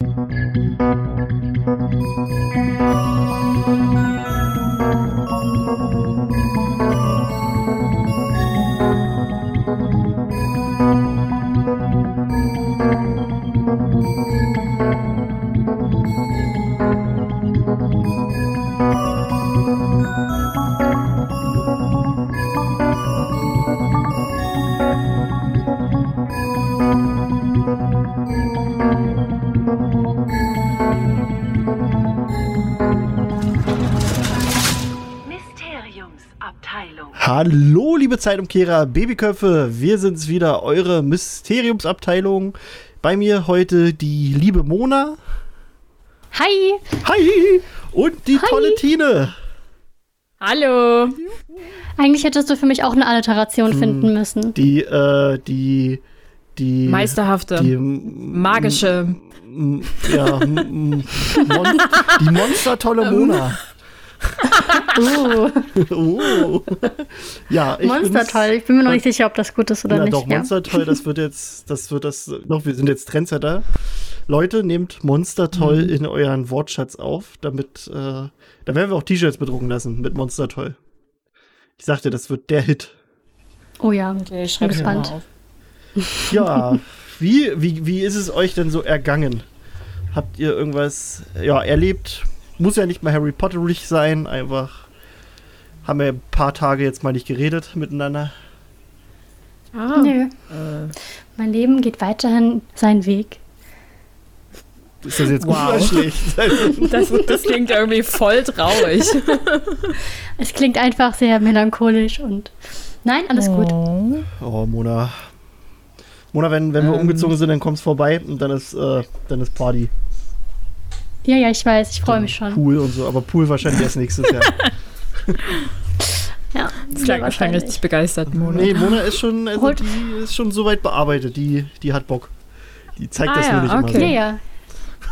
Mysteriumsabteilung. Hallo, liebe Zeitumkehrer, Babyköpfe, wir sind's wieder, eure Mysteriumsabteilung. Bei mir heute die liebe Mona. Hi! Hi! Und die Hi. tolle Tine. Hallo. Eigentlich hättest du für mich auch eine Alliteration Hm. finden müssen. Die, äh, die, die. Meisterhafte. Die, m- Magische. m- ja, m- m- Mon die monstertolle Mona. Uh, Oh. Ja, ich Monster toll. Ich bin mir noch nicht sicher, ob das gut ist oder Na nicht. doch, ja. Monster Toll, das wird jetzt, das wird das, noch, wir sind jetzt Trendsetter. Leute, nehmt Monster Toll Mhm. in euren Wortschatz auf, damit, äh, da werden wir auch T-Shirts bedrucken lassen mit Monster Toll. Ich sagte, das wird der Hit. Oh ja, Okay, ich bin schreibe gespannt. auf. Ja, wie, wie, wie ist es euch denn so ergangen? Habt ihr irgendwas, ja, erlebt? Muss ja nicht mal Harry Potterig sein, einfach haben wir ein paar Tage jetzt mal nicht geredet miteinander. Ah, Nö, äh, mein Leben geht weiterhin seinen Weg. Ist das jetzt gut Wow. oder schlecht? das, das klingt irgendwie voll traurig. Es klingt einfach sehr melancholisch und nein, alles gut. Oh. Oh, Mona. Mona, wenn, wenn wir Ähm. umgezogen sind, dann kommt's vorbei und dann ist, äh, dann ist Party. Ja, ja, ich weiß, ich freue mich schon. Pool und so, aber Pool wahrscheinlich erst nächstes Jahr. Ja, Das klang wahrscheinlich richtig begeistert, Mona. nee, Mona ist schon, also Holt- die ist schon so weit bearbeitet. Die, die hat Bock. Die zeigt Ah das ja, nur nicht okay. Ja, immer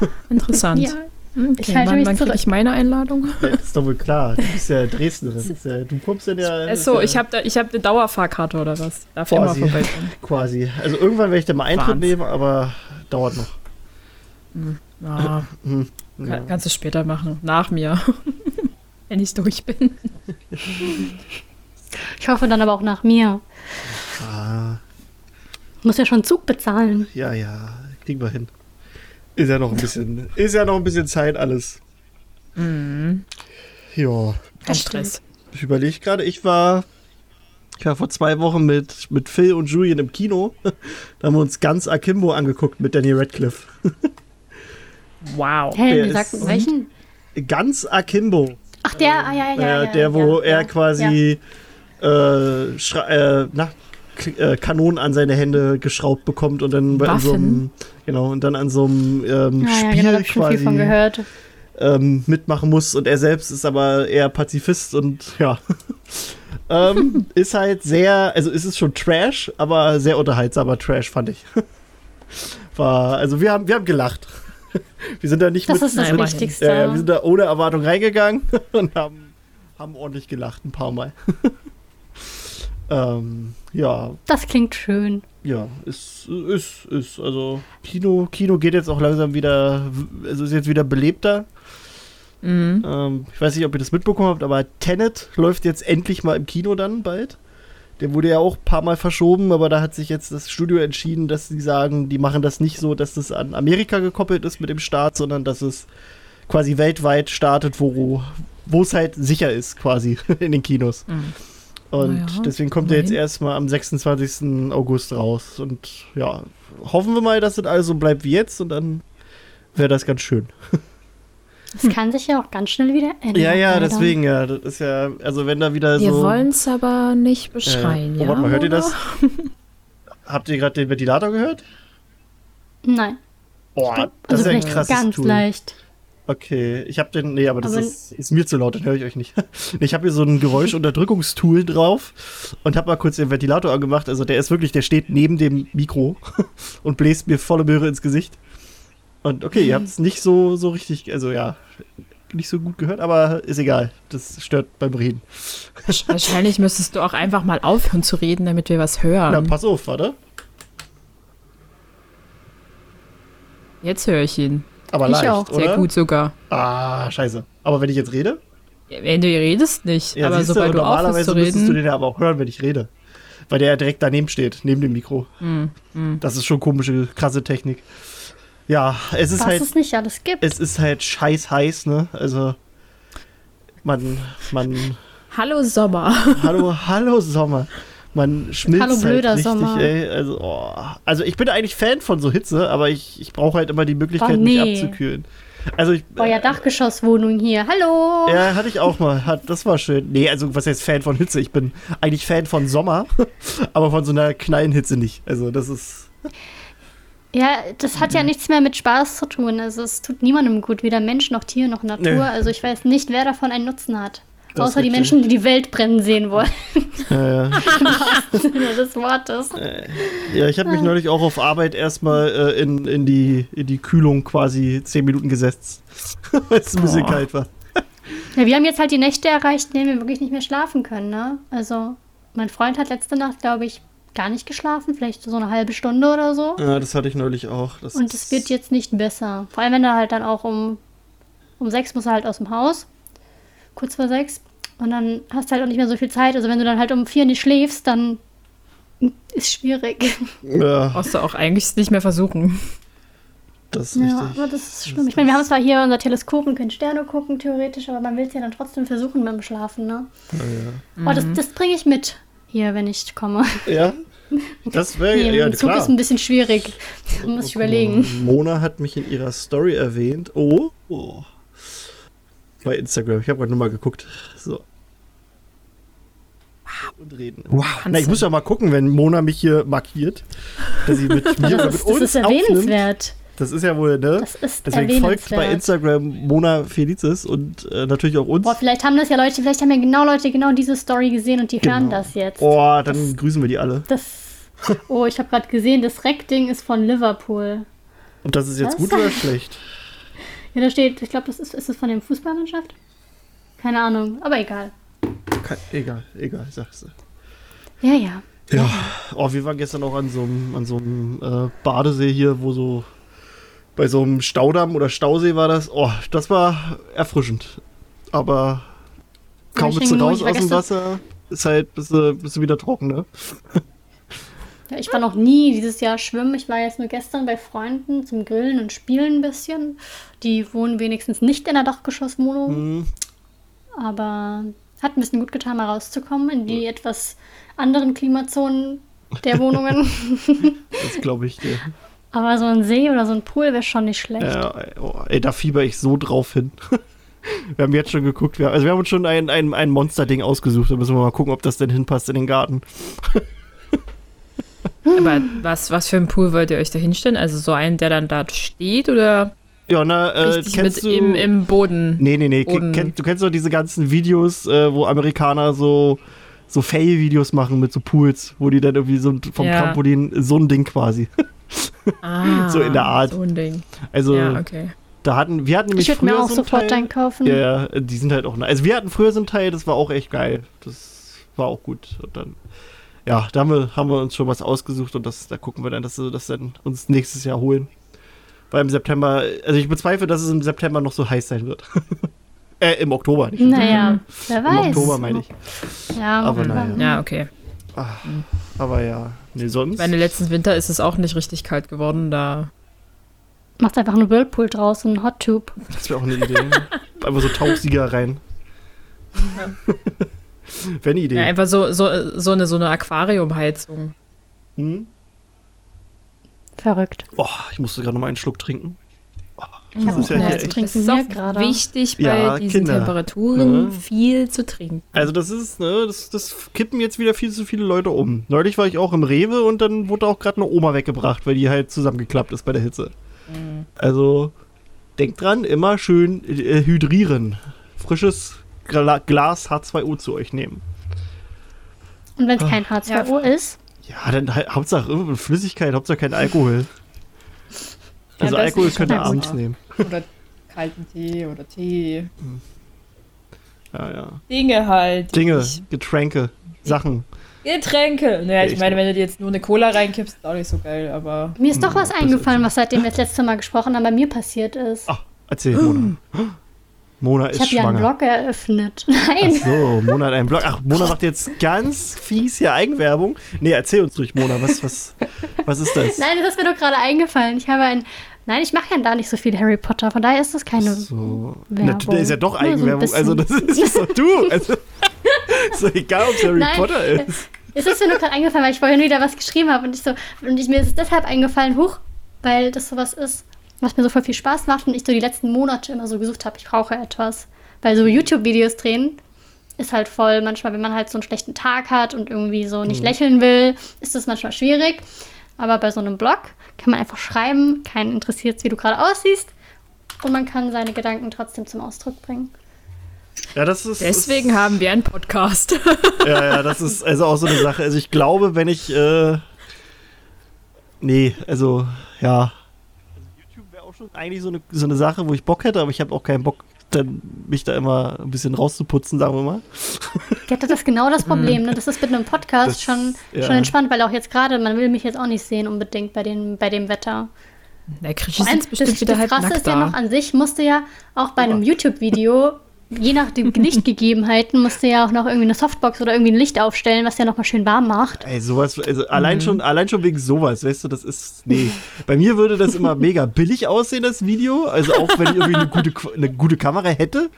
ja. Interessant. ja. Okay, Ich halte wann mich wann kriege ich meine Einladung? so. Das ist doch wohl klar. Du bist ja Dresdnerin. Ja, du kommst ja. Achso, ist ja ich habe ich hab eine Dauerfahrkarte oder was? Darf ich immer Quasi. vorbeikommen? Quasi. Also irgendwann werde ich da mal Eintritt Wahnsinn. nehmen, aber dauert noch. Ah, Hm. kann, Ja. Kannst du später machen. Nach mir. Wenn ich durch bin. Ich hoffe dann aber auch nach mir. Ah, Muss ja schon Zug bezahlen. ja, ja. Kriegen wir hin. Ist ja noch ein bisschen, ist ja noch ein bisschen Zeit alles. Mhm. Ja. Kein Das Stress. Ich überlege gerade, ich war, ich war vor zwei Wochen mit, mit Phil und Julian im Kino. Da haben wir uns ganz Akimbo angeguckt mit Danny Radcliffe. Wow. Hä, Der wir ist- welchen? Ganz Akimbo. Ach, der, ah, ja, ja, ja. äh, ja, der, wo ja, er ja, quasi äh, schra- äh, na, äh, Kanonen an seine Hände geschraubt bekommt und dann bei an so einem, genau, und dann an so einem ähm, Ja, ja, Spiel genau, da schon viel quasi von gehört. ähm, mitmachen muss und er selbst ist aber eher Pazifist und ja. ähm, ist halt sehr, also ist es schon Trash, aber sehr unterhaltsamer Trash, fand ich. War, also wir haben, wir haben gelacht. Wir sind da nicht Das mit, ist das immerhin. Wichtigste. äh, wir sind da ohne Erwartung reingegangen und haben, haben ordentlich gelacht, ein paar Mal. ähm, ja, Das klingt schön. ja, ist, ist, ist, also Kino, Kino geht jetzt auch langsam wieder, also ist jetzt wieder belebter. Mhm. Ähm, ich weiß nicht, ob ihr das mitbekommen habt, aber Tenet läuft jetzt endlich mal im Kino dann bald. Der wurde ja auch ein paar Mal verschoben, aber da hat sich jetzt das Studio entschieden, dass sie sagen, die machen das nicht so, dass das an Amerika gekoppelt ist mit dem Start, sondern dass es quasi weltweit startet, wo wo es halt sicher ist, quasi in den Kinos. Mhm. Und Naja, deswegen kommt er jetzt erstmal am 26. August raus. Und ja, hoffen wir mal, dass das alles so bleibt wie jetzt und dann wäre das ganz schön. Das kann sich ja auch ganz schnell wieder ändern. Ja, ja, leider. deswegen, ja. Das ist ja, also wenn da wieder Wir so. wollen es aber nicht beschreien, Äh, oh, ja? warte mal, hört ihr Mona? das? Habt ihr gerade den Ventilator gehört? Nein. Boah, das Also ist ja ein krasses ganz Tool. leicht. Okay, ich habe den, nee, aber das Aber- ist, ist mir zu laut, dann höre ich euch nicht. ich habe hier so ein Geräuschunterdrückungstool drauf und habe mal kurz den Ventilator angemacht. Also der ist wirklich, der steht neben dem Mikro und bläst mir volle Möhre ins Gesicht. Und okay, ihr habt es nicht so, so richtig, also ja, nicht so gut gehört, aber ist egal. Das stört beim Reden. Wahrscheinlich müsstest du auch einfach mal aufhören zu reden, damit wir was hören. Na, pass auf, warte. Jetzt höre ich ihn. Aber Ich leicht, auch. oder? Sehr gut sogar. Ah, scheiße. Aber wenn ich jetzt rede? Ja, Wenn du redest nicht, Ja, aber sobald du aufhörst normalerweise zu müsstest du reden. den ja aber auch hören, wenn ich rede. Weil der ja direkt daneben steht, neben dem Mikro. Hm, hm. Das ist schon komische, krasse Technik. Ja, es ist Was halt, es nicht alles gibt. es ist halt scheiß heiß, ne? Also, man, man, Hallo Sommer. hallo, hallo Sommer. Man schmilzt Hallo, blöder halt richtig, Sommer. ey. Also, oh. also ich bin eigentlich Fan von so Hitze, aber ich, ich brauche halt immer die Möglichkeit, Oh, mich nee. abzukühlen. Also ich, Oh ja, Dachgeschosswohnung hier. Hallo! Ja, hatte ich auch mal. Hat, das war schön. Nee, also was heißt Fan von Hitze? Ich bin eigentlich Fan von Sommer, aber von so einer kleinen Hitze nicht. Also das ist. Ja, das hat ja nichts mehr mit Spaß zu tun. Also es tut niemandem gut, weder Mensch noch Tier noch Natur. Nö. Also ich weiß nicht, wer davon einen Nutzen hat. Das Außer die. Menschen, die die Welt brennen sehen wollen. Äh, Sinne des Wortes. ja, ich habe mich neulich auch auf Arbeit erstmal äh, in, in, die, in die Kühlung quasi zehn Minuten gesetzt, weil es ein bisschen Oh. kalt war. Ja, wir haben jetzt halt die Nächte erreicht, in denen wir wirklich nicht mehr schlafen können, ne? Also, mein Freund hat letzte Nacht, glaube ich, gar nicht geschlafen, vielleicht so eine halbe Stunde oder so. Ja, das hatte ich neulich auch. Das Und es wird jetzt nicht besser. Vor allem, wenn er halt dann auch um, um sechs muss er halt aus dem Haus. Kurz vor sechs. Und dann hast du halt auch nicht mehr so viel Zeit. Also wenn du dann halt um vier nicht schläfst, dann ist schwierig. Ja, Brauchst du auch eigentlich nicht mehr versuchen. das ist Ja, richtig. aber das ist schlimm. Ich meine, wir haben zwar hier unser Teleskop und können Sterne gucken, theoretisch, aber man will es ja dann trotzdem versuchen beim Schlafen, ne? Ja, Oh, das, das bringe ich mit hier, wenn ich komme. ja. das wäre Nee, ja Zug klar. ist ein bisschen schwierig. Da muss ich überlegen. Mona hat mich in ihrer Story erwähnt. Oh, oh. Bei Instagram. Ich habe gerade nur mal geguckt. So. Und reden. Wow. Na, ich muss ja mal gucken, wenn Mona mich hier markiert, dass sie mit mir oder Das mit ist, das uns ist aufnimmt. Das ist ja wohl, ne? Das ist Deswegen folgt bei. Instagram Mona Felizis und äh, natürlich auch uns. Boah, vielleicht haben das ja Leute, vielleicht haben ja genau Leute genau diese Story gesehen und die hören Genau. das jetzt. Oh, dann grüßen wir die alle. Das. Oh, ich habe gerade gesehen, das Reck-Ding ist von Liverpool. Und das ist jetzt Was? gut oder schlecht? Ja, da steht, ich glaube, das ist, ist das von der Fußballmannschaft? Keine Ahnung, aber egal. Kein, egal, egal, sagst du. Ja, ja. Ja, oh, wir waren gestern auch an so einem, an so einem äh, Badesee hier, wo so bei so einem Staudamm oder Stausee war das. Oh, das war erfrischend. Aber kaum bist du raus aus dem Wasser, ist halt, bist du, bist du wieder trocken, ne? ja. Ich war noch nie dieses Jahr schwimmen. Ich war jetzt nur gestern bei Freunden zum Grillen und Spielen ein bisschen. Die wohnen wenigstens nicht in der Dachgeschosswohnung. Hm, Aber hat ein bisschen gut getan, mal rauszukommen in die etwas anderen Klimazonen der Wohnungen. das glaube ich dir. Aber so ein See oder so ein Pool wäre schon nicht schlecht. Ja, ey, oh, ey, da fieber ich so drauf hin. Wir haben jetzt schon geguckt, wir, also wir haben uns schon ein, ein, ein Monster-Ding ausgesucht. Da müssen wir mal gucken, ob das denn hinpasst in den Garten. Aber was, was für ein Pool wollt ihr euch da hinstellen? Also so einen, der dann da steht oder Ja, na, äh, richtig kennst mit du... im, im Boden? Nee, nee, nee. Boden. Kenn, du kennst doch diese ganzen Videos, äh, wo Amerikaner so, so Fail-Videos machen mit so Pools, wo die dann irgendwie so vom Ja. Trampolin so ein Ding quasi. Ah, So in der Art. So ein Ding. Also Ja, okay. da hatten wir hatten nämlich ich würde mir früher auch so sofort Teil. einen kaufen. Ja, ja, die sind halt auch. Also wir hatten früher so ein Teil, das war auch echt geil. Das war auch gut. Und dann, ja, da haben wir, haben wir uns schon was ausgesucht und das, da gucken wir dann, dass wir das dann uns nächstes Jahr holen. Weil im September, also ich bezweifle, dass es im September noch so heiß sein wird. äh, im Oktober nicht. im Naja, wer Im weiß. Oktober meine ich. Ja, Aber Oktober. naja. Ja, okay. Aber ja, nee, sonst. Meine letzten Winter ist es auch nicht richtig kalt geworden. Da Macht einfach einen Whirlpool draus, einen Hot Tube. Das wäre auch eine Idee. Einfach so Tauchsieger rein. Wäre eine Idee. ja, einfach so, so, so eine, so eine Aquariumheizung. Hm? Verrückt. Oh, ich musste gerade noch mal einen Schluck trinken. Ich das ist ja zu trinken auch gerade. wichtig bei Ja, diesen Kinder. Temperaturen Ja. viel zu trinken. Also das ist, ne, das, das kippen jetzt wieder viel zu viele Leute um. Neulich war ich auch im Rewe und dann wurde auch gerade eine Oma weggebracht, weil die halt zusammengeklappt ist bei der Hitze. Also denkt dran, immer schön äh, hydrieren. Frisches Gla Glas H2O zu euch nehmen. Und wenn es Ah. kein H2O ist, Ja, dann halt, Hauptsache Flüssigkeit, Hauptsache kein Alkohol. Also Alkohol könnt ihr abends nehmen. Oder kalten Tee oder Tee. Ja, ja. Dinge halt. Dinge, ich- Getränke, Sachen. Getränke. Naja, ich meine, wenn du dir jetzt nur eine Cola reinkippst, ist auch nicht so geil, aber. Mir ist doch was das eingefallen, was seitdem wir das letzte Mal gesprochen haben, bei mir passiert ist. Ach, erzähl, Mona. Mona ich ist habe ja einen schwanger. Blog eröffnet. Ach Nein. so, Mona hat einen Blog. Ach, Mona macht jetzt ganz fies hier Eigenwerbung. Nee, erzähl uns ruhig, Mona. Was, was, was ist das? Nein, das ist mir doch gerade eingefallen. Ich habe ein. Nein, ich mache ja da nicht so viel Harry Potter, von daher ist das keine. So. Werbung. Na, ist ja doch Nur so Eigenwerbung. also, das ist, doch du. Also, ist doch egal, ob es Harry Nein. Potter ist. Es ist mir nur gerade eingefallen, weil ich vorhin wieder was geschrieben habe und ich so. Und ich, mir ist es deshalb eingefallen, huch, weil das sowas ist, was mir so voll viel Spaß macht und ich so die letzten Monate immer so gesucht habe, ich brauche etwas. Weil so YouTube-Videos drehen ist halt voll, manchmal, wenn man halt so einen schlechten Tag hat und irgendwie so nicht lächeln will, ist das manchmal schwierig. Aber bei so einem Blog kann man einfach schreiben, keinen interessiert wie du gerade aussiehst. Und man kann seine Gedanken trotzdem zum Ausdruck bringen. Ja, das ist. Deswegen haben wir einen Podcast. Ist, ja, ja, das ist also auch so eine Sache. Also, ich glaube, wenn ich. Äh, nee, also, ja. Also YouTube wäre auch schon eigentlich so eine, so eine Sache, wo ich Bock hätte, aber ich habe auch keinen Bock, dann mich da immer ein bisschen rauszuputzen, sagen wir mal. Ich hatte das genau das Problem, ne? Das ist mit einem Podcast Das- schon, ja. schon entspannt, weil auch jetzt gerade, man will mich jetzt auch nicht sehen unbedingt bei, den, bei dem Wetter. Vor allem, sitzt bestimmt das, wieder das halb Krasse nackt ist ja noch an sich, musste ja auch bei einem YouTube-Video, je nach den Lichtgegebenheiten, musste ja auch noch irgendwie eine Softbox oder irgendwie ein Licht aufstellen, was ja nochmal schön warm macht. Ey, sowas, also allein schon, allein schon wegen sowas, weißt du, das ist, nee. Bei mir würde das immer mega billig aussehen, das Video, also auch wenn ich irgendwie eine gute, eine gute Kamera hätte.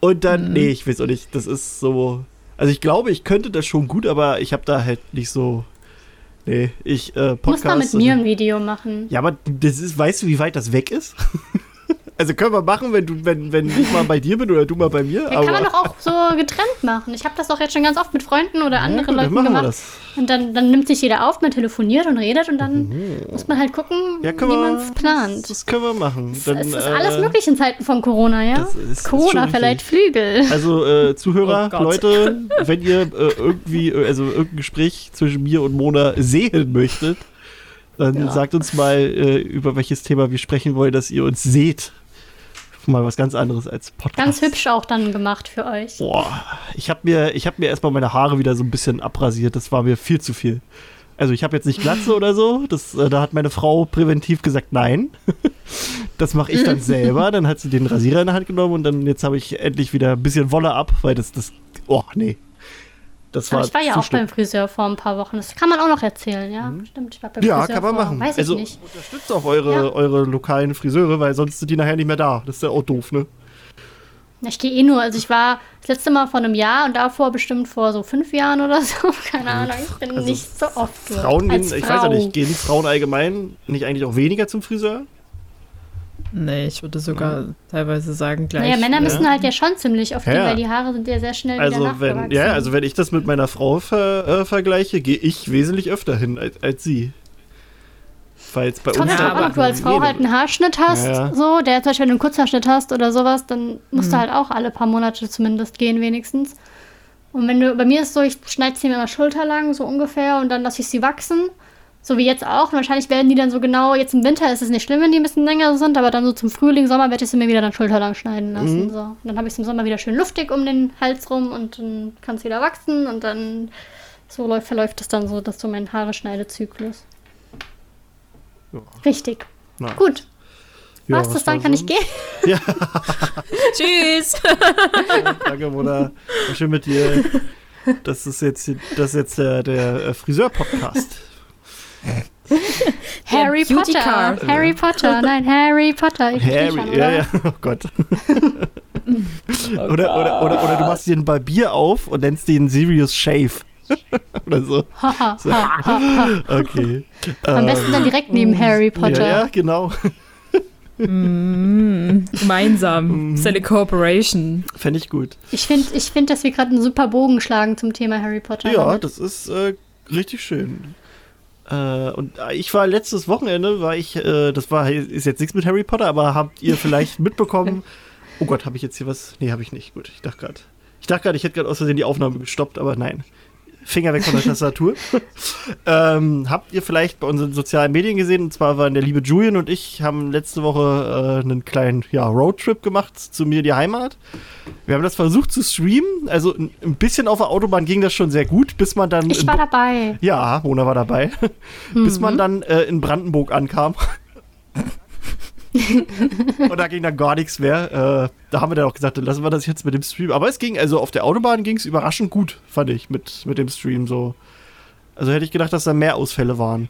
Und dann, nee, ich weiß auch nicht, das ist so, also ich glaube, ich könnte das schon gut, aber ich habe da halt nicht so, nee, ich, äh, Du musst mal mit Podcast. mir ein Video machen. ja, aber das ist, weißt du, wie weit das weg ist? also können wir machen, wenn du, wenn, wenn ich mal bei dir bin oder du mal bei mir, Ja, aber. kann man doch auch so getrennt machen. Ich habe das doch jetzt schon ganz oft mit Freunden oder Ja, anderen dann Leuten machen wir gemacht. das. Und dann, dann nimmt sich jeder auf, man telefoniert und redet und dann muss man halt gucken, Ja, wie man es plant. Das können wir machen. Dann, es ist äh, alles möglich in Zeiten von Corona, ja? das ist Corona verleiht. Flügel. Also äh, Zuhörer, Oh. Leute, wenn ihr äh, irgendwie, äh, also irgendein Gespräch zwischen mir und Mona sehen möchtet, dann Ja. sagt uns mal, äh, über welches Thema wir sprechen wollen, dass ihr uns seht. Mal was ganz anderes als Podcast. Ganz hübsch auch dann gemacht für euch. Boah, ich habe mir, ich hab mir erstmal meine Haare wieder so ein bisschen abrasiert. Das war mir viel zu viel. Also ich habe jetzt nicht Glatze oder so. Das, äh, da hat meine Frau präventiv gesagt, nein. Das mache ich dann selber. Dann hat sie den Rasierer in der Hand genommen und dann jetzt habe ich endlich wieder ein bisschen Wolle ab, weil das, das, oh nee. Das war ich war ja auch schlimm. beim Friseur vor ein paar Wochen. Das kann man auch noch erzählen, ja? Stimmt, ich war beim Mhm. Ja, Friseur kann man vor, machen. Weiß also ich nicht. unterstützt auch eure, Ja. eure lokalen Friseure, weil sonst sind die nachher nicht mehr da. Das ist ja auch doof, ne? Ich gehe eh nur, also ich war das letzte Mal vor einem Jahr und davor bestimmt vor so fünf Jahren oder so. Keine Ahnung, ich bin Also nicht so oft. Frauen gehen, Als ich weiß ja Frau. nicht, gehen Frauen allgemein nicht eigentlich auch weniger zum Friseur? Nee, ich würde sogar teilweise sagen gleich. Naja, Männer ja. müssen halt ja schon ziemlich oft Ja. gehen, weil die Haare sind ja sehr schnell wieder Also nachgewachsen. wenn, ja, also wenn ich das mit meiner Frau ver, äh, vergleiche, gehe ich wesentlich öfter hin als, als sie. Weil es bei Kommt uns drauf an, ob du als Frau halt einen Haarschnitt hast, Ja, so, der zum Beispiel einen Kurzhaarschnitt hast oder sowas, dann musst Mhm. du halt auch alle paar Monate zumindest gehen, wenigstens. Und wenn du, bei mir ist es so, ich schneide sie mir immer schulterlang, so ungefähr, und dann lasse ich sie wachsen. So wie jetzt auch. Und wahrscheinlich werden die dann so genau, jetzt im Winter ist es nicht schlimm, wenn die ein bisschen länger sind, aber dann so zum Frühling, Sommer werde ich sie mir wieder dann schulterlang schneiden lassen. Mhm. So. Und dann habe ich es im Sommer wieder schön luftig um den Hals rum und dann kann es wieder wachsen und dann so läuft, verläuft es dann so, dass so mein Haare-Schneidezyklus. Ja. Richtig. Na, Gut. ja, was das dann kann ich gehen? Tschüss! Danke, Mona. War schön mit dir. Das ist jetzt, das ist jetzt der, der äh, Friseur-Podcast. Harry Beauty Potter. Card. Harry Potter. Nein, Harry Potter. Ich Harry, schon, ja, ja, oh Gott. oder, oder, oder, oder du machst dir ein Barbier auf und nennst den Sirius Shave. oder so. Haha, So. Okay. Am besten dann direkt neben Harry Potter. Ja, ja, genau. Mm, gemeinsam. Das ist eine Cooperation. Fände ich gut. Ich finde, ich find, dass wir gerade einen super Bogen schlagen zum Thema Harry Potter. Ja, damit. das ist äh, richtig schön. Äh, und ich war letztes Wochenende, war ich, äh, das war ist jetzt nichts mit Harry Potter, aber habt ihr vielleicht mitbekommen? Oh Gott, habe ich jetzt hier was? Nee, habe ich nicht. Gut, ich dachte gerade. Ich dachte gerade, ich hätte gerade aus Versehen die Aufnahme gestoppt, aber nein. Finger weg von der Tastatur. ähm, habt ihr vielleicht bei unseren sozialen Medien gesehen? Und zwar waren der liebe Julian und ich haben letzte Woche äh, einen kleinen ja, Roadtrip gemacht zu mir die Heimat. Wir haben das versucht zu streamen. Also ein, bisschen auf der Autobahn ging das schon sehr gut, bis man dann. Ich war dabei. Ja, Mona war dabei. bis man dann äh, in Brandenburg ankam. und da ging dann gar nichts mehr. Äh, da haben wir dann auch gesagt, dann lassen wir das jetzt mit dem Stream. Aber es ging, also auf der Autobahn ging es überraschend gut, fand ich, mit, mit dem Stream so. Also hätte ich gedacht, dass da mehr Ausfälle waren.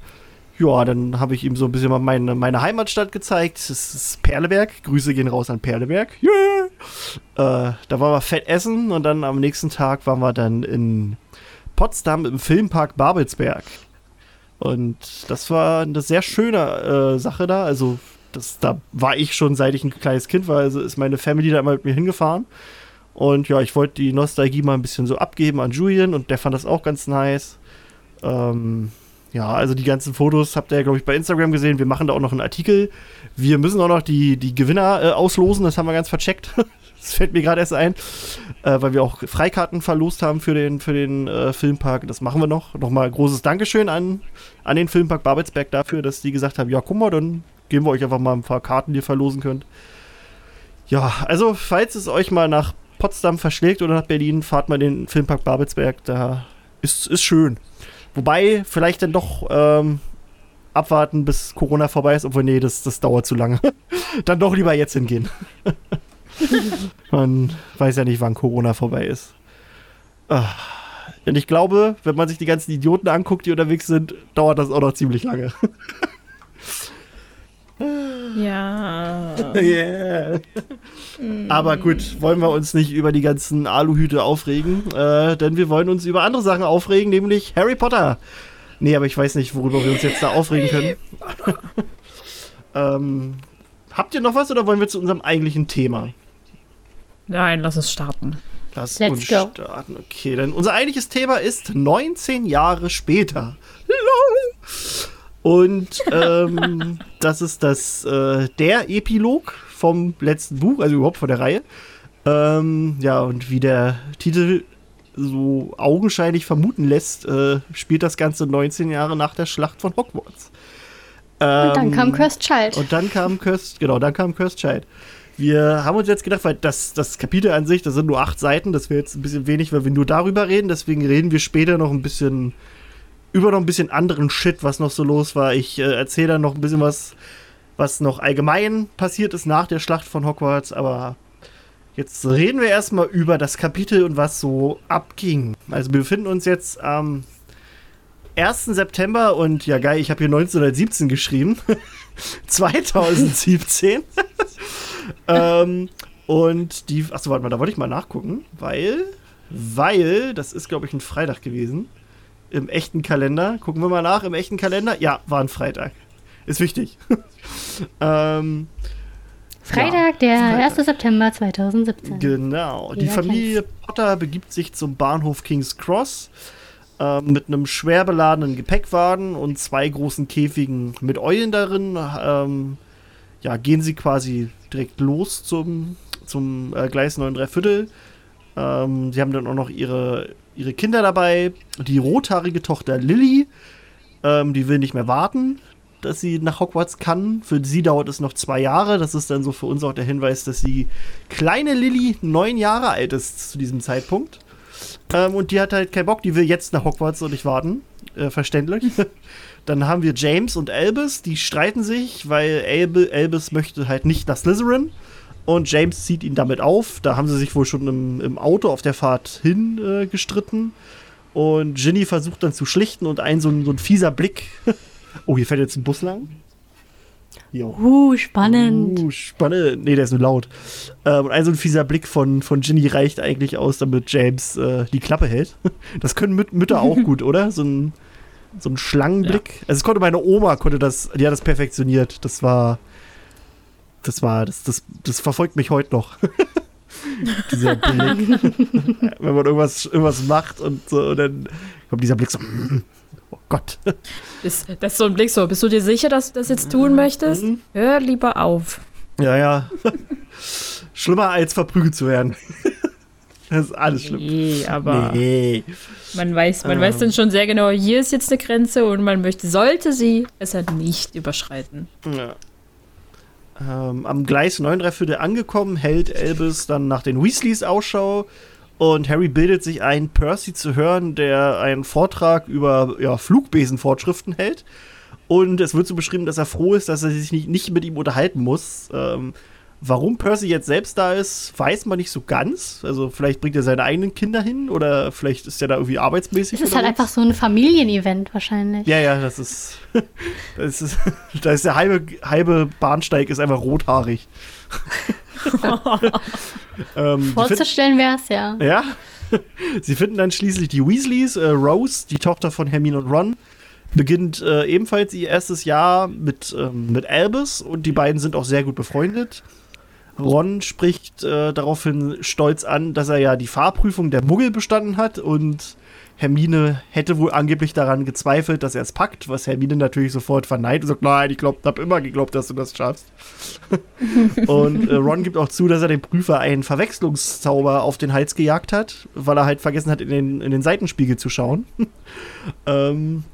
Ja, dann habe ich ihm so ein bisschen mal meine, meine Heimatstadt gezeigt. Das ist Perleberg. Grüße gehen raus an Perleberg. Yeah! Äh, da waren wir fett essen und dann am nächsten Tag waren wir dann in Potsdam im Filmpark Babelsberg. Und das war eine sehr schöne äh, Sache da. Also das, da war ich schon, seit ich ein kleines Kind war, also ist meine Family da immer mit mir hingefahren. Und ja, ich wollte die Nostalgie mal ein bisschen so abgeben an Julian und der fand das auch ganz nice. Ähm, ja, also die ganzen Fotos habt ihr ja, glaube ich, bei Instagram gesehen. Wir machen da auch noch einen Artikel. Wir müssen auch noch die, die Gewinner äh, auslosen, das haben wir ganz vercheckt. das fällt mir gerade erst ein, äh, weil wir auch Freikarten verlost haben für den, für den äh, Filmpark. Das machen wir noch. Nochmal großes Dankeschön an, an den Filmpark Babelsberg dafür, dass die gesagt haben, ja, guck mal, dann geben wir euch einfach mal ein paar Karten, die ihr verlosen könnt. Ja, also falls es euch mal nach Potsdam verschlägt oder nach Berlin, fahrt mal den Filmpark Babelsberg. Da ist, ist schön. Wobei, vielleicht dann doch ähm, abwarten, bis Corona vorbei ist, obwohl, nee, das, das dauert zu lange. dann doch lieber jetzt hingehen. man weiß ja nicht, wann Corona vorbei ist. Ah. Und ich glaube, wenn man sich die ganzen Idioten anguckt, die unterwegs sind, dauert das auch noch ziemlich lange. Ja. yeah. Aber gut, wollen wir uns nicht über die ganzen Aluhüte aufregen, äh, denn wir wollen uns über andere Sachen aufregen, nämlich Harry Potter. Nee, aber ich weiß nicht, worüber wir uns jetzt da aufregen können. ähm, habt ihr noch was oder wollen wir zu unserem eigentlichen Thema? Nein, lass uns starten. Lass Let's uns go. starten. Okay, denn unser eigentliches Thema ist 19 Jahre später. LOL. Und ähm, das ist das äh, der Epilog vom letzten Buch, also überhaupt von der Reihe. Ähm, ja, und wie der Titel so augenscheinlich vermuten lässt, äh, spielt das Ganze 19 Jahre nach der Schlacht von Hogwarts. Ähm, Und dann kam Cursed Child. und dann kam Cursed, genau, dann kam Cursed Child. Wir haben uns jetzt gedacht, weil das, das Kapitel an sich, das sind nur acht Seiten, das wäre jetzt ein bisschen wenig, weil wir nur darüber reden. Deswegen reden wir später noch ein bisschen über noch ein bisschen anderen Shit, was noch so los war. Ich äh, erzähle dann noch ein bisschen was, was noch allgemein passiert ist nach der Schlacht von Hogwarts. Aber jetzt reden wir erstmal über das Kapitel und was so abging. Also wir befinden uns jetzt am 1. September und ja geil, ich habe hier 1917 geschrieben. 2017. ähm, und die, achso, warte mal, da wollte ich mal nachgucken, weil, weil, das ist glaube ich ein Freitag gewesen. Im echten Kalender. Gucken wir mal nach, im echten Kalender. Ja, war ein Freitag. Ist wichtig. ähm, Freitag, der Freitag. 1. September 2017. Genau. Die Jeder Familie Potter begibt sich zum Bahnhof King's Cross ähm, mit einem schwer beladenen Gepäckwagen und zwei großen Käfigen mit Eulen darin. Ähm, ja, gehen sie quasi direkt los zum, zum äh, Gleis 9 3 Viertel. Ähm, sie haben dann auch noch ihre, ihre Kinder dabei. Die rothaarige Tochter Lilly, ähm, die will nicht mehr warten, dass sie nach Hogwarts kann. Für sie dauert es noch zwei Jahre. Das ist dann so für uns auch der Hinweis, dass die kleine Lilly neun Jahre alt ist zu diesem Zeitpunkt. Ähm, und die hat halt keinen Bock, die will jetzt nach Hogwarts und nicht warten. Äh, verständlich. Dann haben wir James und Albus, die streiten sich, weil Albus möchte halt nicht nach Slytherin. Und James zieht ihn damit auf. Da haben sie sich wohl schon im, im Auto auf der Fahrt hin äh, gestritten. Und Ginny versucht dann zu schlichten und ein so ein, so ein fieser Blick. oh, hier fährt jetzt ein Bus lang. Jo. Uh, spannend. Uh, spannend. Nee, der ist nur laut. Ähm, und ein so ein fieser Blick von, von Ginny reicht eigentlich aus, damit James äh, die Klappe hält. Das können Müt Mütter auch gut, oder? So ein, so ein Schlangenblick. Also, es konnte meine Oma, konnte das, die hat das perfektioniert. Das war. Das war, das, das, das verfolgt mich heute noch. dieser Blick. Wenn man irgendwas, irgendwas macht und so, und dann kommt dieser Blick so. Oh Gott. Ist, das ist so ein Blick so. Bist du dir sicher, dass du das jetzt tun möchtest? Mhm. Hör lieber auf. Ja, ja. Schlimmer als verprügelt zu werden. Das ist alles schlimm. Nee, aber Nee. man weiß, man Ähm. weiß dann schon sehr genau, hier ist jetzt eine Grenze und man möchte, sollte sie besser nicht überschreiten. Ja. Ähm, am Gleis 9 Viertel angekommen, hält Elvis dann nach den Weasleys Ausschau und Harry bildet sich ein, Percy zu hören, der einen Vortrag über ja, Flugbesenfortschriften hält. Und es wird so beschrieben, dass er froh ist, dass er sich nicht, nicht mit ihm unterhalten muss. Ähm, warum Percy jetzt selbst da ist, weiß man nicht so ganz. Also vielleicht bringt er seine eigenen Kinder hin oder vielleicht ist er da irgendwie arbeitsmäßig. Es ist halt so. einfach so ein Familienevent wahrscheinlich. Ja, ja, das ist. Das ist da ist der halbe, halbe Bahnsteig ist einfach rothaarig. ähm, Vorzustellen wäre es ja. ja. Sie finden dann schließlich die Weasleys. Äh, Rose, die Tochter von Hermine und Ron, beginnt äh, ebenfalls ihr erstes Jahr mit, ähm, mit Albus und die beiden sind auch sehr gut befreundet. Ron spricht äh, daraufhin stolz an, dass er ja die Fahrprüfung der Muggel bestanden hat und Hermine hätte wohl angeblich daran gezweifelt, dass er es packt, was Hermine natürlich sofort verneint und sagt, nein, ich glaub, hab immer geglaubt, dass du das schaffst. und äh, Ron gibt auch zu, dass er dem Prüfer einen Verwechslungszauber auf den Hals gejagt hat, weil er halt vergessen hat, in den, in den Seitenspiegel zu schauen. ähm,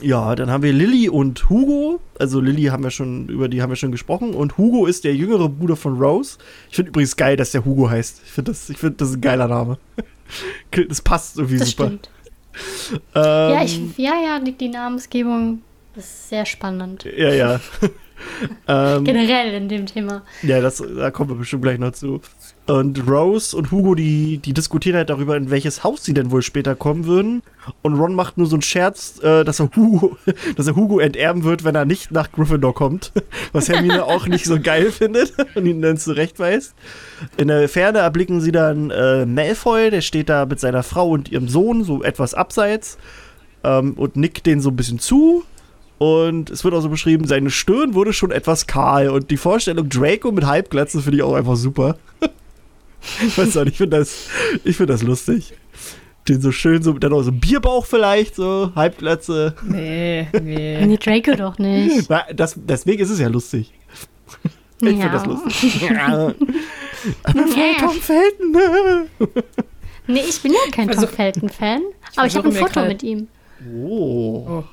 ja, dann haben wir Lilly und Hugo. Also Lilly haben wir schon, über die haben wir schon gesprochen. Und Hugo ist der jüngere Bruder von Rose. Ich finde übrigens geil, dass der Hugo heißt. Ich finde das, ich find, das ist ein geiler Name. Das passt irgendwie Das super. stimmt. Ähm, Ja, ich, ja, ja, die, die Namensgebung ist sehr spannend. ja, ja. ähm, Generell in dem Thema. Ja, das, da kommen wir bestimmt gleich noch zu. Und Rose und Hugo, die, die diskutieren halt darüber, in welches Haus sie denn wohl später kommen würden. Und Ron macht nur so einen Scherz, äh, dass, er Hugo, dass er Hugo enterben wird, wenn er nicht nach Gryffindor kommt. Was Hermine auch nicht so geil findet und ihn dann zurechtweist. In der Ferne erblicken sie dann äh, Malfoy, der steht da mit seiner Frau und ihrem Sohn, so etwas abseits. Ähm, und nickt denen so ein bisschen zu. Und es wird auch so beschrieben, seine Stirn wurde schon etwas kahl. Und die Vorstellung Draco mit Halbglatze finde ich auch einfach super. Ich weiß auch nicht, ich finde das, ich find das lustig. Den so schön, so, dann auch so ein Bierbauch vielleicht, so, Halbglatze. Nee, nee. Nee, Draco doch nicht. Das, deswegen ist es ja lustig. Ich finde Ja. das lustig. Ja. Aber Frau Tom Felton. ne? Nee, ich bin ja kein Tom Versuch- Felton-Fan. Aber ich habe ein Foto grad- mit ihm. Oh. Oh.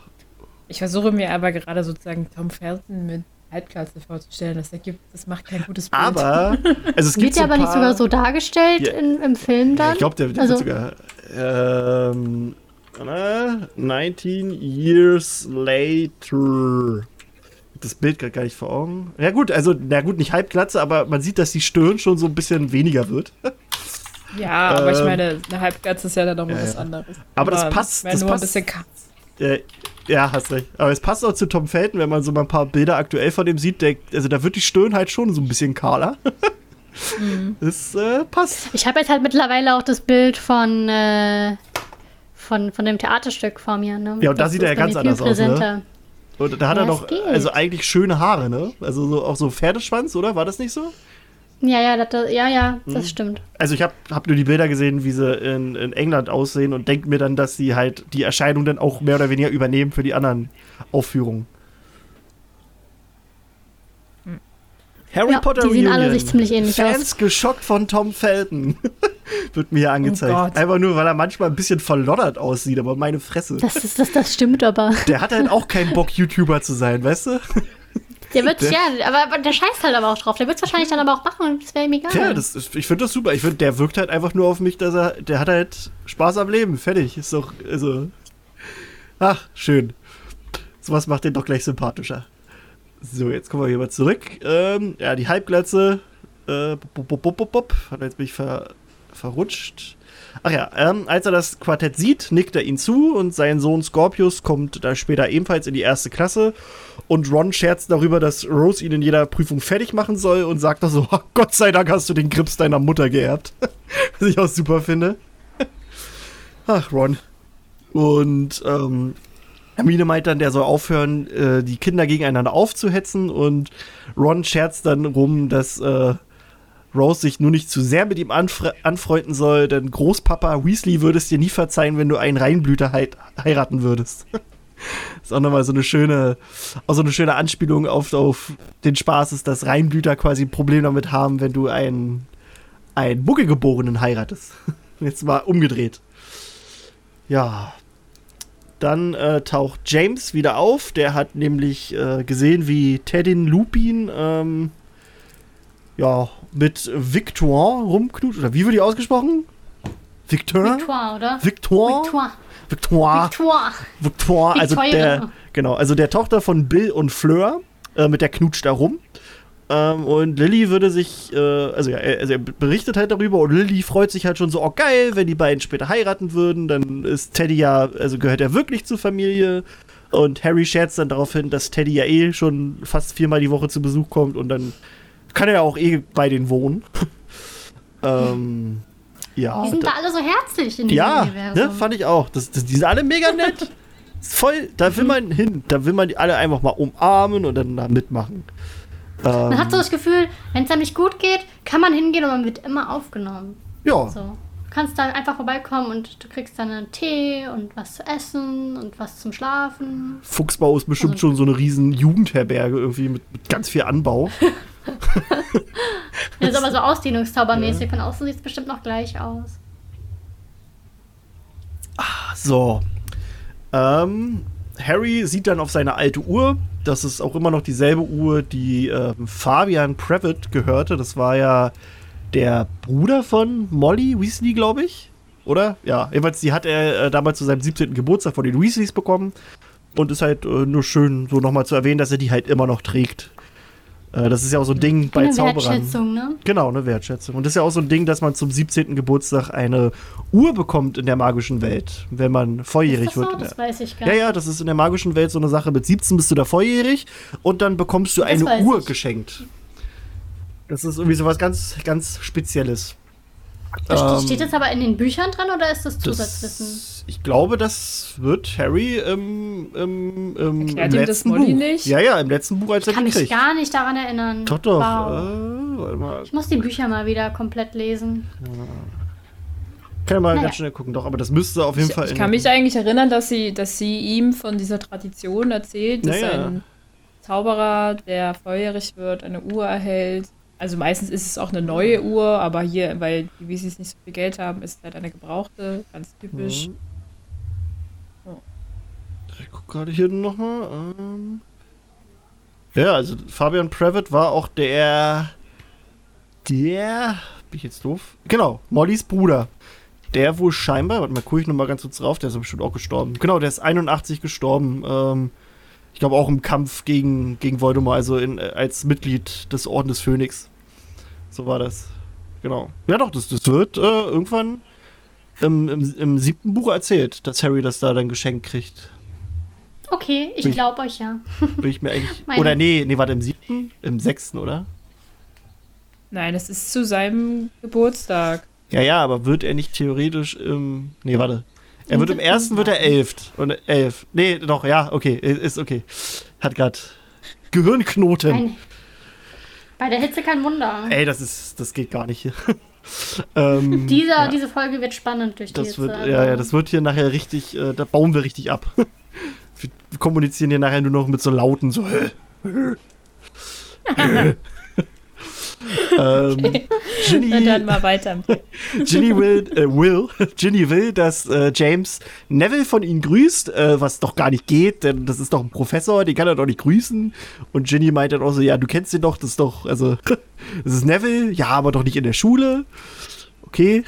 Ich versuche mir aber gerade sozusagen Tom Felton mit Halbglatze vorzustellen. Das ergibt, das macht kein gutes Bild. Aber, also es gibt Wird so aber nicht paar- sogar so dargestellt Ja. in, im Film Ja, dann? ich glaube, der, der Also- wird sogar ähm, na, 19 years later. Das Bild gerade gar nicht vor Augen. Ja gut, also, na gut, nicht Halbglatze, aber man sieht, dass die Stirn schon so ein bisschen weniger wird. Ja, aber ich Ähm, meine, eine Halbglatze ist ja dann nochmal ja, was ja. anderes. Aber das passt- Wenn das nur passt- ein bisschen ka- Äh, ja, hast recht. Aber es passt auch zu Tom Felton, wenn man so mal ein paar Bilder aktuell von dem sieht. Der, also da wird die Stirn halt schon so ein bisschen kahler. Mhm. Das äh, passt. Ich habe jetzt halt mittlerweile auch das Bild von, äh, von, von dem Theaterstück vor mir. Ne? Ja, und da Das sieht er ja ganz anders aus, ne? Und da hat er Ja, es geht. also eigentlich schöne Haare, ne? Also so, auch so Pferdeschwanz, oder? War das nicht so? Ja, ja, das, ja, ja, Mhm. das stimmt. Also ich habe hab nur die Bilder gesehen, wie sie in, in England aussehen und denke mir dann, dass sie halt die Erscheinung dann auch mehr oder weniger übernehmen für die anderen Aufführungen. Harry Ja, Potter die sehen alle Reunion. sich ziemlich ähnlich Fans geschockt von Tom Felton. Wird mir hier angezeigt. Gott. Einfach nur, weil er manchmal ein bisschen verloddert aussieht, aber meine Fresse. Das, ist, das, das stimmt aber. Der hat halt auch keinen Bock, YouTuber zu sein, weißt du? Der wird, Der- ja, aber, der scheißt halt aber auch drauf. Der wird es wahrscheinlich dann aber auch machen und das wäre ihm egal. Ja, das ist, ich finde das super. Ich finde, der wirkt halt einfach nur auf mich, dass er, der hat halt Spaß am Leben. Fertig. Ist doch, also. Ach, schön. Sowas macht den doch gleich sympathischer. So, jetzt kommen wir hier mal zurück. Ähm, ja, die Halbglatze. Äh, bop, bop, bop, bop, Jetzt bin ich ver, verrutscht. Ach ja, ähm, als er das Quartett sieht, nickt er ihn zu und sein Sohn Scorpius kommt da später ebenfalls in die erste Klasse. Und Ron scherzt darüber, dass Rose ihn in jeder Prüfung fertig machen soll und sagt doch so: "Oh, Gott sei Dank hast du den Grips deiner Mutter geerbt. Was ich auch super finde. Ach, Ron. Und ähm, Hermine meint dann, der soll aufhören, äh, die Kinder gegeneinander aufzuhetzen. Und Ron scherzt dann rum, dass äh, Rose sich nur nicht zu sehr mit ihm anfre anfreunden soll, denn Großpapa Weasley würde es dir nie verzeihen, wenn du einen Reinblüter heit heiraten würdest. ist auch nochmal so eine schöne, auch so eine schöne Anspielung auf, auf den Spaß ist, dass Reinblüter quasi ein Problem damit haben, wenn du einen, einen Muggelgeborenen heiratest. Jetzt mal umgedreht. Ja. Dann äh, taucht James wieder auf. Der hat nämlich äh, gesehen, wie Teddin Lupin ähm, ja, mit Victoire rumknut. Oder wie wird die ausgesprochen? Victor? Victoire, oder? Victoire? Victoire. Victoire. Victoire. Victoire, also der, genau, also der Tochter von Bill und Fleur, äh, mit der knutscht da rum. Ähm, und Lilly würde sich, äh, also, ja, er, also er berichtet halt darüber und Lilly freut sich halt schon so, oh geil, wenn die beiden später heiraten würden, dann ist Teddy ja, also gehört er wirklich zur Familie. Und Harry scherzt dann darauf hin, dass Teddy ja eh schon fast viermal die Woche zu Besuch kommt und dann kann er ja auch eh bei denen wohnen. ähm, ja. Die sind da alle so herzlich in diesem Ja, Universum. ne, fand ich auch. Das, das, die sind alle mega nett. Voll, da will man hin. Da will man die alle einfach mal umarmen und dann da mitmachen. Man hat so Ähm, das Gefühl, wenn es einem nicht gut geht, kann man hingehen und man wird immer aufgenommen. ja, So. Du kannst dann einfach vorbeikommen und du kriegst dann einen Tee und was zu essen und was zum Schlafen. Fuchsbau ist bestimmt Also- schon so eine riesen Jugendherberge irgendwie mit, mit ganz viel Anbau. Das ist aber so ausdehnungszaubermäßig. Von außen sieht es bestimmt noch gleich aus. So. Ähm, Harry sieht dann auf seine alte Uhr. Das ist auch immer noch dieselbe Uhr, die ähm, Fabian Previtt gehörte. Das war ja der Bruder von Molly Weasley, glaube ich. Oder? Ja, jedenfalls, die hat er äh, damals zu seinem 17. Geburtstag von den Weasleys bekommen. Und ist halt äh, nur schön, so nochmal zu erwähnen, dass er die halt immer noch trägt. Äh, das ist ja auch so ein Ding bei Eine Zauberern. Wertschätzung, ne? Genau, eine Wertschätzung. Und das ist ja auch so ein Ding, dass man zum 17. Geburtstag eine Uhr bekommt in der magischen Welt, wenn man volljährig Ist das wird. so? der- Das weiß ich gar ja, nicht. ja, das ist in der magischen Welt so eine Sache. Mit 17 bist du da volljährig und dann bekommst du Das eine Uhr ich. geschenkt. Das ist irgendwie so was ganz, ganz Spezielles. Ähm, Steht das aber in den Büchern dran oder ist das Zusatzwissen? das, ich glaube, das wird Harry im, im, im, letzten Molly Buch. nicht? Ja, ja, im letzten Buch, als er Kann mich kriegt. gar nicht daran erinnern. Doch, doch. Wow. Äh. Ich muss die Bücher mal wieder komplett lesen. Kann ich mal Naja. ganz schnell gucken. Doch, aber das müsste auf jeden Ich, Fall. ich kann mich eigentlich erinnern, dass sie, dass sie ihm von dieser Tradition erzählt, dass Naja. ein Zauberer, der volljährig wird, eine Uhr erhält. Also meistens ist es auch eine neue Uhr, aber hier, weil die Weasleys nicht so viel Geld haben, ist es halt eine gebrauchte, ganz typisch. Mhm. Ja. Ich guck gerade hier nochmal. Ähm. Ja, also Fabian Previtt war auch der. Der. Bin ich jetzt doof? Genau, Mollys Bruder. Der wohl scheinbar, warte mal, gucke ich nochmal ganz kurz drauf, der ist bestimmt auch gestorben. Genau, der ist 81 gestorben. Ähm, ich glaube auch im Kampf gegen, gegen Voldemort, also in, als Mitglied des Orden des Phönix. So war das. Genau. Ja doch, das, das wird äh, irgendwann im, im, im siebten Buch erzählt, dass Harry das da dann geschenkt kriegt. Okay, ich glaube euch ja. Bin ich mir eigentlich. Oder nee, nee, warte, im siebten? Im sechsten, oder? Nein, es ist zu seinem Geburtstag. Ja, ja, aber wird er nicht theoretisch im. Nee, warte. Er Im wird im ersten wird er Jahr. elf. Und elf. Nee, doch, ja, okay. Ist okay. Hat grad Gehirnknoten. Ein, bei der Hitze kein Wunder. Ey, das ist. Das geht gar nicht hier. ähm, Dieser, ja, Diese Folge wird spannend durch die das Hitze. wird, also- ja, ja, das wird hier nachher richtig, äh, da bauen wir richtig ab. wir kommunizieren hier nachher nur noch mit so Lauten, so. ähm, Ginny, Und dann mal weiter. Ginny will, äh, will, Ginny will, dass äh, James Neville von ihnen grüßt, äh, was doch gar nicht geht, denn das ist doch ein Professor, den kann er doch nicht grüßen. Und Ginny meint dann auch so, ja, du kennst den doch, das ist doch, also, das ist Neville, ja, aber doch nicht in der Schule. Okay.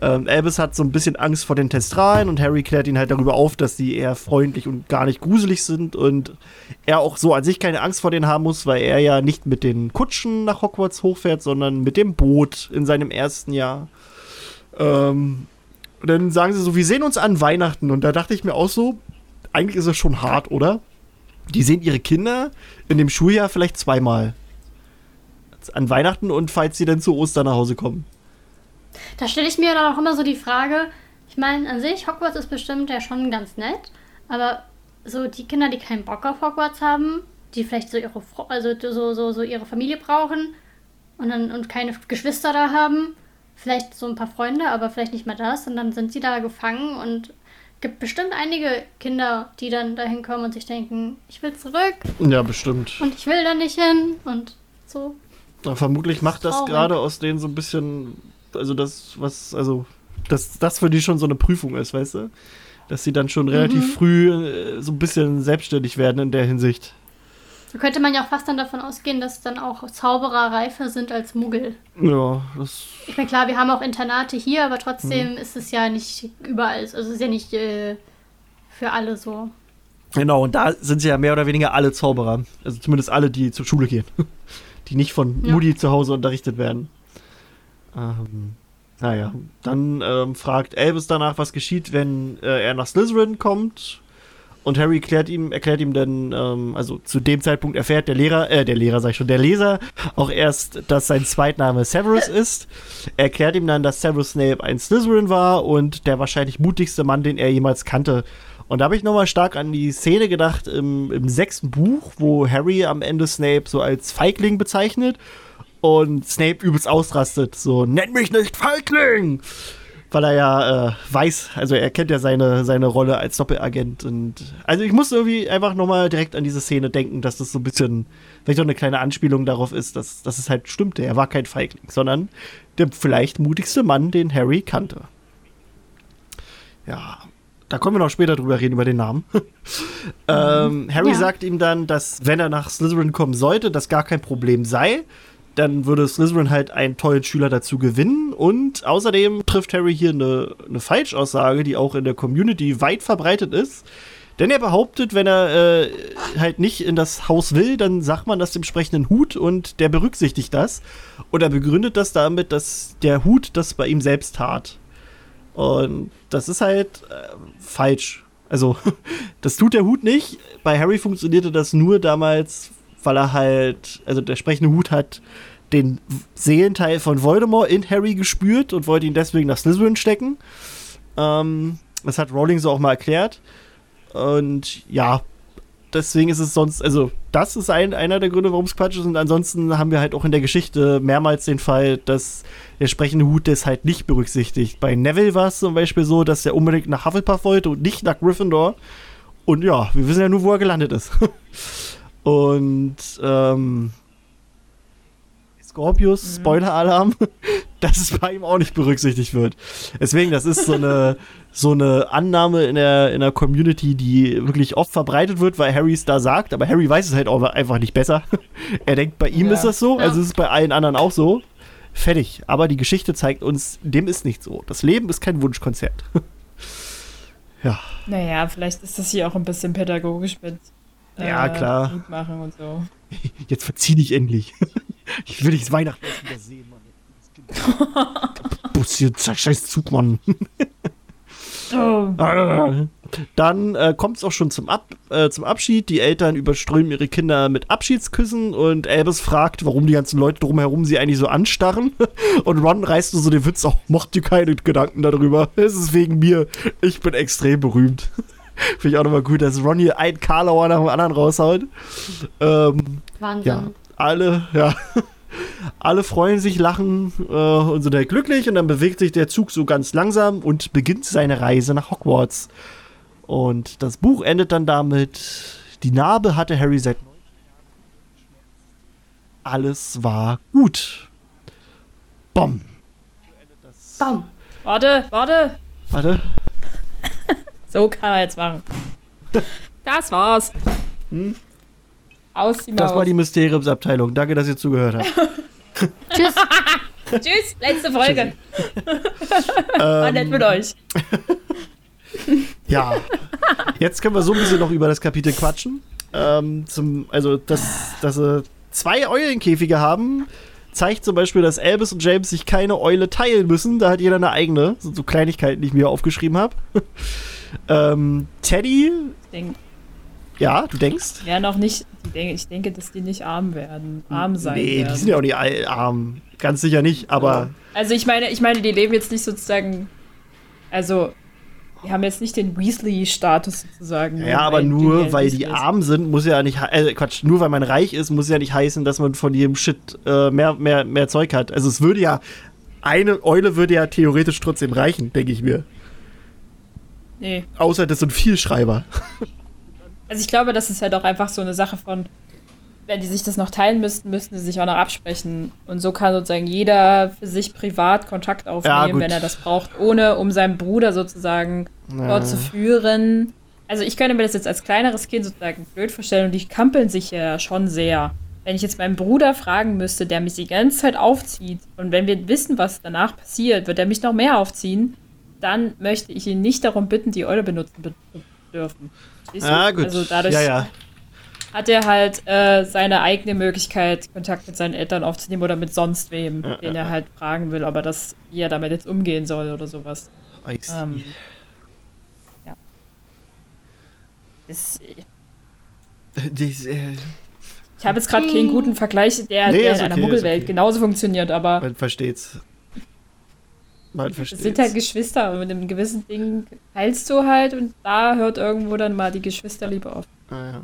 Ähm, Albus hat so ein bisschen Angst vor den Testralen und Harry klärt ihn halt darüber auf, dass die eher freundlich und gar nicht gruselig sind und er auch so an sich keine Angst vor denen haben muss, weil er ja nicht mit den Kutschen nach Hogwarts hochfährt, sondern mit dem Boot in seinem ersten Jahr. Ähm, und dann sagen sie so, wir sehen uns an Weihnachten. Und da dachte ich mir auch so, eigentlich ist es schon hart, oder? Die sehen ihre Kinder in dem Schuljahr vielleicht zweimal. An Weihnachten und falls sie dann zu Ostern nach Hause kommen. Da stelle ich mir dann auch immer so die Frage, ich meine, an sich, Hogwarts ist bestimmt ja schon ganz nett, aber so die Kinder, die keinen Bock auf Hogwarts haben, die vielleicht so ihre, also so, so, so ihre Familie brauchen und, dann, und keine Geschwister da haben, vielleicht so ein paar Freunde, aber vielleicht nicht mal das, und dann sind sie da gefangen und gibt bestimmt einige Kinder, die dann dahin kommen und sich denken, ich will zurück Ja, bestimmt. und ich will da nicht hin und so. Na, vermutlich macht das gerade aus denen so ein bisschen, also das, was, also, dass das für die schon so eine Prüfung ist, weißt du? Dass sie dann schon relativ Mhm. früh äh, so ein bisschen selbstständig werden in der Hinsicht. Da könnte man ja auch fast dann davon ausgehen, dass dann auch Zauberer reifer sind als Muggel. Ja, das. Ich meine, klar, wir haben auch Internate hier, aber Mhm. trotzdem ist es ja nicht überall. Also es ist ja nicht äh, für alle so. Genau, und da sind sie ja mehr oder weniger alle Zauberer. Also zumindest alle, die zur Schule gehen. Die nicht von Ja. Mutti zu Hause unterrichtet werden. Ähm, naja, dann ähm, fragt Elvis danach, was geschieht, wenn äh, er nach Slytherin kommt. Und Harry erklärt ihm, erklärt ihm dann, ähm, also zu dem Zeitpunkt erfährt der Lehrer, äh, der Lehrer sag ich schon, der Leser auch erst, dass sein Zweitname Severus ist. Er erklärt ihm dann, dass Severus Snape ein Slytherin war und der wahrscheinlich mutigste Mann, den er jemals kannte. Und da habe ich nochmal stark an die Szene gedacht im, im sechsten Buch, wo Harry am Ende Snape so als Feigling bezeichnet und Snape übelst ausrastet. So, nenn mich nicht Feigling! Weil er ja äh, weiß, also er kennt ja seine, seine Rolle als Doppelagent. Und also ich muss irgendwie einfach nochmal direkt an diese Szene denken, dass das so ein bisschen, vielleicht auch eine kleine Anspielung darauf ist, dass, dass es halt stimmte. Er war kein Feigling, sondern der vielleicht mutigste Mann, den Harry kannte. Ja, da können wir noch später drüber reden, über den Namen. ähm, Harry Ja. sagt ihm dann, dass wenn er nach Slytherin kommen sollte, das gar kein Problem sei. Dann würde Slytherin halt einen tollen Schüler dazu gewinnen. Und außerdem trifft Harry hier eine, eine Falschaussage, die auch in der Community weit verbreitet ist. Denn er behauptet, wenn er äh, halt nicht in das Haus will, dann sagt man das dem sprechenden Hut und der berücksichtigt das. Und er begründet das damit, dass der Hut das bei ihm selbst tat. Und das ist halt äh, falsch. Also, das tut der Hut nicht. Bei Harry funktionierte das nur damals, weil er halt, also der sprechende Hut hat den Seelenteil von Voldemort in Harry gespürt und wollte ihn deswegen nach Slytherin stecken. Ähm, das hat Rowling so auch mal erklärt. Und ja, deswegen ist es sonst, also das ist ein, einer der Gründe, warum es Quatsch ist. Und ansonsten haben wir halt auch in der Geschichte mehrmals den Fall, dass der sprechende Hut das halt nicht berücksichtigt. Bei Neville war es zum Beispiel so, dass er unbedingt nach Hufflepuff wollte und nicht nach Gryffindor. Und ja, wir wissen ja nur, wo er gelandet ist. und ähm, Scorpius, Spoiler-Alarm, dass es bei ihm auch nicht berücksichtigt wird. Deswegen, das ist so eine, so eine Annahme in der, in der Community, die wirklich oft verbreitet wird, weil Harry es da sagt, aber Harry weiß es halt auch einfach nicht besser. er denkt, bei ihm Ja. ist das so, also ist es bei allen anderen auch so. Fertig. Aber die Geschichte zeigt uns, dem ist nicht so. Das Leben ist kein Wunschkonzert. ja. Naja, vielleicht ist das hier auch ein bisschen pädagogisch mit Ja, klar. Mut machen und so. Jetzt verzieh dich endlich. Ich will dich das Weihnachten wieder sehen, Mann. Bus hier, scheiß Zug, Mann. Oh. Dann äh, kommt es auch schon zum, Ab äh, zum Abschied. Die Eltern überströmen ihre Kinder mit Abschiedsküssen und Albus fragt, warum die ganzen Leute drumherum sie eigentlich so anstarren. Und Ron reißt nur so den Witz auch, macht dir keine Gedanken darüber. Es ist wegen mir. Ich bin extrem berühmt. Finde ich auch nochmal gut, dass Ron hier einen Karlauer nach dem anderen raushaut. Ähm, Wahnsinn. ja, alle, ja. Alle freuen sich, lachen äh, und sind halt glücklich und dann bewegt sich der Zug so ganz langsam und beginnt seine Reise nach Hogwarts. Und das Buch endet dann damit, die Narbe hatte Harry seit. Alles war gut. Bom. Baum. Warte, warte. Warte. So kann er jetzt machen. Das war's. Aus die Maus. Das war die Mysteriumsabteilung. Danke, dass ihr zugehört habt. Tschüss. Tschüss, letzte Folge. War nett Ähm, mit euch. Ja. Jetzt können wir so ein bisschen noch über das Kapitel quatschen. Ähm, zum, also, dass, dass sie zwei Eulenkäfige haben, zeigt zum Beispiel, dass Albus und James sich keine Eule teilen müssen. Da hat jeder eine eigene. Das sind so Kleinigkeiten, die ich mir aufgeschrieben habe. ähm, Teddy, Ich denke, ja, du denkst? werden auch nicht, denke, ich denke, dass die nicht arm werden, arm sein nee, werden. die sind ja auch nicht arm. Ganz sicher nicht, aber Also ich meine, ich meine, die leben jetzt nicht sozusagen, also die haben jetzt nicht den Weasley-Status sozusagen. Ja, aber nur weil die arm sind, muss ja nicht, äh, Quatsch, nur weil man reich ist, muss ja nicht heißen, dass man von jedem Shit äh, mehr, mehr, mehr Zeug hat. Also es würde ja, eine Eule würde ja theoretisch trotzdem reichen, denke ich mir. Nee. Außer das sind Vielschreiber. Also ich glaube, das ist halt auch einfach so eine Sache von, wenn die sich das noch teilen müssten, müssten sie sich auch noch absprechen. Und so kann sozusagen jeder für sich privat Kontakt aufnehmen, gut. wenn er das braucht, ohne um seinem Bruder sozusagen fortzuführen. Also ich könnte mir das jetzt als kleineres Kind sozusagen blöd vorstellen und die kampeln sich ja schon sehr. Wenn ich jetzt meinen Bruder fragen müsste, der mich die ganze Zeit aufzieht und wenn wir wissen, was danach passiert, wird er mich noch mehr aufziehen, dann möchte ich ihn nicht darum bitten, die Eule benutzen be dürfen. Du? Ah, gut. Also dadurch ja, ja. hat er halt äh, seine eigene Möglichkeit, Kontakt mit seinen Eltern aufzunehmen oder mit sonst wem, Ja, den ja, er halt fragen will, aber das, wie er damit jetzt umgehen soll oder sowas. I see. Ähm, ja. Das, Dies, äh, ich habe jetzt gerade keinen guten Vergleich, der, Nee, der in einer okay, ist Muggelwelt okay. genauso funktioniert, aber man versteht's. Man es versteht's. sind halt Geschwister und mit einem gewissen Ding teilst du halt und da hört irgendwo dann mal die Geschwisterliebe auf. Ah, ja.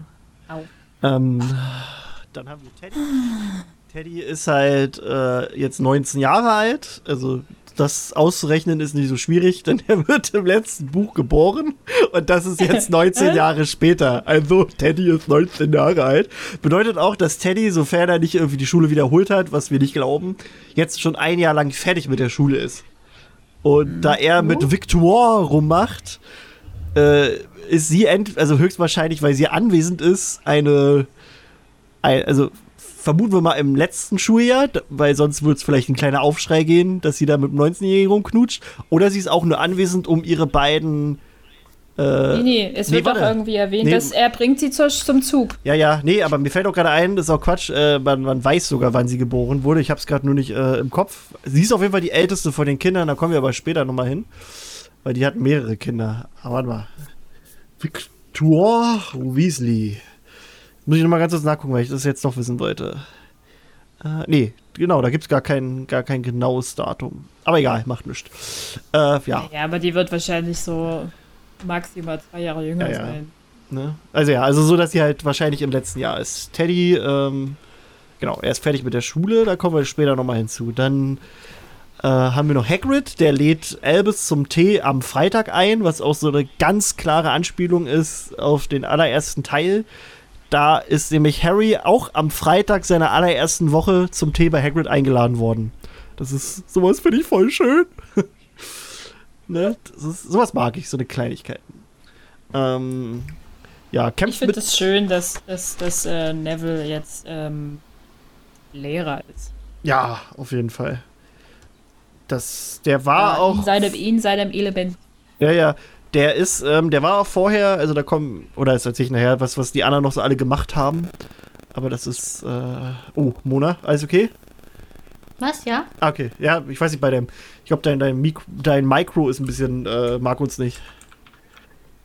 Au. Ähm, dann haben wir Teddy. Teddy ist halt äh, jetzt 19 Jahre alt. Also das auszurechnen ist nicht so schwierig, denn er wird im letzten Buch geboren und das ist jetzt 19 Jahre später. Also Teddy ist 19 Jahre alt. Bedeutet auch, dass Teddy, sofern er nicht irgendwie die Schule wiederholt hat, was wir nicht glauben, jetzt schon ein Jahr lang fertig mit der Schule ist. Und da er mit Victoire rummacht, äh, ist sie also höchstwahrscheinlich, weil sie anwesend ist, eine, ein, also vermuten wir mal im letzten Schuljahr, weil sonst wird es vielleicht ein kleiner Aufschrei gehen, dass sie da mit dem 19-Jährigen rumknutscht. Oder sie ist auch nur anwesend, um ihre beiden. Äh, Nee, nee, es nee, wird doch warte. irgendwie erwähnt, Nee. dass er bringt sie zur, zum Zug. Ja, ja, nee, aber mir fällt auch gerade ein, das ist auch Quatsch, äh, man, man weiß sogar, wann sie geboren wurde. Ich habe es gerade nur nicht äh, im Kopf. Sie ist auf jeden Fall die älteste von den Kindern, da kommen wir aber später nochmal hin. Weil die hat mehrere Kinder. Aber warte mal. Victoire Weasley. Muss ich nochmal ganz kurz nachgucken, weil ich das jetzt noch wissen wollte. Äh, nee, genau, da gibt es gar kein, gar kein genaues Datum. Aber egal, macht nichts. Äh, ja. Ja, aber die wird wahrscheinlich so maximal zwei Jahre jünger Ja, ja. sein. Ne? Also ja, also so, dass sie halt wahrscheinlich im letzten Jahr ist. Teddy, ähm, genau, er ist fertig mit der Schule, da kommen wir später nochmal hinzu. Dann äh, haben wir noch Hagrid, der lädt Albus zum Tee am Freitag ein, was auch so eine ganz klare Anspielung ist auf den allerersten Teil. Da ist nämlich Harry auch am Freitag seiner allerersten Woche zum Tee bei Hagrid eingeladen worden. Das ist, sowas finde ich voll schön. Ne? Ist, sowas mag ich, so eine Kleinigkeit. Ähm, ja, Ich kämpft finde mit. es schön, dass, dass, dass äh, Neville jetzt ähm, Lehrer ist. Ja, auf jeden Fall. Das, der war Ja, auch. In seinem, in seinem Element. Ja, ja. Der ist, ähm, der war auch vorher, also da kommen, oder das erzähle ich nachher, was, was die anderen noch so alle gemacht haben. Aber das ist, äh, oh, Mona, alles okay? Was, ja? Okay. Ja, ich weiß nicht, bei dem, ich glaube, dein, dein, Mik dein Micro ist ein bisschen, äh, mag uns nicht.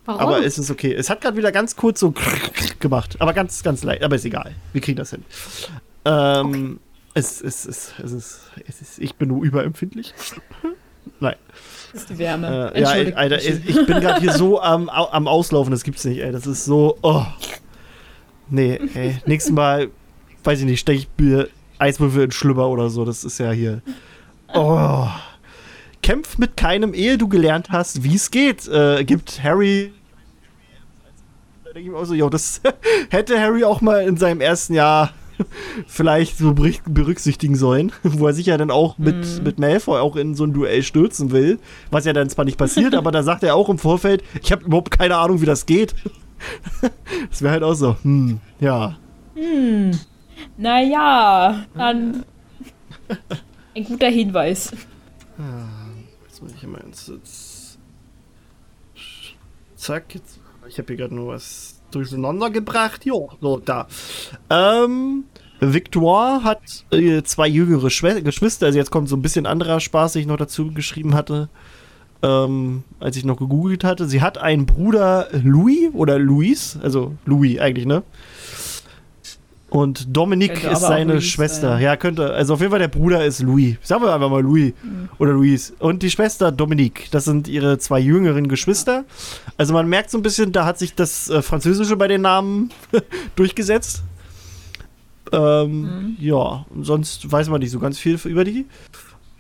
Warum? Aber es ist okay. Es hat gerade wieder ganz kurz so gemacht. Aber ganz, ganz leicht. Aber ist egal. Wir kriegen das hin. Ähm, es, es, es, es, ist, es ist, ich bin nur überempfindlich. Nein. Das ist die Wärme. Äh, ja, Entschuldigt Alter, ich, ich bin gerade hier so am, am Auslaufen, das gibt's nicht, ey. Das ist so, oh. Nee, ey. Nächstes Mal, weiß ich nicht, stecke ich mir Eiswürfel in Schlüpper oder so. Das ist ja hier. Oh. Kämpf mit keinem, ehe du gelernt hast, wie es geht. Äh, gibt Harry. Da denke ich mir auch so, jo, das hätte Harry auch mal in seinem ersten Jahr vielleicht so berücksichtigen sollen, wo er sich ja dann auch mit, Mhm. mit Malfoy auch in so ein Duell stürzen will, was ja dann zwar nicht passiert, aber da sagt er auch im Vorfeld, ich habe überhaupt keine Ahnung, wie das geht. Das wäre halt auch so, hm, ja. Hm. Naja, dann ein guter Hinweis. Jetzt muss ich mal ins, jetzt, Zack, jetzt, ich habe hier gerade nur was durcheinander gebracht. Jo, so, da. Ähm, Victoire hat äh, zwei jüngere Schwe Geschwister, also jetzt kommt so ein bisschen anderer Spaß, den ich noch dazu geschrieben hatte, ähm, als ich noch gegoogelt hatte. Sie hat einen Bruder Louis oder Louis, also Louis eigentlich, ne? Und Dominique ist seine Louis Schwester. sein. Ja, könnte. Also auf jeden Fall der Bruder ist Louis. Sagen wir einfach mal Louis oder Louise. Und die Schwester Dominique. Das sind ihre zwei jüngeren Geschwister. Also man merkt so ein bisschen, da hat sich das äh, Französische bei den Namen durchgesetzt. Ähm, Ja, und sonst weiß man nicht so ganz viel über die.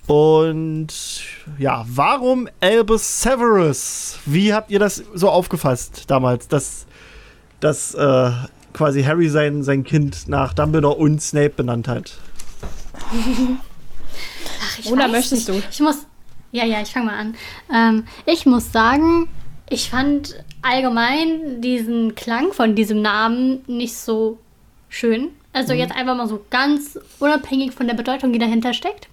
Und ja, warum Albus Severus? Wie habt ihr das so aufgefasst damals, dass, dass äh, quasi Harry sein, sein Kind nach Dumbledore und Snape benannt hat. Ach, Oder möchtest nicht. du? Ich muss. Ja, ja, ich fange mal an. Ähm, ich muss sagen, ich fand allgemein diesen Klang von diesem Namen nicht so schön. Also mhm. jetzt einfach mal so ganz unabhängig von der Bedeutung, die dahinter steckt.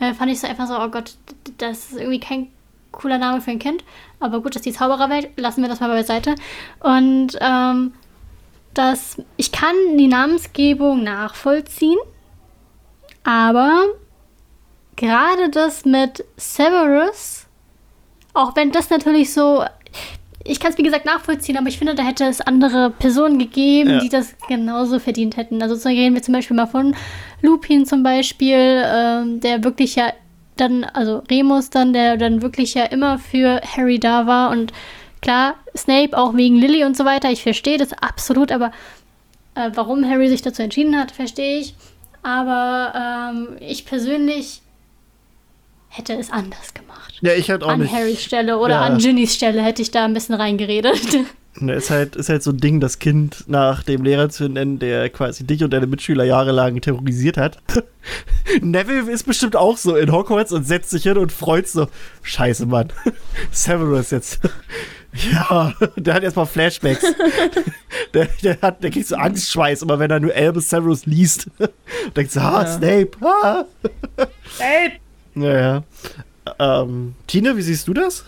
Äh, fand ich so einfach so, oh Gott, das ist irgendwie kein cooler Name für ein Kind. Aber gut, das ist die Zaubererwelt, lassen wir das mal beiseite. Und ähm, das, ich kann die Namensgebung nachvollziehen, aber gerade das mit Severus, auch wenn das natürlich so, ich kann es wie gesagt nachvollziehen, aber ich finde, da hätte es andere Personen gegeben, ja. die das genauso verdient hätten. Also so reden wir zum Beispiel mal von Lupin zum Beispiel, ähm, der wirklich ja dann, also Remus dann, der dann wirklich ja immer für Harry da war und klar, Snape auch wegen Lily und so weiter, ich verstehe das absolut, aber äh, warum Harry sich dazu entschieden hat, verstehe ich. Aber ähm, ich persönlich hätte es anders gemacht. Ja, ich halt auch an nicht. An Harrys Stelle oder ja. an Ginnys Stelle hätte ich da ein bisschen reingeredet. Ne, ist halt, ist halt so ein Ding, das Kind nach dem Lehrer zu nennen, der quasi dich und deine Mitschüler jahrelang terrorisiert hat. Neville ist bestimmt auch so in Hogwarts und setzt sich hin und freut so. Scheiße, Mann. Severus jetzt. Ja, der hat erstmal Flashbacks. der, der, hat, der kriegt so Angstschweiß, immer wenn er nur Albus Severus liest. Denkt so, ah, ja. Snape, ah. Snape! Naja. Ähm, Tina, wie siehst du das?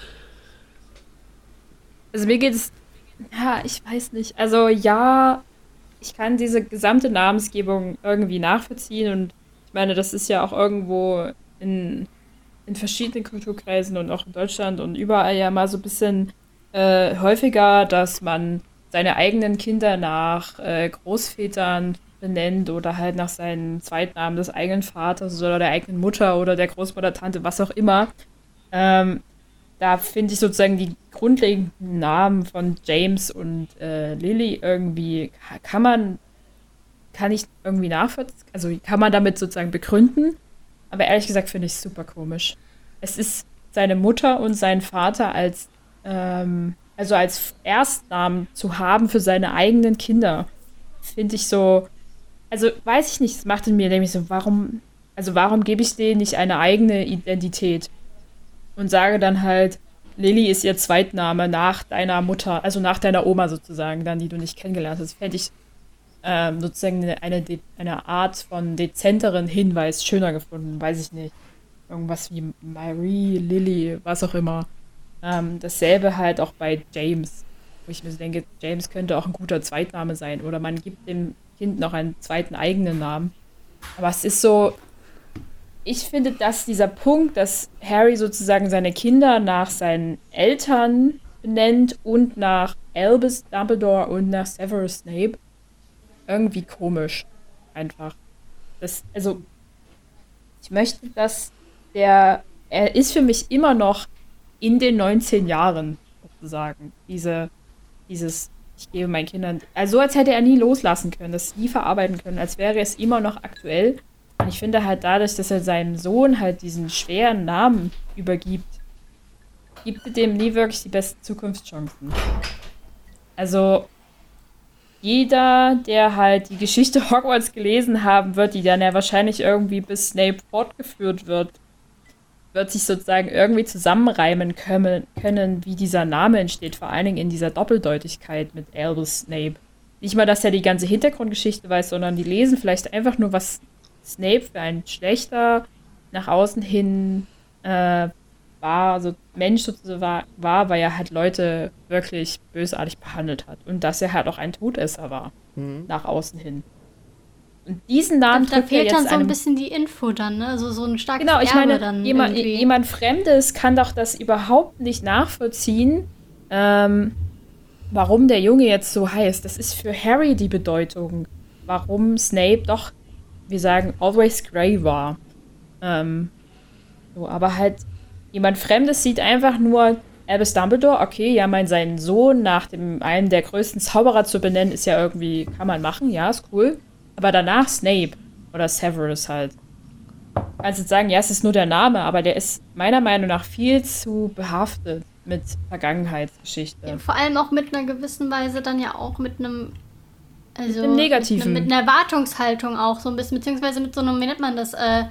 Also mir geht es ja, ich weiß nicht. Also ja, ich kann diese gesamte Namensgebung irgendwie nachvollziehen und ich meine, das ist ja auch irgendwo in, in verschiedenen Kulturkreisen und auch in Deutschland und überall ja mal so ein bisschen äh, häufiger, dass man seine eigenen Kinder nach äh, Großvätern benennt oder halt nach seinen Zweitnamen des eigenen Vaters oder der eigenen Mutter oder der Großmutter, Tante, was auch immer. Ähm, da finde ich sozusagen die grundlegenden Namen von James und äh, Lily irgendwie, kann man, kann ich irgendwie nachvollziehen, also kann man damit sozusagen begründen. Aber ehrlich gesagt finde ich es super komisch. Es ist seine Mutter und sein Vater als, ähm, also als Erstnamen zu haben für seine eigenen Kinder, finde ich so, also weiß ich nicht, es macht in mir nämlich so, warum, also warum gebe ich denen nicht eine eigene Identität? und sage dann halt, Lilly ist ihr Zweitname nach deiner Mutter, also nach deiner Oma sozusagen, dann, die du nicht kennengelernt hast. Fände ich ähm, sozusagen eine, eine, eine Art von dezenteren Hinweis schöner gefunden, weiß ich nicht. Irgendwas wie Marie, Lilly, was auch immer. Ähm, dasselbe halt auch bei James, wo ich mir so denke, James könnte auch ein guter Zweitname sein oder man gibt dem Kind noch einen zweiten eigenen Namen. Aber es ist so, ich finde, dass dieser Punkt, dass Harry sozusagen seine Kinder nach seinen Eltern benennt und nach Albus Dumbledore und nach Severus Snape, irgendwie komisch. Einfach. Das, also, ich möchte, dass der, er ist für mich immer noch in den 19 Jahren, sozusagen. Diese, dieses, ich gebe meinen Kindern, also so als hätte er nie loslassen können, das nie verarbeiten können, als wäre es immer noch aktuell und ich finde halt dadurch, dass er seinem Sohn halt diesen schweren Namen übergibt, gibt er dem nie wirklich die besten Zukunftschancen. Also jeder, der halt die Geschichte Hogwarts gelesen haben wird, die dann ja wahrscheinlich irgendwie bis Snape fortgeführt wird, wird sich sozusagen irgendwie zusammenreimen können, können, wie dieser Name entsteht, vor allen Dingen in dieser Doppeldeutigkeit mit Albus Snape. Nicht mal, dass er die ganze Hintergrundgeschichte weiß, sondern die lesen vielleicht einfach nur, was Snape für ein schlechter, nach außen hin äh, war, so Mensch sozusagen war, war, weil er halt Leute wirklich bösartig behandelt hat. Und dass er halt auch ein Todesser war, mhm. nach außen hin. Und diesen Namen Da, da fehlt dann so ein bisschen die Info dann, ne? Also so ein starkes Genau, ich Erbe meine, dann jemand, jemand Fremdes kann doch das überhaupt nicht nachvollziehen, ähm, warum der Junge jetzt so heißt. Das ist für Harry die Bedeutung, warum Snape doch wir sagen, always grey war. Ähm, so, aber halt jemand Fremdes sieht einfach nur Albus Dumbledore, okay, ja, mein seinen Sohn nach dem einen der größten Zauberer zu benennen, ist ja irgendwie, kann man machen, ja, ist cool. Aber danach Snape oder Severus halt. Kannst jetzt sagen, ja, es ist nur der Name, aber der ist meiner Meinung nach viel zu behaftet mit Vergangenheitsgeschichte. Ja, vor allem auch mit einer gewissen Weise dann ja auch mit einem Also Im Negativen. Mit, mit einer Erwartungshaltung auch so ein bisschen, beziehungsweise mit so einem, wie nennt man das, äh,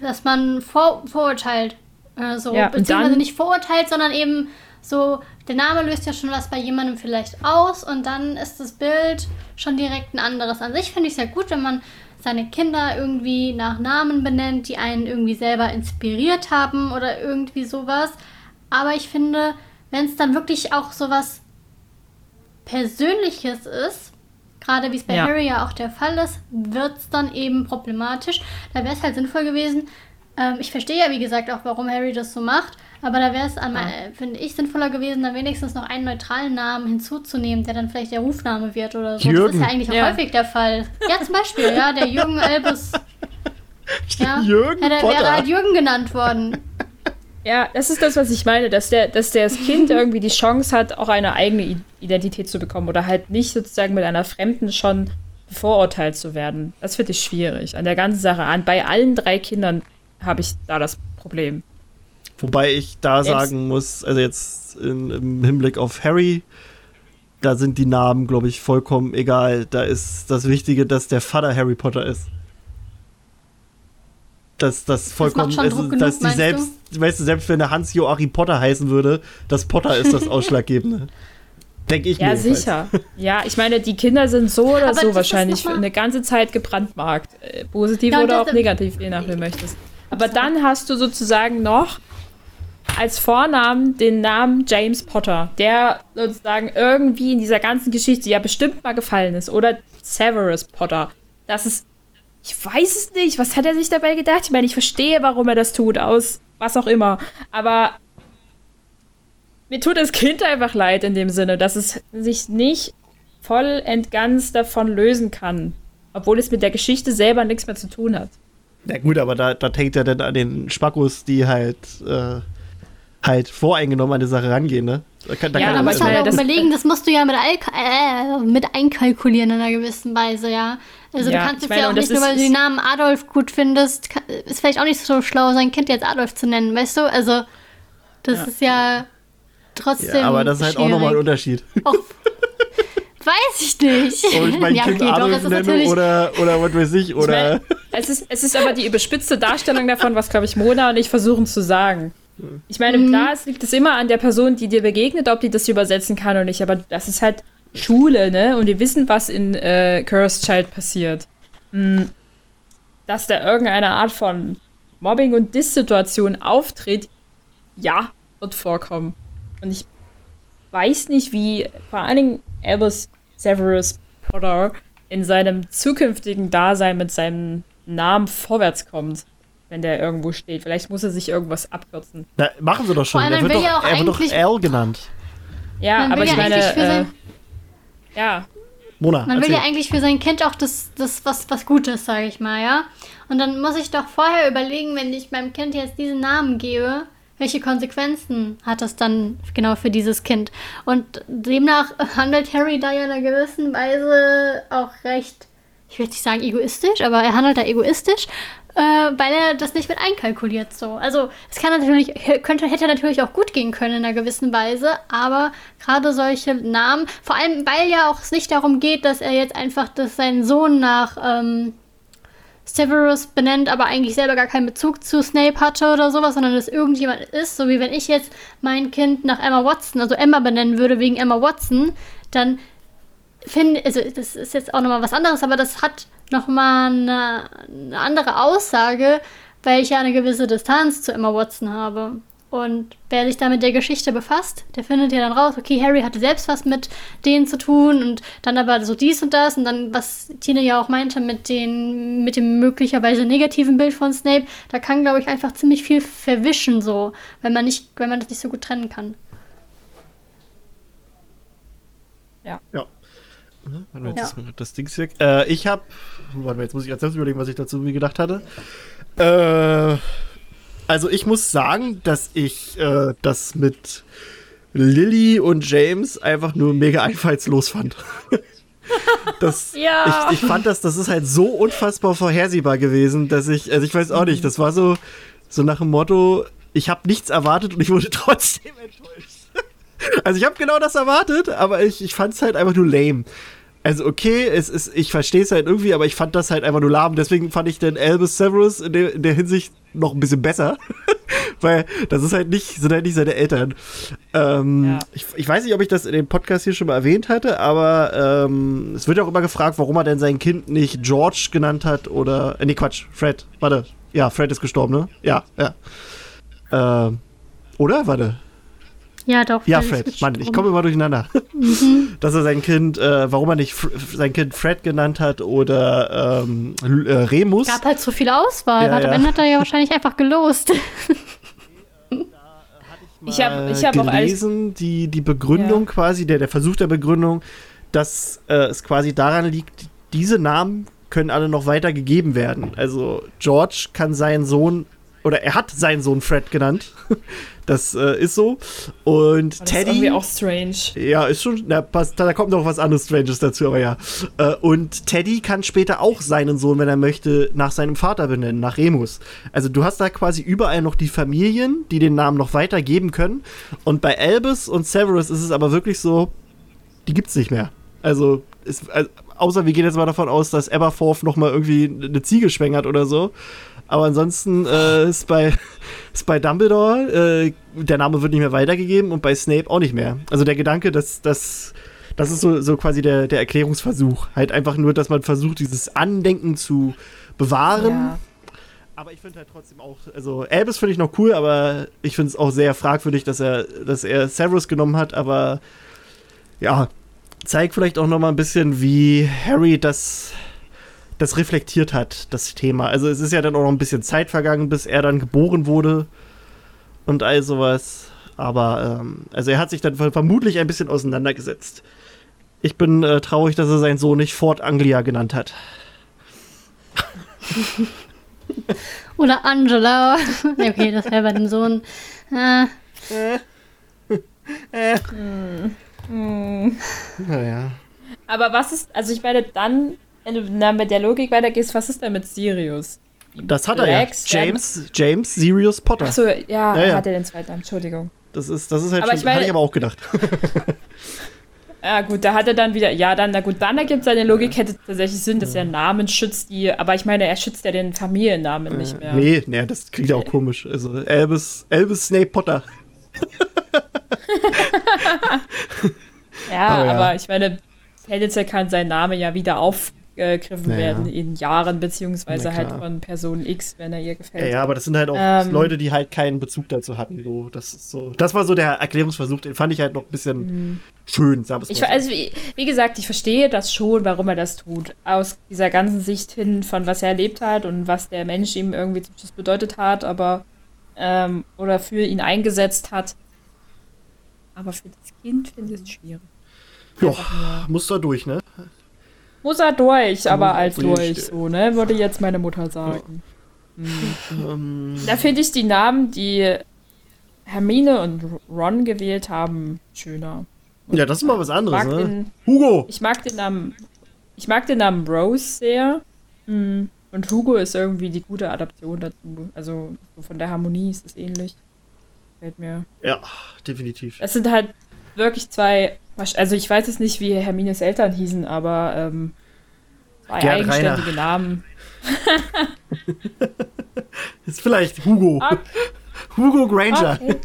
dass man vor, vorurteilt. Äh, so, Ja, beziehungsweise dann- nicht verurteilt, sondern eben so, der Name löst ja schon was bei jemandem vielleicht aus und dann ist das Bild schon direkt ein anderes. An sich finde ich es ja gut, wenn man seine Kinder irgendwie nach Namen benennt, die einen irgendwie selber inspiriert haben oder irgendwie sowas. Aber ich finde, wenn es dann wirklich auch sowas Persönliches ist, gerade wie es bei Ja. Harry ja auch der Fall ist, wird es dann eben problematisch. Da wäre es halt sinnvoll gewesen. Ähm, ich verstehe ja, wie gesagt, auch, warum Harry das so macht. Aber da wäre es, an äh, finde ich, sinnvoller gewesen, dann wenigstens noch einen neutralen Namen hinzuzunehmen, der dann vielleicht der Rufname wird oder so. Das Jürgen. ist ja eigentlich auch Ja. häufig der Fall. Ja, zum Beispiel, ja, der Jürgen Albus. Ja, Jürgen ja, der Potter. wäre halt Jürgen genannt worden. Ja, das ist das, was ich meine, dass der, dass der das Kind irgendwie die Chance hat, auch eine eigene Identität zu bekommen oder halt nicht sozusagen mit einer Fremden schon bevorurteilt zu werden. Das finde ich schwierig. An der ganzen Sache an. Bei allen drei Kindern habe ich da das Problem. Wobei ich da sagen muss, also jetzt in, im Hinblick auf Harry, da sind die Namen, glaube ich, vollkommen egal. Da ist das Wichtige, dass der Vater Harry Potter ist. Dass das vollkommen, schon ist, genug, dass die selbst, weißt du, selbst wenn der Hans-Joachim Potter heißen würde, das Potter ist das Ausschlaggebende. Denke ich Ja, mir. jedenfalls. sicher. Ja, ich meine, die Kinder sind so oder Aber das so wahrscheinlich für eine ganze Zeit gebrandmarkt. Äh, Positiv Ja, oder das- auch negativ, je nach wie du möchtest. Aber dann hast du sozusagen noch als Vornamen den Namen James Potter, der sozusagen irgendwie in dieser ganzen Geschichte ja bestimmt mal gefallen ist. Oder Severus Potter. Das ist, ich weiß es nicht, was hat er sich dabei gedacht? Ich meine, ich verstehe, warum er das tut, aus was auch immer. Aber mir tut das Kind einfach leid in dem Sinne, dass es sich nicht voll und ganz davon lösen kann. Obwohl es mit der Geschichte selber nichts mehr zu tun hat. Ja gut, aber da, da hängt ja dann an den Spackos, die halt, äh, halt voreingenommen an die Sache rangehen, ne? Da kann, da Ja, kann Da aber musst ich du halt auch das- überlegen, das musst du ja mit, Alk äh, mit einkalkulieren in einer gewissen Weise, ja. Also Ja, du kannst ich jetzt meine, ja auch nicht nur, weil du den Namen Adolf gut findest, ka- ist vielleicht auch nicht so schlau, sein Kind jetzt Adolf zu nennen, weißt du? Also das Ja. ist ja trotzdem ja, aber das ist halt auch nochmal ein. Unterschied. Auch, weiß ich nicht. Ob ich mein ja, Kind okay, doch, Adolf ist nenne oder, oder was weiß ich, Ich oder. meine, es, ist, es ist aber die überspitzte Darstellung davon, was, glaube ich, Mona und ich versuchen zu sagen. Ich meine, Mhm. klar, es liegt es immer an der Person, die dir begegnet, ob die das übersetzen kann oder nicht, aber das ist halt Schule, ne? Und wir wissen, was in äh, Cursed Child passiert. Hm, Dass da irgendeine Art von Mobbing- und Diss-Situation auftritt, ja, wird vorkommen. Und ich weiß nicht, wie vor allen Dingen Albus Severus Potter in seinem zukünftigen Dasein mit seinem Namen vorwärts kommt, wenn der irgendwo steht. Vielleicht muss er sich irgendwas abkürzen. Na, machen sie doch schon. Der wird doch, ja auch er wird doch eigentlich- Al genannt. Ja, Man aber ich ja meine, äh, sein- ja, Mona, Man will erzähl. ja eigentlich für sein Kind auch das, das was, was Gutes, sage ich mal, ja. Und dann muss ich doch vorher überlegen, wenn ich meinem Kind jetzt diesen Namen gebe, welche Konsequenzen hat das dann genau für dieses Kind? Und demnach handelt Harry da ja in einer gewissen Weise auch recht, ich will nicht sagen egoistisch, aber er handelt da egoistisch, äh, weil er das nicht mit einkalkuliert so. Also es kann natürlich, könnte, hätte natürlich auch gut gehen können in einer gewissen Weise, aber gerade solche Namen, vor allem weil ja auch es nicht darum geht, dass er jetzt einfach dass seinen Sohn nach ähm, Severus benennt, aber eigentlich selber gar keinen Bezug zu Snape hatte oder sowas, sondern dass irgendjemand ist, so wie wenn ich jetzt mein Kind nach Emma Watson, also Emma benennen würde wegen Emma Watson, dann finde, also das ist jetzt auch nochmal was anderes, aber das hat nochmal eine, eine andere Aussage, weil ich ja eine gewisse Distanz zu Emma Watson habe. Und wer sich da mit der Geschichte befasst, der findet ja dann raus, okay, Harry hatte selbst was mit denen zu tun und dann aber so dies und das und dann, was Tine ja auch meinte, mit, den, mit dem möglicherweise negativen Bild von Snape, da kann, glaube ich, einfach ziemlich viel verwischen so, wenn man nicht, wenn man das nicht so gut trennen kann. Ja. Mhm, Warte jetzt Ja. ist mir das Ding weg. Äh, ich hab. Warte mal, jetzt muss ich ganz selbst überlegen, was ich dazu gedacht hatte. Äh, also ich muss sagen, dass ich äh, das mit Lily und James einfach nur mega einfallslos fand. Das, Ja. ich, ich fand das, das ist halt so unfassbar vorhersehbar gewesen, dass ich, also ich weiß auch nicht, das war so, so nach dem Motto, ich habe nichts erwartet und ich wurde trotzdem enttäuscht. Also ich habe genau das erwartet, aber ich, ich fand es halt einfach nur lame. Also okay, es ist, ich verstehe es halt irgendwie, aber ich fand das halt einfach nur lahm. Deswegen fand ich den Albus Severus in der, in der Hinsicht noch ein bisschen besser. Weil das ist halt nicht, sind halt nicht seine Eltern. Ähm, Ja. ich, ich weiß nicht, ob ich das in dem Podcast hier schon mal erwähnt hatte, aber ähm, es wird ja auch immer gefragt, warum er denn sein Kind nicht George genannt hat oder. Äh, nee, Quatsch, Fred. Warte. Ja, Fred ist gestorben, ne? Ja, ja. Ähm, oder? Warte. Ja, doch. Ja, Fred. Mann, ich komme immer durcheinander. Dass er sein Kind, äh, warum er nicht Fr sein Kind Fred genannt hat oder ähm, äh, Remus. gab halt so viel Auswahl. Ja, Ja, ja. Am Ende hat er ja wahrscheinlich einfach gelost. Ich habe ich hab auch gelesen, die, die Begründung Ja. quasi, der, der Versuch der Begründung, dass äh, es quasi daran liegt, diese Namen können alle noch weiter gegeben werden. Also George kann seinen Sohn, oder er hat seinen Sohn Fred genannt. Das äh, ist so. Und Das ist irgendwie Teddy. auch strange. Ja, ist schon. Na, passt, da kommt noch was anderes Stranges dazu, aber ja. Äh, und Teddy kann später auch seinen Sohn, wenn er möchte, nach seinem Vater benennen, nach Remus. Also du hast da quasi überall noch die Familien, die den Namen noch weitergeben können. Und bei Albus und Severus ist es aber wirklich so, die gibt's nicht mehr. Also, ist, also außer wir gehen jetzt mal davon aus, dass Aberforth noch mal irgendwie eine Ziege schwängert oder so. Aber ansonsten äh, ist, bei, ist bei Dumbledore, äh, der Name wird nicht mehr weitergegeben und bei Snape auch nicht mehr. Also der Gedanke, dass das das ist so, so quasi der, der Erklärungsversuch. Halt einfach nur, dass man versucht, dieses Andenken zu bewahren. Ja. Aber ich finde halt trotzdem auch, also Albus finde ich noch cool, aber ich finde es auch sehr fragwürdig, dass er, dass er Severus genommen hat, aber ja, zeigt vielleicht auch noch mal ein bisschen, wie Harry das, das reflektiert hat, das Thema. Also es ist ja dann auch noch ein bisschen Zeit vergangen, bis er dann geboren wurde und all sowas. Aber ähm, also er hat sich dann ver- vermutlich ein bisschen auseinandergesetzt. Ich bin äh, traurig, dass er seinen Sohn nicht Fort Anglia genannt hat. Oder Angela. Okay, das wäre bei dem Sohn. Äh, Hm. Naja. Aber was ist, also ich meine, dann, wenn du dann mit der Logik weitergehst, was ist denn mit Sirius? Das hat er ja. James, James Sirius Potter. Achso, ja, Ja, ja. hat er den zweiten Namen, Entschuldigung. Das ist, das ist halt Aber schon, ich meine- hatte ich aber auch gedacht. Ja, gut, da hat er dann wieder, ja, dann, na gut, dann ergibt seine Logik, hätte tatsächlich Sinn, dass er Namen schützt, die, aber ich meine, er schützt ja den Familiennamen nicht mehr. Nee, nee, das klingt ja auch komisch. Also Albus, Albus Snape Potter. Ja, Aber ja. aber ich meine, tendenziell kann sein Name ja wieder aufgegriffen Ja, ja. werden in Jahren, beziehungsweise halt von Person X, wenn er ihr gefällt. ja, aber das sind halt auch Ähm. Leute, die halt keinen Bezug dazu hatten. So, das ist so. Das war so der Erklärungsversuch, den fand ich halt noch ein bisschen schön, sag Mhm. Ich, also, wie, wie gesagt, ich verstehe das schon, warum er das tut. Aus dieser ganzen Sicht hin, von was er erlebt hat und was der Mensch ihm irgendwie zum Schluss bedeutet hat, aber ähm, oder für ihn eingesetzt hat. Aber für das Kind finde ich es schwierig. Ja, muss da durch, ne? Muss er durch, aber er als durch. so, ne? Würde jetzt meine Mutter sagen. Ähm, Da finde ich die Namen, die Hermine und Ron gewählt haben, schöner. ja, das ist mal was anderes, ne? den, Hugo! ich mag den Namen, ich mag den Namen Rose sehr. Mm, Und Hugo ist irgendwie die gute Adaption dazu. Also so von der Harmonie ist es ähnlich. Gefällt mir. Ja, definitiv. Es sind halt wirklich zwei, also ich weiß jetzt nicht, wie Hermines Eltern hießen, aber ähm, zwei Gerd eigenständige Rainer. Namen. Ist vielleicht Hugo. Okay. Hugo Granger. Okay.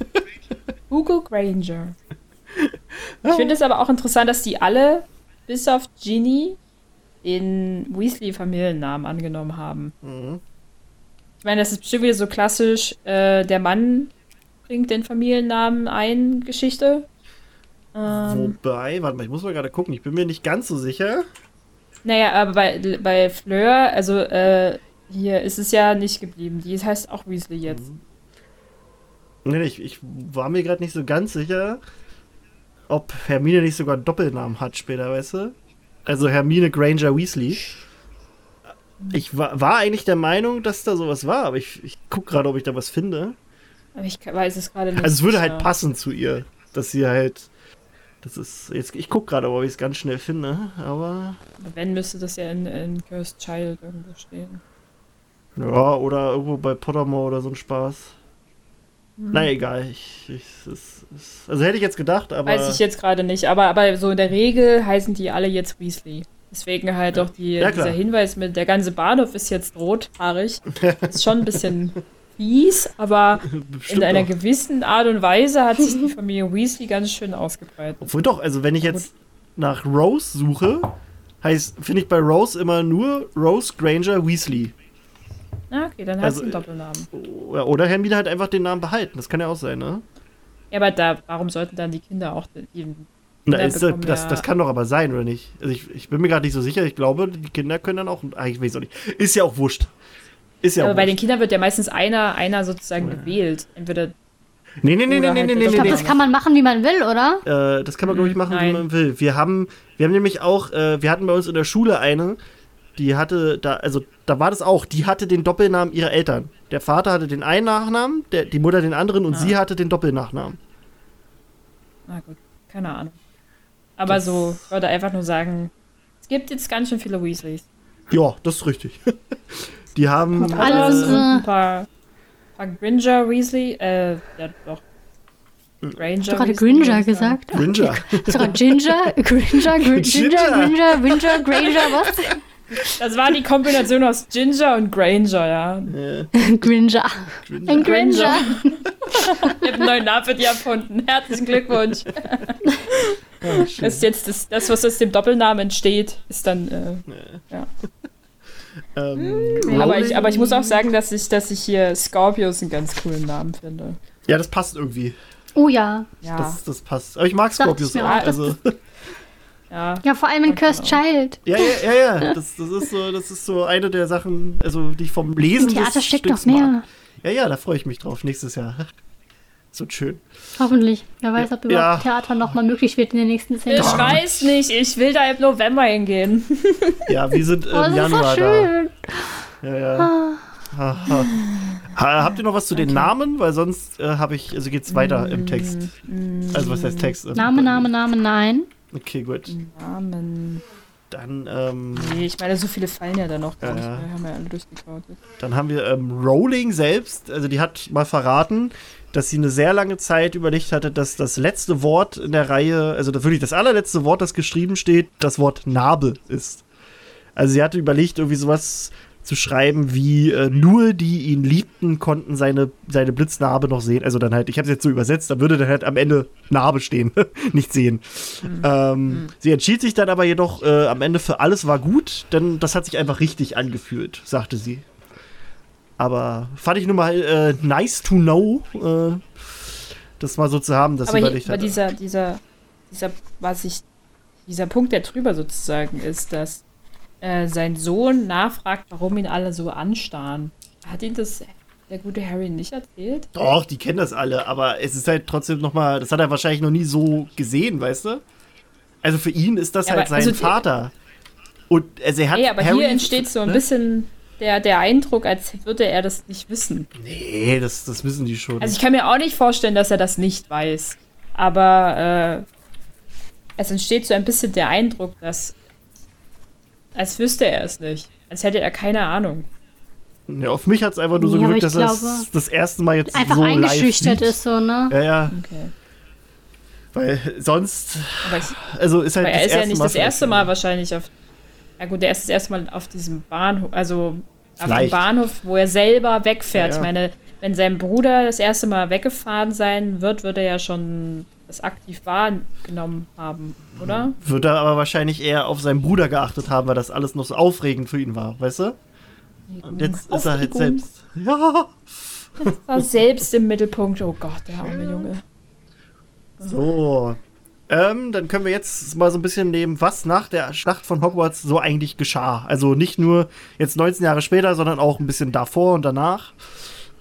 Hugo Granger. Ich finde es aber auch interessant, dass die alle, bis auf Ginny, den Weasley-Familiennamen angenommen haben. Mhm. Ich meine, das ist bestimmt wieder so klassisch, äh, der Mann bringt den Familiennamen ein, Geschichte. Ähm, Wobei, warte mal, ich muss mal gerade gucken, ich bin mir nicht ganz so sicher. naja, aber bei, bei Fleur, also äh, hier ist es ja nicht geblieben. Die heißt auch Weasley jetzt. Nee, nee, ich, ich war mir gerade nicht so ganz sicher, ob Hermine nicht sogar einen Doppelnamen hat später, weißt du? Also Hermine Granger Weasley. Ich war, war eigentlich der Meinung, dass da sowas war, aber ich, ich gucke gerade, ob ich da was finde. Aber ich weiß es gerade nicht. Also es würde sicher. halt passen zu ihr, dass sie halt. Das ist. Jetzt, ich gucke gerade, ob ich es ganz schnell finde, aber. Wenn, müsste das ja in, in Cursed Child irgendwo stehen. Ja, oder irgendwo bei Pottermore oder so ein Spaß. Naja, egal. Ich, ich, es, es, also hätte ich jetzt gedacht, aber. Weiß ich jetzt gerade nicht, aber, aber so in der Regel heißen die alle jetzt Weasley. Deswegen halt auch die, Ja, dieser Hinweis mit, der ganze Bahnhof ist jetzt rothaarig. ist schon ein bisschen fies, aber Bestimmt in einer doch. gewissen Art und Weise hat sich die Familie Weasley ganz schön ausgebreitet. Obwohl doch, also wenn ich jetzt nach Rose suche, heißt, finde ich bei Rose immer nur Rose Granger Weasley. Na, okay, dann hat Also, sie einen Doppelnamen. Oder oder Hermine halt einfach den Namen behalten. Das kann ja auch sein, ne? Ja, aber da, warum sollten dann die Kinder auch den, die Na, ist, das, bekommen das, ja- das kann doch aber sein, oder nicht? Also ich, ich bin mir gerade nicht so sicher. Ich glaube, die Kinder können dann auch. Ah, ich weiß auch nicht. Ist ja auch wurscht. Ist ja aber auch bei den. Kindern wird ja meistens einer, einer sozusagen gewählt. Entweder Nee, nee, nee, nee, nee, halt nee, nee, der Ich glaube, nee. das kann man machen, wie man will, oder? Äh, das kann man, glaube ich, machen, wie Nein. man will. Wir haben, wir haben nämlich auch, äh, wir hatten bei uns in der Schule eine, die hatte, da, also da war das auch, die hatte den Doppelnamen ihrer Eltern. Der Vater hatte den einen Nachnamen, der, die Mutter den anderen und Ah. sie hatte den Doppelnachnamen. Na gut, keine Ahnung. Aber Das- so, ich wollte einfach nur sagen, es gibt jetzt ganz schön viele Weasleys. Ja, das ist richtig. die haben. Alle äh, unsere- ein paar, paar Gringer Weasley, äh, ja doch. Granger. Hast du gerade Gringer gesagt? Gringer. Hast du gerade Ginger? Gringer? Gr- Ginger? Ginger. Gringer? Ginger? Granger? Was? Das war die Kombination aus Ginger und Granger, ja. Äh, Gringer. Ein Gringer. Ich habe einen neuen Namen für die erfunden. Herzlichen Glückwunsch. ja, schön. Das ist jetzt das, das, was aus dem Doppelnamen entsteht, ist dann. Äh, ähm, aber, Rowling- ich, aber ich muss auch sagen, dass ich, dass ich hier Scorpius einen ganz coolen Namen finde. Ja, das passt irgendwie. Oh ja. Ja, Das, das passt. Aber ich mag Scorpius auch. auch, Also, ja. Ja, vor allem in Cursed Child. ja, ja, ja, ja. Das, das, ist so, das ist so eine der Sachen, also die ich vom Lesen Im Theater steckt noch mehr. Mag. Ja, ja, da freue ich mich drauf. Nächstes Jahr. Wird schön. Hoffentlich. Wer weiß, ob Ja. überhaupt Theater nochmal möglich wird in den nächsten zehn Ich Jahren. weiß nicht, ich will da im November hingehen. Ja, wir sind im Oh, das ist so Januar da. schön. Ja, ja. Ha, ha. Ha, habt ihr noch was zu den Okay. Namen? Weil sonst äh, habe ich, also geht's weiter im Text. Also was heißt Text? Name, Name, Name, nein. Okay, gut. Namen. Dann, ähm, Nee, ich meine, so viele fallen ja da noch. Ja, Ja, ja. Wir haben ja alle durchgekaut. dann haben wir ähm, Rowling selbst, also die hat mal verraten, dass sie eine sehr lange Zeit überlegt hatte, dass das letzte Wort in der Reihe, also wirklich das allerletzte Wort, das geschrieben steht, das Wort Narbe ist. Also sie hatte überlegt, irgendwie sowas zu schreiben wie äh, nur die ihn liebten, konnten seine, seine Blitznarbe noch sehen. Also dann halt, ich habe es jetzt so übersetzt, da würde dann halt am Ende Narbe stehen, nicht sehen. Ähm, Sie entschied sich dann aber jedoch äh, am Ende für alles war gut, denn das hat sich einfach richtig angefühlt, sagte sie. Aber fand ich nur mal äh, nice to know, äh, das mal so zu haben, dass Aber, sie hier, überlegt aber dieser, dieser, dieser, was ich, dieser Punkt, der drüber sozusagen ist, dass äh, sein Sohn nachfragt, warum ihn alle so anstarren. Hat ihn das der gute Harry nicht erzählt? Doch, die kennen das alle, aber es ist halt trotzdem noch mal, das hat er wahrscheinlich noch nie so gesehen, weißt du? Also für ihn ist das Ja, halt sein also Vater. Und also er hat Ey, aber Harry, hier entsteht so ein ne? bisschen der, der Eindruck, als würde er das nicht wissen. Nee, das, das wissen die schon. Also ich kann mir auch nicht vorstellen, dass er das nicht weiß. Aber äh, es entsteht so ein bisschen der Eindruck, dass als wüsste er es nicht. Als hätte er keine Ahnung. ja, auf mich hat es einfach nur so Ja, gewirkt, dass er das erste Mal jetzt Einfach so eingeschüchtert ist so, ne? Ja, ja, Okay. weil sonst, Aber, ich, also ist halt aber er das ist ja erste nicht Mal das erste. Mal wahrscheinlich auf. Ja gut, der ist das erste Mal auf diesem Bahnhof, also auf dem Vielleicht. Bahnhof, wo er selber wegfährt. Ja, ja. Ich meine, wenn sein Bruder das erste Mal weggefahren sein wird, wird er ja schon das aktiv wahrgenommen haben, oder? Wird er aber wahrscheinlich eher auf seinen Bruder geachtet haben, weil das alles noch so aufregend für ihn war, weißt du? Und jetzt ist er halt Aufregung. selbst. Ja. War selbst im Mittelpunkt. Oh Gott, der arme Junge. So. Ähm, dann können wir jetzt mal so ein bisschen nehmen, was nach der Schlacht von Hogwarts so eigentlich geschah. Also nicht nur jetzt 19 Jahre später, sondern auch ein bisschen davor und danach.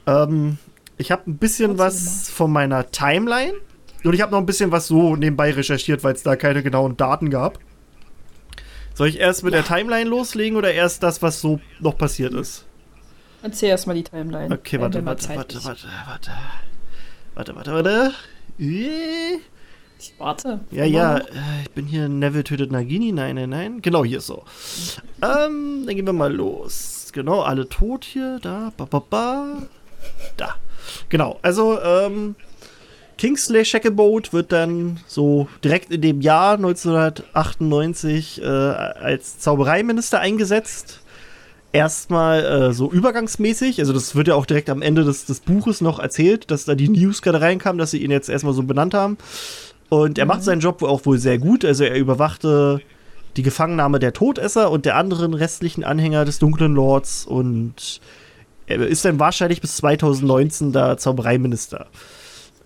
Ähm, ich habe ein bisschen was von meiner Timeline und ich habe noch ein bisschen was so nebenbei recherchiert, weil es da keine genauen Daten gab. Soll ich erst mit der Timeline loslegen oder erst das, was so noch passiert ist? Erzähl erst mal die Timeline. Okay, warte, warte, Zeit warte, ist. warte, warte. Warte, warte, warte. Ich warte. Ja, ja, äh, ich bin hier Neville tötet Nagini. Nein, nein, nein. Genau, hier so. Ähm, dann gehen wir mal los. Genau, alle tot hier. Da, ba, ba, ba. Da. Genau. Also, ähm, Kingsley Shacklebolt wird dann so direkt in dem Jahr 1998 äh, als Zaubereiminister eingesetzt. Erstmal äh, so übergangsmäßig, also das wird ja auch direkt am Ende des, des Buches noch erzählt, dass da die News gerade reinkam, dass sie ihn jetzt erstmal so benannt haben. Und er mhm. macht seinen Job auch wohl sehr gut, also er überwachte die Gefangennahme der Todesser und der anderen restlichen Anhänger des Dunklen Lords und er ist dann wahrscheinlich bis 2019 da Zaubereiminister.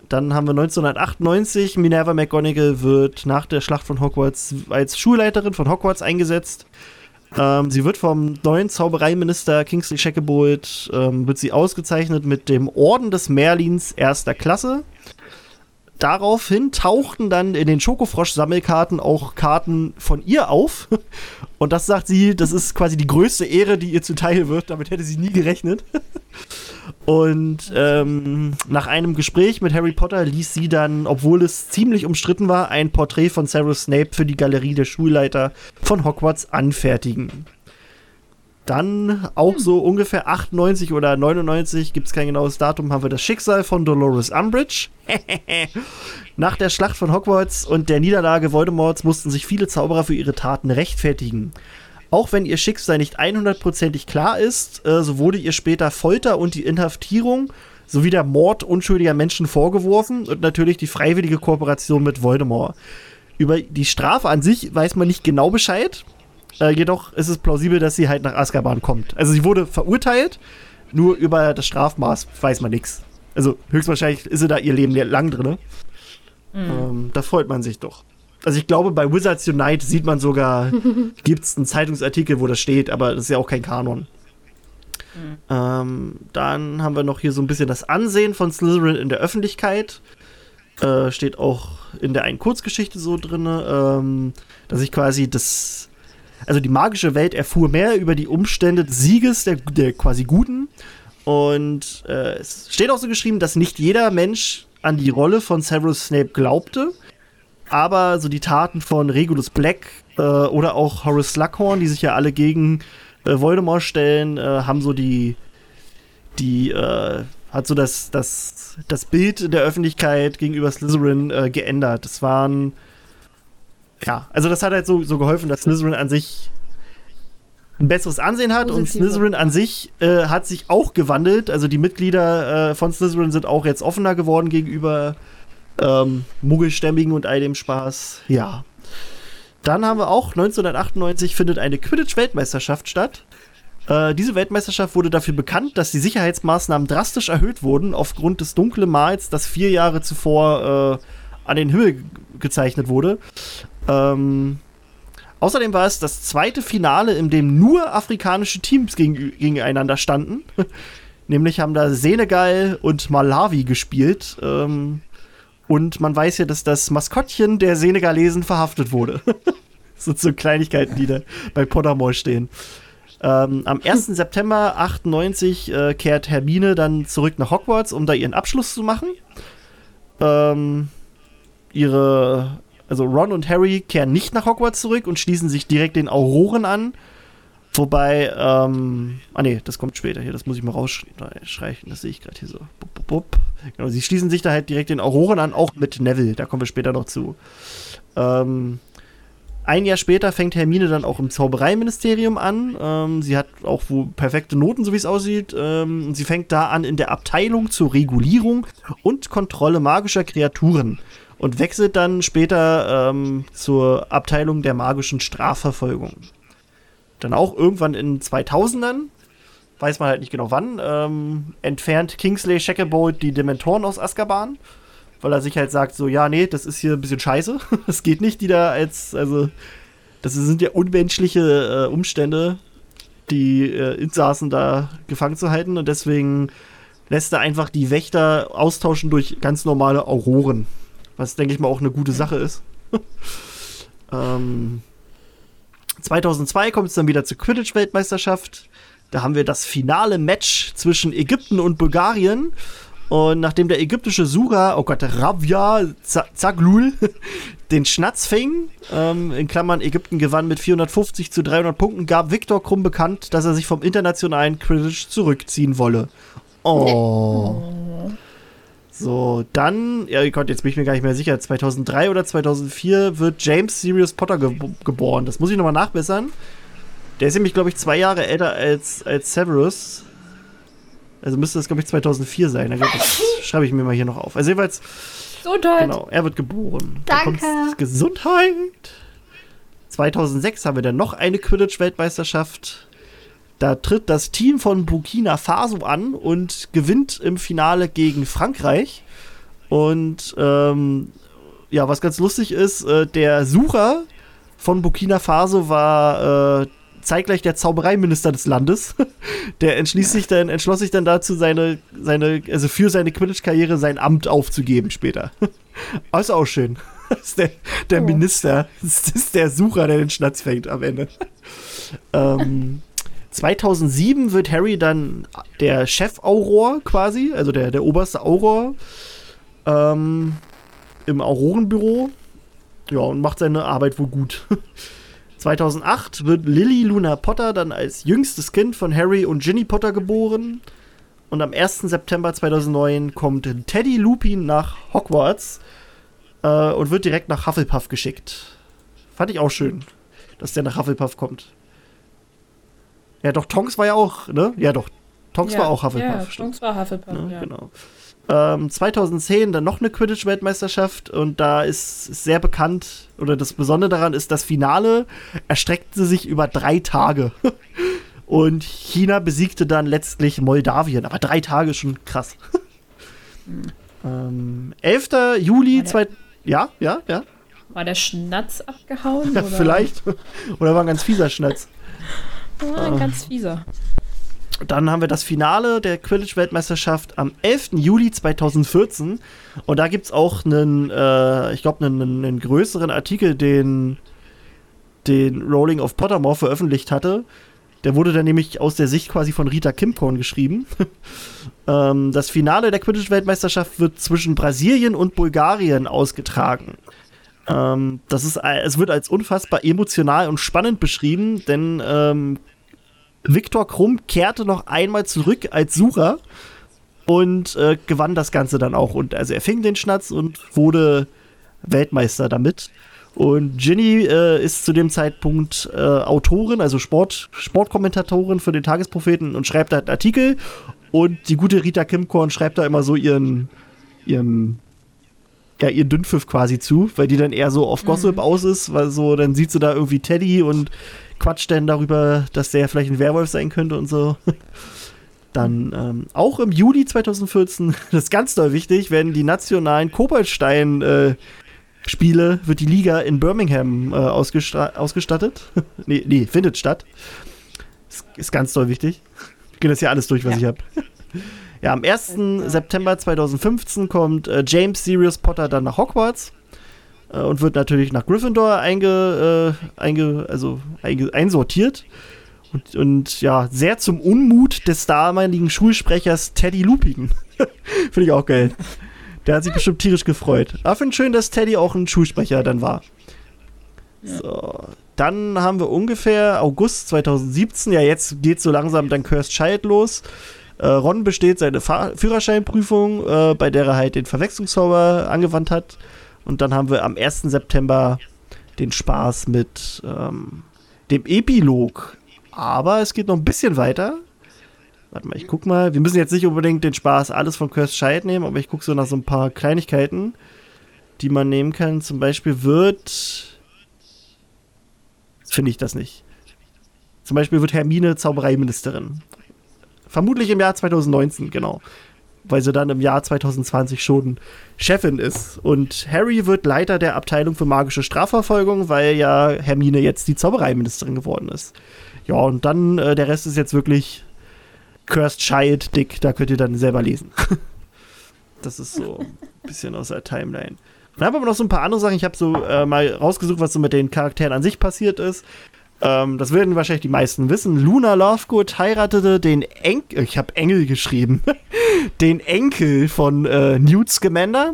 Dann haben wir 1998, Minerva McGonagall wird nach der Schlacht von Hogwarts als Schulleiterin von Hogwarts eingesetzt. Ähm, sie wird vom neuen Zaubereiminister Kingsley Shacklebolt ähm, wird sie ausgezeichnet mit dem Orden des Merlins erster Klasse. Daraufhin tauchten dann in den Schokofrosch-Sammelkarten auch Karten von ihr auf. Und das sagt sie, das ist quasi die größte Ehre, die ihr zuteil wird. Damit hätte sie nie gerechnet. Und ähm, nach einem Gespräch mit Harry Potter ließ sie dann, obwohl es ziemlich umstritten war, ein Porträt von Severus Snape für die Galerie der Schulleiter von Hogwarts anfertigen. Dann auch so ungefähr 98 oder 99, gibt es kein genaues Datum, haben wir das Schicksal von Dolores Umbridge. Nach der Schlacht von Hogwarts und der Niederlage Voldemorts mussten sich viele Zauberer für ihre Taten rechtfertigen. Auch wenn ihr Schicksal nicht 100%ig klar ist, äh, so wurde ihr später Folter und die Inhaftierung sowie der Mord unschuldiger Menschen vorgeworfen und natürlich die freiwillige Kooperation mit Voldemort. Über die Strafe an sich weiß man nicht genau Bescheid. Äh, jedoch ist es plausibel, dass sie halt nach Azkaban kommt. Also sie wurde verurteilt, nur über das Strafmaß weiß man nichts. Also höchstwahrscheinlich ist sie da ihr Leben lang drin. Mhm. Ähm, da freut man sich doch. Also ich glaube, bei Wizards Unite sieht man sogar, gibt es einen Zeitungsartikel, wo das steht, aber das ist ja auch kein Kanon. Mhm. Ähm, dann haben wir noch hier so ein bisschen das Ansehen von Slytherin in der Öffentlichkeit. Äh, steht auch in der einen Kurzgeschichte so drin, ähm, dass ich quasi das also die magische Welt erfuhr mehr über die Umstände des Sieges der, der quasi Guten. Und äh, es steht auch so geschrieben, dass nicht jeder Mensch an die Rolle von Severus Snape glaubte. Aber so die Taten von Regulus Black äh, oder auch Horace Slughorn, die sich ja alle gegen äh, Voldemort stellen, äh, haben so die, die, äh, hat so das, das, das Bild der Öffentlichkeit gegenüber Slytherin äh, geändert. Es waren ja, also das hat halt so, so geholfen, dass Slytherin an sich ein besseres Ansehen hat Positive. und Slytherin an sich äh, hat sich auch gewandelt. Also die Mitglieder äh, von Slytherin sind auch jetzt offener geworden gegenüber ähm, Muggelstämmigen und all dem Spaß. Ja. Dann haben wir auch 1998 findet eine Quidditch-Weltmeisterschaft statt. Äh, diese Weltmeisterschaft wurde dafür bekannt, dass die Sicherheitsmaßnahmen drastisch erhöht wurden aufgrund des dunklen Mals, das vier Jahre zuvor äh, an den Himmel gezeichnet wurde. Ähm, außerdem war es das zweite Finale, in dem nur afrikanische Teams gegen, gegeneinander standen. Nämlich haben da Senegal und Malawi gespielt. Ähm, und man weiß ja, dass das Maskottchen der Senegalesen verhaftet wurde. das sind so Kleinigkeiten, die da bei Pottermore stehen. Ähm, am 1. September 98 äh, kehrt Hermine dann zurück nach Hogwarts, um da ihren Abschluss zu machen. Ähm, ihre also Ron und Harry kehren nicht nach Hogwarts zurück und schließen sich direkt den Auroren an. Wobei, ähm, ah nee, das kommt später hier, das muss ich mal rausstreichen, das sehe ich gerade hier so. Bup, bup, bup. Genau, sie schließen sich da halt direkt den Auroren an, auch mit Neville, da kommen wir später noch zu. Ähm, ein Jahr später fängt Hermine dann auch im Zaubereiministerium an. Ähm, sie hat auch perfekte Noten, so wie es aussieht. Ähm, sie fängt da an in der Abteilung zur Regulierung und Kontrolle magischer Kreaturen und wechselt dann später ähm, zur Abteilung der magischen Strafverfolgung. Dann auch irgendwann in 2000ern, weiß man halt nicht genau wann, ähm, entfernt Kingsley Shacklebolt die Dementoren aus Azkaban, weil er sich halt sagt so, ja, nee, das ist hier ein bisschen scheiße, das geht nicht, die da als, also, das sind ja unmenschliche äh, Umstände, die äh, Insassen da gefangen zu halten und deswegen lässt er einfach die Wächter austauschen durch ganz normale Auroren. Was, denke ich mal, auch eine gute Sache ist. ähm, 2002 kommt es dann wieder zur Quidditch-Weltmeisterschaft. Da haben wir das finale Match zwischen Ägypten und Bulgarien. Und nachdem der ägyptische Sucher, oh Gott, Rabia Zaglul, den Schnatz fing, ähm, in Klammern Ägypten gewann mit 450 zu 300 Punkten, gab Viktor Krumm bekannt, dass er sich vom internationalen Quidditch zurückziehen wolle. Oh. So, dann, ja Gott, jetzt bin ich mir gar nicht mehr sicher, 2003 oder 2004 wird James Sirius Potter ge geboren. Das muss ich nochmal nachbessern. Der ist nämlich, glaube ich, zwei Jahre älter als, als Severus. Also müsste das, glaube ich, 2004 sein. Das schreibe ich mir mal hier noch auf. Also jedenfalls, Gesundheit. genau, er wird geboren. Danke. Gesundheit. 2006 haben wir dann noch eine Quidditch-Weltmeisterschaft. Da tritt das Team von Burkina Faso an und gewinnt im Finale gegen Frankreich. Und ähm, ja, was ganz lustig ist, äh, der Sucher von Burkina Faso war äh, zeitgleich der Zaubereiminister des Landes. Der entschließt sich dann, entschloss sich dann dazu, seine, seine, also für seine Quidditch-Karriere sein Amt aufzugeben später. Also auch schön. Das ist der, der Oh. Minister, das ist der Sucher, der den Schnatz fängt am Ende. ähm, 2007 wird Harry dann der Chef-Auror quasi, also der, der oberste Auror ähm, im Aurorenbüro. Ja, und macht seine Arbeit wohl gut. 2008 wird Lily Luna Potter dann als jüngstes Kind von Harry und Ginny Potter geboren. Und am 1. September 2009 kommt Teddy Lupin nach Hogwarts äh, und wird direkt nach Hufflepuff geschickt. Fand ich auch schön, dass der nach Hufflepuff kommt. Ja, doch, Tonks war ja auch, ne? Ja, doch. Tonks war auch Hufflepuff. Ja, stimmt. Tonks war Hufflepuff, Ne? ja. Genau. Ähm, 2010 dann noch eine Quidditch-Weltmeisterschaft und da ist, ist sehr bekannt, oder das Besondere daran ist, das Finale erstreckte sich über drei Tage. und China besiegte dann letztlich Moldawien. Aber drei Tage ist schon krass. ähm, 11. Juli zwei, Ja, ja, ja. War der Schnatz abgehauen? ja oder? vielleicht. oder war ein ganz fieser Schnatz. Ja, ein ganz fieser. Dann haben wir das Finale der Quidditch-Weltmeisterschaft am 11. Juli 2014. Und da gibt es auch einen, äh, ich glaube, einen, einen größeren Artikel, den, den Rowling of Pottermore veröffentlicht hatte. Der wurde dann nämlich aus der Sicht quasi von Rita Kimcorn geschrieben. ähm, das Finale der Quidditch-Weltmeisterschaft wird zwischen Brasilien und Bulgarien ausgetragen. Ähm, das ist, äh, es wird als unfassbar emotional und spannend beschrieben, denn ähm, Viktor Krumm kehrte noch einmal zurück als Sucher und äh, gewann das Ganze dann auch. Und also er fing den Schnatz und wurde Weltmeister damit. Und Ginny äh, ist zu dem Zeitpunkt äh, Autorin, also Sport, Sportkommentatorin für den Tagespropheten und schreibt da einen Artikel. Und die gute Rita Kimkorn schreibt da immer so ihren, ihren, ja, ihren Dünnpfiff quasi zu, weil die dann eher so auf Gossip aus ist, weil so, dann sieht sie da irgendwie Teddy und quatscht dann darüber, dass der vielleicht ein Werwolf sein könnte und so. Dann ähm, auch im Juli 2014, das ist ganz doll wichtig, werden die nationalen Koboldstein äh, Spiele, wird die Liga in Birmingham äh, ausgestattet. nee, nee, findet statt. Ist, ist ganz doll wichtig. Ich gehe das hier alles durch, was Ja. ich habe. Ja, am 1. September 2015 kommt äh, James Sirius Potter dann nach Hogwarts äh, und wird natürlich nach Gryffindor einge, äh, einge, also einge, einsortiert. Und, und ja, sehr zum Unmut des damaligen Schulsprechers Teddy Lupin. Finde ich auch geil. Der hat sich bestimmt tierisch gefreut. Aber finde schön, dass Teddy auch ein Schulsprecher dann war. So, dann haben wir ungefähr August 2017. Ja, jetzt geht so langsam dann Cursed Child los. Äh, Ron besteht seine Fahr Führerscheinprüfung, äh, bei der er halt den Verwechslungszauber angewandt hat. Und dann haben wir am 1. September den Spaß mit ähm, dem Epilog. Aber es geht noch ein bisschen weiter. Warte mal, ich guck mal. Wir müssen jetzt nicht unbedingt den Spaß alles von Cursed Child nehmen, aber ich gucke so nach so ein paar Kleinigkeiten, die man nehmen kann. Zum Beispiel wird. Finde ich das nicht. Zum Beispiel wird Hermine Zaubereiministerin. Vermutlich im Jahr 2019, genau. Weil sie dann im Jahr 2020 schon Chefin ist. Und Harry wird Leiter der Abteilung für magische Strafverfolgung, weil ja Hermine jetzt die Zaubereiministerin geworden ist. Ja, und dann äh, der Rest ist jetzt wirklich Cursed Child dick. Da könnt ihr dann selber lesen. das ist so ein bisschen aus der Timeline. Dann haben wir aber noch so ein paar andere Sachen. Ich habe so äh, mal rausgesucht, was so mit den Charakteren an sich passiert ist. Ähm, das werden wahrscheinlich die meisten wissen. Luna Lovegood heiratete den Enkel, ich habe Engel geschrieben, den Enkel von äh, Newt Scamander,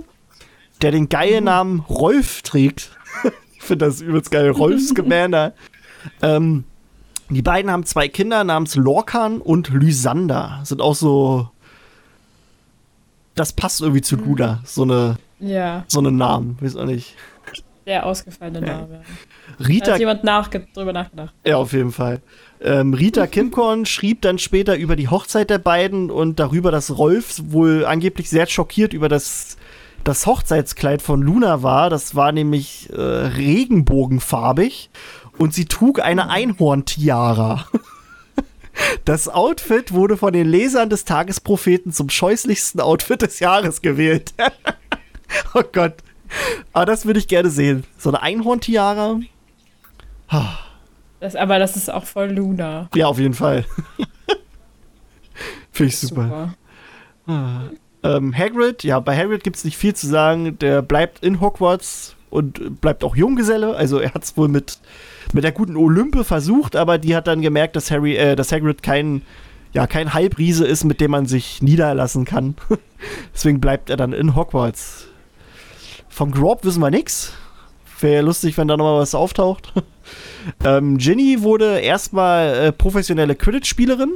der den geilen Namen Rolf trägt. ich finde das übelst geil, Rolf Scamander. ähm, die beiden haben zwei Kinder namens Lorcan und Lysander. Sind auch so das passt irgendwie zu Luna, so eine, Ja, so einen Namen, weiß auch nicht. Sehr ausgefallene Name. Da Rita, hat jemand nachge drüber nachgedacht. ja, auf jeden Fall. Ähm, Rita Kimkorn schrieb dann später über die Hochzeit der beiden und darüber, dass Rolf wohl angeblich sehr schockiert über das, das Hochzeitskleid von Luna war. Das war nämlich äh, regenbogenfarbig und sie trug eine Einhorntiara. Das Outfit wurde von den Lesern des Tagespropheten zum scheußlichsten Outfit des Jahres gewählt. oh Gott. Aber das würde ich gerne sehen. So eine Einhorntiara. Das, aber das ist auch voll Luna. Ja, auf jeden Fall. Finde ich super. Ähm, Hagrid, ja, bei Hagrid gibt es nicht viel zu sagen. Der bleibt in Hogwarts und bleibt auch Junggeselle. Also er hat es wohl mit, mit der guten Olympe versucht, aber die hat dann gemerkt, dass Harry, äh, dass Hagrid kein, ja, kein Halbriese ist, mit dem man sich niederlassen kann. Deswegen bleibt er dann in Hogwarts. Von Grob wissen wir nichts. Wäre lustig, wenn da nochmal was auftaucht. ähm, Ginny wurde erstmal äh, professionelle Quidditch-Spielerin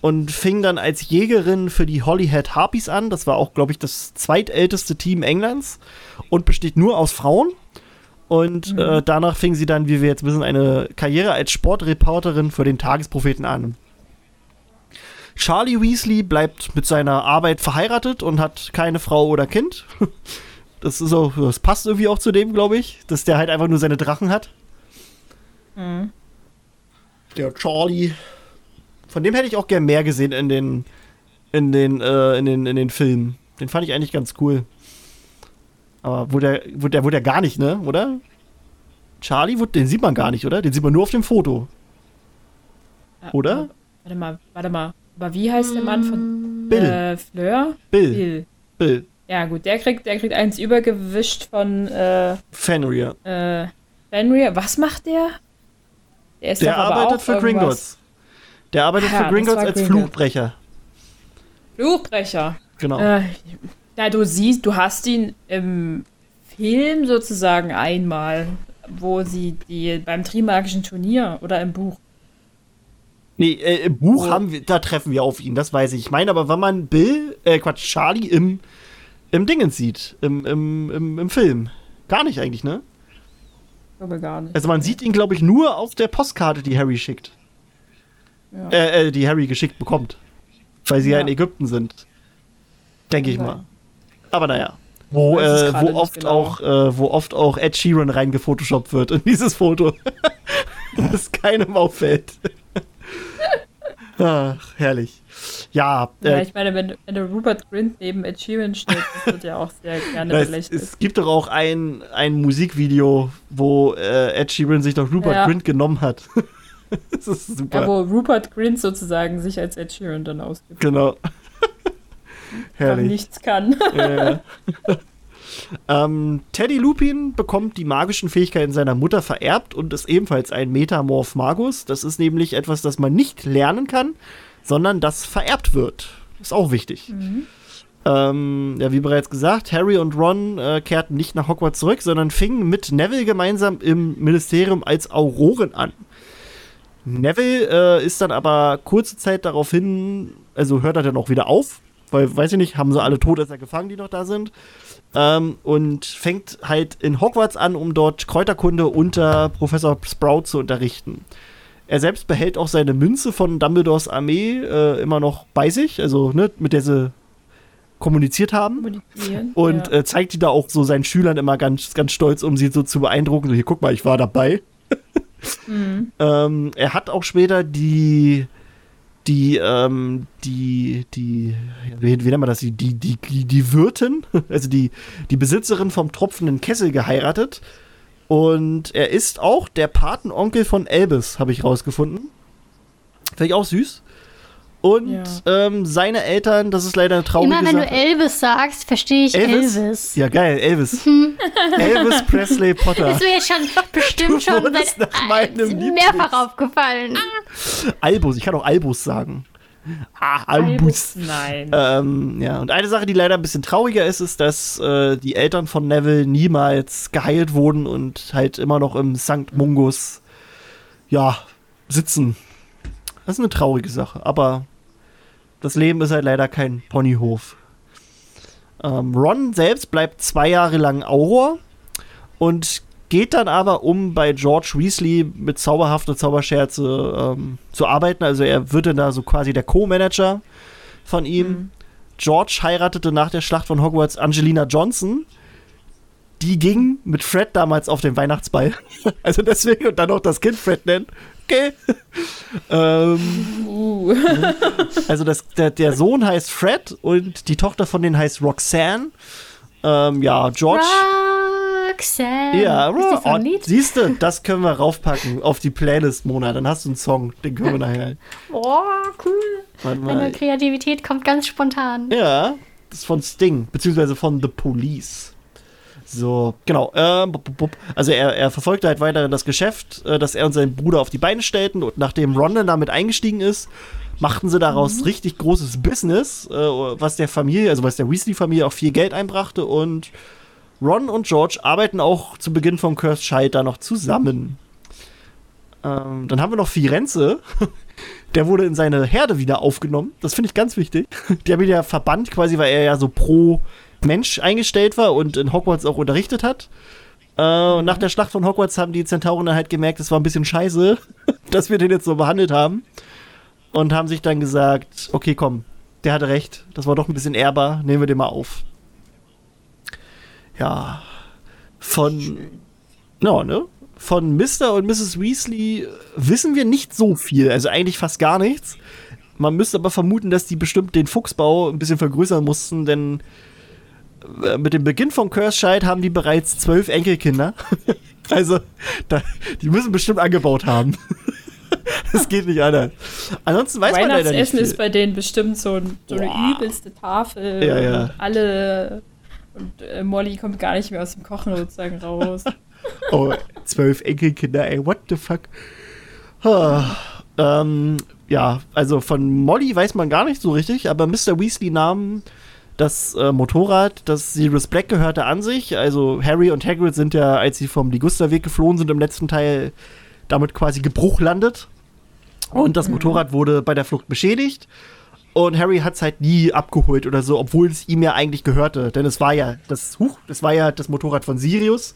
und fing dann als Jägerin für die Holyhead Harpies an. Das war auch, glaube ich, das zweitälteste Team Englands und besteht nur aus Frauen. Und äh, danach fing sie dann, wie wir jetzt wissen, eine Karriere als Sportreporterin für den Tagespropheten an. Charlie Weasley bleibt mit seiner Arbeit verheiratet und hat keine Frau oder Kind. Das ist auch, das passt irgendwie auch zu dem, glaube ich, dass der halt einfach nur seine Drachen hat. Mhm. Der Charlie. Von dem hätte ich auch gern mehr gesehen in den, in den, äh, in den, in den Filmen. Den fand ich eigentlich ganz cool. Aber wurde der, wurde der, wurde der gar nicht, ne? Oder? Charlie, wurde, den sieht man gar nicht, oder? Den sieht man nur auf dem Foto. Ja, Oder? aber- Warte mal, warte mal. Aber wie heißt der Mann von Bill. äh, Fleur? Bill. Bill. Bill. Ja, gut, der kriegt, der kriegt eins übergewischt von äh, Fenrir. äh, Fenrir. Was macht der? Der Der arbeitet für irgendwas- Gringotts. Der arbeitet Ja, für Gringotts als Gringotts. Fluchbrecher. Fluchbrecher. Genau. Äh, na, du siehst, du hast ihn im Film sozusagen einmal, wo sie die beim Trimagischen Turnier oder im Buch. Nee, äh, im Buch Oh. haben wir, da treffen wir auf ihn, das weiß ich. Ich meine aber, wenn man Bill, äh, Quatsch, Charlie im, im Dingens sieht, im, im, im, im Film. Gar nicht eigentlich, ne? Glaube gar nicht. Also man sieht ihn, glaube ich, nur auf der Postkarte, die Harry schickt. Ja. Äh, äh, die Harry geschickt bekommt. Weil sie ja, Ja. in Ägypten sind. Denke ich mal. Aber naja. Wo, äh, wo, oft genau. auch, äh, wo oft auch Ed Sheeran reingefotoshoppt wird in dieses Foto. das keinem auffällt. Ach, herrlich. Ja, Ja, äh, ich meine, wenn, wenn der Rupert Grint neben Ed Sheeran steht, das wird ja auch sehr gerne es, belächelt. es gibt doch auch ein, ein Musikvideo, wo äh, Ed Sheeran sich doch Rupert Ja. Grint genommen hat. das ist super. Ja, wo Rupert Grint sozusagen sich als Ed Sheeran dann ausgibt. genau. Herrlich. nichts kann. Ja. Ähm, Teddy Lupin bekommt die magischen Fähigkeiten seiner Mutter vererbt und ist ebenfalls ein Metamorph Magus. Das ist nämlich etwas, das man nicht lernen kann, sondern das vererbt wird. Ist auch wichtig. Ähm, ja, wie bereits gesagt, Harry und Ron äh, kehrten nicht nach Hogwarts zurück, sondern fingen mit Neville gemeinsam im Ministerium als Auroren an. Neville äh, ist dann aber kurze Zeit daraufhin, also hört er dann auch wieder auf, weil, weiß ich nicht, haben sie alle Todesser gefangen, die noch da sind. Ähm, und fängt halt in Hogwarts an, um dort Kräuterkunde unter Professor Sprout zu unterrichten. Er selbst behält auch seine Münze von Dumbledores Armee äh, immer noch bei sich, also ne, mit der sie kommuniziert haben. Kommunizieren. Und ja. äh, zeigt die da auch so seinen Schülern immer ganz, ganz stolz, um sie so zu beeindrucken. So, hier, guck mal, ich war dabei. Mhm. Ähm, er hat auch später die, die, ähm, die, die, wie, wie nennt man das, die, die, die, die, Wirtin, also die, die Besitzerin vom tropfenden Kessel geheiratet. Und er ist auch der Patenonkel von Elbis, habe ich rausgefunden. Finde ich auch süß. Und Ja. ähm, seine Eltern, das ist leider eine traurige Immer wenn du Sache. Elvis sagst, verstehe ich Elvis? Elvis. Ja, geil, Elvis. Elvis Presley Potter. Ist mir jetzt schon bestimmt schon seit, nach meinem mehrfach Lieblings- aufgefallen. Albus, ich kann auch Albus sagen. Ah, Albus. Nein. Ähm, ja, und eine Sache, die leider ein bisschen trauriger ist, ist, dass äh, die Eltern von Neville niemals geheilt wurden und halt immer noch im St. Mungus, ja, sitzen. Das ist eine traurige Sache, aber das Leben ist halt leider kein Ponyhof. Ähm, Ron selbst bleibt zwei Jahre lang Auror und geht dann aber, um bei George Weasley mit zauberhafter Zauberscherze ähm, zu arbeiten. Also er wird dann da so quasi der Co-Manager von ihm. Mhm. George heiratete nach der Schlacht von Hogwarts Angelina Johnson. Die ging mit Fred damals auf den Weihnachtsball. also deswegen und dann noch das Kind Fred nennen. Okay. ähm, uh. also das, der, der Sohn heißt Fred und die Tochter von denen heißt Roxanne. Ähm, ja, George. Roxanne. Ja, oh, siehst du, das können wir raufpacken auf die Playlist, Mona. Dann hast du einen Song, den können wir nachher. Oh, cool. Meine Kreativität kommt ganz spontan. Ja, das ist von Sting, beziehungsweise von The Police. So, genau. Äh, also er, er verfolgte halt weiter das Geschäft, äh, das er und sein Bruder auf die Beine stellten und nachdem Ron dann damit eingestiegen ist, machten sie daraus mhm. richtig großes Business, äh, was der Familie, also was der Weasley-Familie auch viel Geld einbrachte und Ron und George arbeiten auch zu Beginn von Cursed Child da noch zusammen. Ähm, dann haben wir noch Firenze. Der wurde in seine Herde wieder aufgenommen. Das finde ich ganz wichtig. Die haben ihn ja verbannt, quasi, weil er ja so pro Mensch eingestellt war und in Hogwarts auch unterrichtet hat. Äh, und nach der Schlacht von Hogwarts haben die Zentauren dann halt gemerkt, es war ein bisschen scheiße, dass wir den jetzt so behandelt haben. Und haben sich dann gesagt, okay, komm, der hatte recht, das war doch ein bisschen ehrbar, nehmen wir den mal auf ja, von, no, ne? Von Mr. und Mrs. Weasley wissen wir nicht so viel, also eigentlich fast gar nichts. Man müsste aber vermuten, dass die bestimmt den Fuchsbau ein bisschen vergrößern mussten, denn mit dem Beginn von Cursescheid haben die bereits zwölf Enkelkinder. also, da, die müssen bestimmt angebaut haben. das geht nicht anders. Ansonsten weiß man leider nicht. Weihnachtsessen ist bei denen bestimmt so, so eine übelste Tafel. Ja, ja. alle und äh, Molly kommt gar nicht mehr aus dem Kochen sozusagen raus. oh, zwölf Enkelkinder, ey, what the fuck? Huh. Ähm, ja, also von Molly weiß man gar nicht so richtig, aber Mr. Weasley nahm das äh, Motorrad, das Sirius Black gehörte, an sich. Also Harry und Hagrid sind ja, als sie vom Ligusterweg geflohen sind im letzten Teil, damit quasi gebruchlandet. Und das mhm. Motorrad wurde bei der Flucht beschädigt. Und Harry hat es halt nie abgeholt oder so, obwohl es ihm ja eigentlich gehörte. Denn es war ja das, huch, das war ja das Motorrad von Sirius.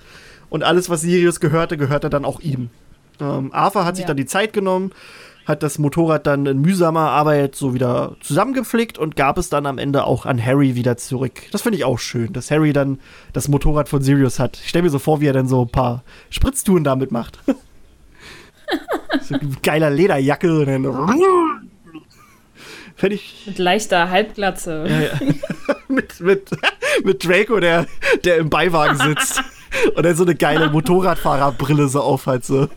Und alles, was Sirius gehörte, gehörte dann auch ihm. Ähm, Arthur hat ja. sich dann die Zeit genommen, hat das Motorrad dann in mühsamer Arbeit so wieder zusammengepflegt und gab es dann am Ende auch an Harry wieder zurück. Das finde ich auch schön, dass Harry dann das Motorrad von Sirius hat. Ich stelle mir so vor, wie er dann so ein paar Spritztouren damit macht. so geiler Lederjacke und dann ich. Mit leichter Halbglatze. Ja, ja. mit, mit, mit Draco, der, der im Beiwagen sitzt. und er so eine geile Motorradfahrerbrille so aufhat. So.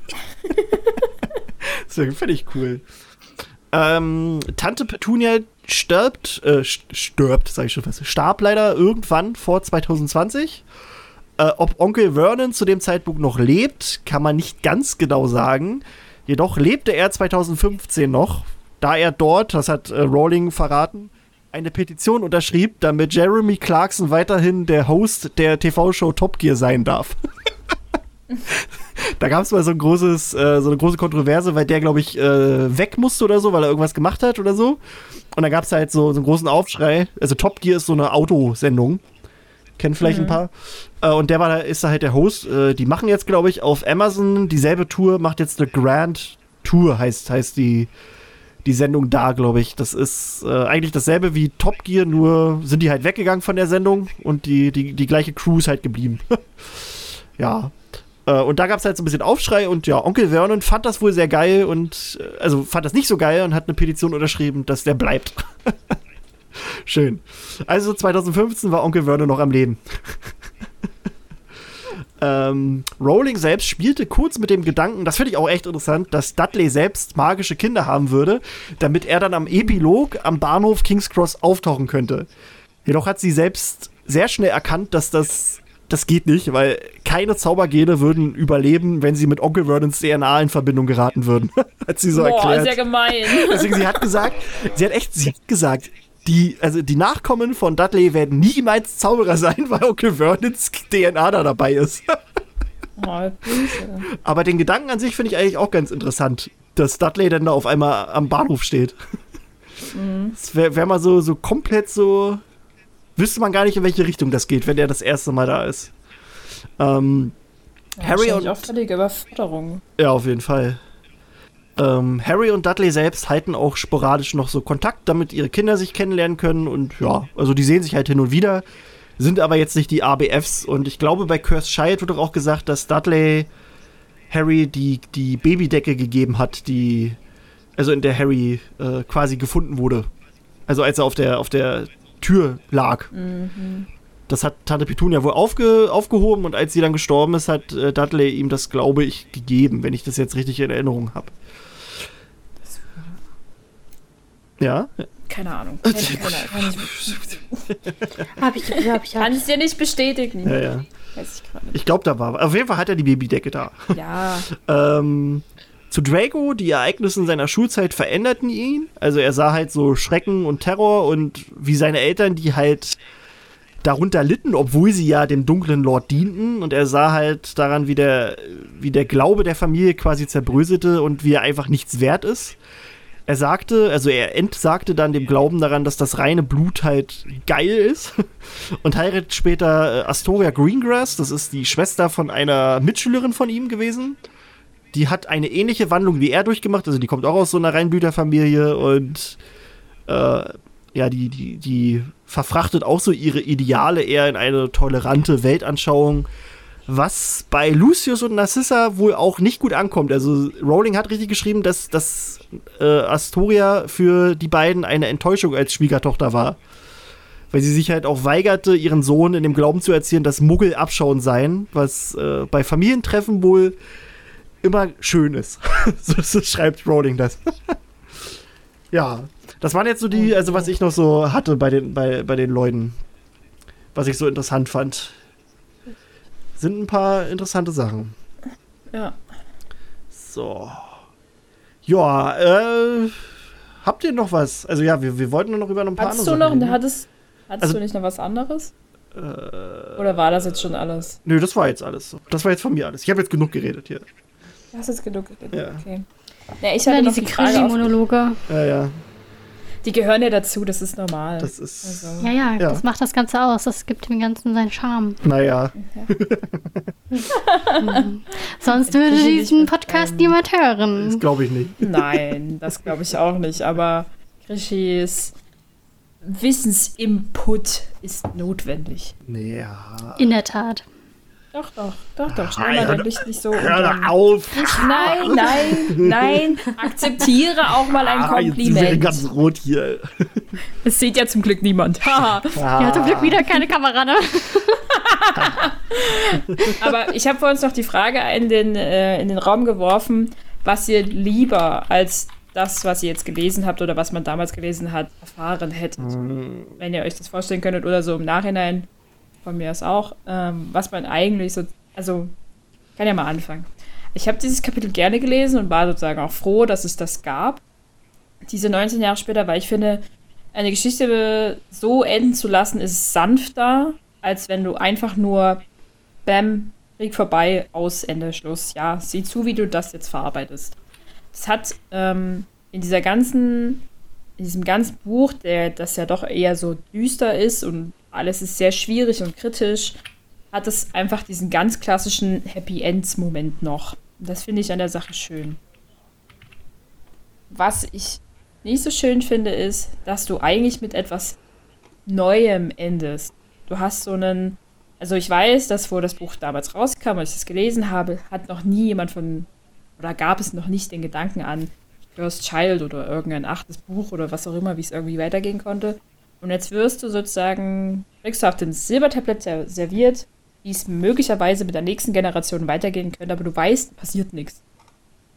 Das finde ich cool. Ähm, Tante Petunia stirbt, äh, stirbt, sag ich schon fast, starb leider irgendwann vor 2020. Äh, ob Onkel Vernon zu dem Zeitpunkt noch lebt, kann man nicht ganz genau sagen. Jedoch lebte er 2015 noch, da er dort, das hat äh, Rowling verraten, eine Petition unterschrieb, damit Jeremy Clarkson weiterhin der Host der TV-Show Top Gear sein darf. da gab es mal so ein großes, äh, so eine große Kontroverse, weil der, glaube ich, äh, weg musste oder so, weil er irgendwas gemacht hat oder so. Und dann gab es halt so, so einen großen Aufschrei. Also Top Gear ist so eine Autosendung. Kennen vielleicht mhm. ein paar. Äh, und der war, ist da halt der Host. Äh, die machen jetzt, glaube ich, auf Amazon dieselbe Tour, macht jetzt eine Grand Tour, heißt, heißt die die Sendung da, glaube ich. Das ist äh, eigentlich dasselbe wie Top Gear, nur sind die halt weggegangen von der Sendung und die, die, die gleiche Crew ist halt geblieben. ja. Äh, und da gab es halt so ein bisschen Aufschrei und ja, Onkel Vernon fand das wohl sehr geil und äh, also fand das nicht so geil und hat eine Petition unterschrieben, dass der bleibt. Schön. Also 2015 war Onkel Vernon noch am Leben. Ähm, Rowling selbst spielte kurz mit dem Gedanken, das finde ich auch echt interessant, dass Dudley selbst magische Kinder haben würde, damit er dann am Epilog am Bahnhof King's Cross auftauchen könnte. Jedoch hat sie selbst sehr schnell erkannt, dass das das geht nicht, weil keine Zaubergene würden überleben, wenn sie mit Onkel Vernons DNA in Verbindung geraten würden. hat sie so Boah, erklärt. sehr gemein. Deswegen, sie hat gesagt, sie hat echt, sie hat gesagt, die, also die Nachkommen von Dudley werden niemals Zauberer sein, weil Onkel Vernons DNA da dabei ist. oh, Aber den Gedanken an sich finde ich eigentlich auch ganz interessant, dass Dudley dann da auf einmal am Bahnhof steht. Mhm. Das wäre wär mal so, so komplett so wüsste man gar nicht, in welche Richtung das geht, wenn er das erste Mal da ist. Ähm, Harry und. auch völlige Überforderung. Ja, auf jeden Fall. Ähm, Harry und Dudley selbst halten auch sporadisch noch so Kontakt, damit ihre Kinder sich kennenlernen können. Und ja, also die sehen sich halt hin und wieder, sind aber jetzt nicht die ABFs. Und ich glaube, bei Curse Child wird doch auch gesagt, dass Dudley Harry die, die Babydecke gegeben hat, die, also in der Harry äh, quasi gefunden wurde. Also als er auf der, auf der Tür lag. Mhm. Das hat Tante Petunia wohl aufge, aufgehoben und als sie dann gestorben ist, hat äh, Dudley ihm das, glaube ich, gegeben, wenn ich das jetzt richtig in Erinnerung habe. Ja? Keine Ahnung. Keine, keine, keine, hab ich, hab ich, Kann ich dir nicht bestätigen. Ja, ja. Weiß ich gerade Ich glaube, da war. Auf jeden Fall hat er die Babydecke da. Ja. ähm, zu Draco, die Ereignisse in seiner Schulzeit veränderten ihn. Also er sah halt so Schrecken und Terror und wie seine Eltern, die halt darunter litten, obwohl sie ja dem dunklen Lord dienten. Und er sah halt daran, wie der, wie der Glaube der Familie quasi zerbröselte und wie er einfach nichts wert ist. Er sagte, also er entsagte dann dem Glauben daran, dass das reine Blut halt geil ist und heiratet später äh, Astoria Greengrass, das ist die Schwester von einer Mitschülerin von ihm gewesen. Die hat eine ähnliche Wandlung wie er durchgemacht, also die kommt auch aus so einer Reinblüterfamilie und äh, ja, die, die, die verfrachtet auch so ihre Ideale eher in eine tolerante Weltanschauung was bei Lucius und Narcissa wohl auch nicht gut ankommt. Also Rowling hat richtig geschrieben, dass, dass äh, Astoria für die beiden eine Enttäuschung als Schwiegertochter war. Weil sie sich halt auch weigerte, ihren Sohn in dem Glauben zu erziehen, dass Muggel Abschauen seien, was äh, bei Familientreffen wohl immer schön ist. so, so schreibt Rowling das. ja, das waren jetzt so die, also was ich noch so hatte bei den, bei, bei den Leuten, was ich so interessant fand sind ein paar interessante Sachen. Ja. So. Ja, äh, habt ihr noch was? Also ja, wir, wir wollten nur noch über ein paar hattest andere du noch, Sachen Hattest, hattest also, du nicht noch was anderes? Äh, Oder war das jetzt schon alles? Nö, das war jetzt alles. Das war jetzt von mir alles. Ich habe jetzt genug geredet hier. Du hast jetzt genug geredet, ja. okay. Ja, ich hatte ja, diese die monologe Ja, ja. Die gehören ja dazu, das ist normal. Das ist. Also. Ja, ja, ja, das macht das Ganze aus. Das gibt dem Ganzen seinen Charme. Naja. mhm. Sonst würde diesen Podcast ähm, niemand hören. Das glaube ich nicht. Nein, das glaube ich auch nicht. Aber Grishis Wissensinput ist notwendig. Ja. In der Tat. Doch, doch, doch, doch. Stell mal dein Licht nicht so. Hör doch auf! Nicht, nein, nein, nein. Akzeptiere auch mal ein Kompliment. Ah, jetzt ganz rot hier. Es sieht ja zum Glück niemand. ah. Ja, zum Glück wieder keine Kamera, ne? Aber ich habe vor uns noch die Frage in den, äh, in den Raum geworfen, was ihr lieber als das, was ihr jetzt gelesen habt oder was man damals gelesen hat, erfahren hättet. Mhm. Wenn ihr euch das vorstellen könntet oder so im Nachhinein von mir aus auch, ähm, was man eigentlich so, also, kann ja mal anfangen. Ich habe dieses Kapitel gerne gelesen und war sozusagen auch froh, dass es das gab. Diese 19 Jahre später, weil ich finde, eine Geschichte so enden zu lassen, ist sanfter, als wenn du einfach nur Bam, Krieg vorbei, aus, Ende, Schluss. Ja, sieh zu, wie du das jetzt verarbeitest. Es hat ähm, in dieser ganzen, in diesem ganzen Buch, der das ja doch eher so düster ist und alles ist sehr schwierig und kritisch, hat es einfach diesen ganz klassischen Happy Ends-Moment noch. Das finde ich an der Sache schön. Was ich nicht so schön finde, ist, dass du eigentlich mit etwas Neuem endest. Du hast so einen, also ich weiß, dass wo das Buch damals rauskam, als ich es gelesen habe, hat noch nie jemand von, oder gab es noch nicht den Gedanken an First Child oder irgendein achtes Buch oder was auch immer, wie es irgendwie weitergehen konnte. Und jetzt wirst du sozusagen, kriegst du auf den Silbertablett serviert, wie es möglicherweise mit der nächsten Generation weitergehen könnte, aber du weißt, passiert nichts.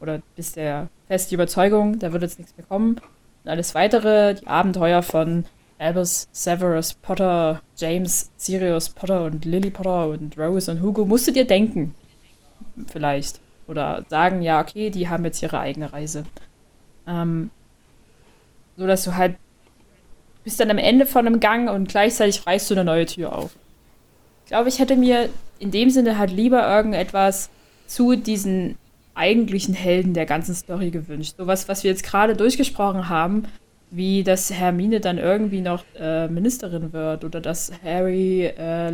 Oder bist der feste Überzeugung, da wird jetzt nichts mehr kommen. Und alles weitere, die Abenteuer von Albus, Severus, Potter, James, Sirius, Potter und Lily Potter und Rose und Hugo, musst du dir denken. Vielleicht. Oder sagen, ja, okay, die haben jetzt ihre eigene Reise. Ähm, so dass du halt bist dann am Ende von einem Gang und gleichzeitig reißt du eine neue Tür auf. Ich glaube, ich hätte mir in dem Sinne halt lieber irgendetwas zu diesen eigentlichen Helden der ganzen Story gewünscht. Sowas, was wir jetzt gerade durchgesprochen haben, wie dass Hermine dann irgendwie noch äh, Ministerin wird oder dass Harry äh,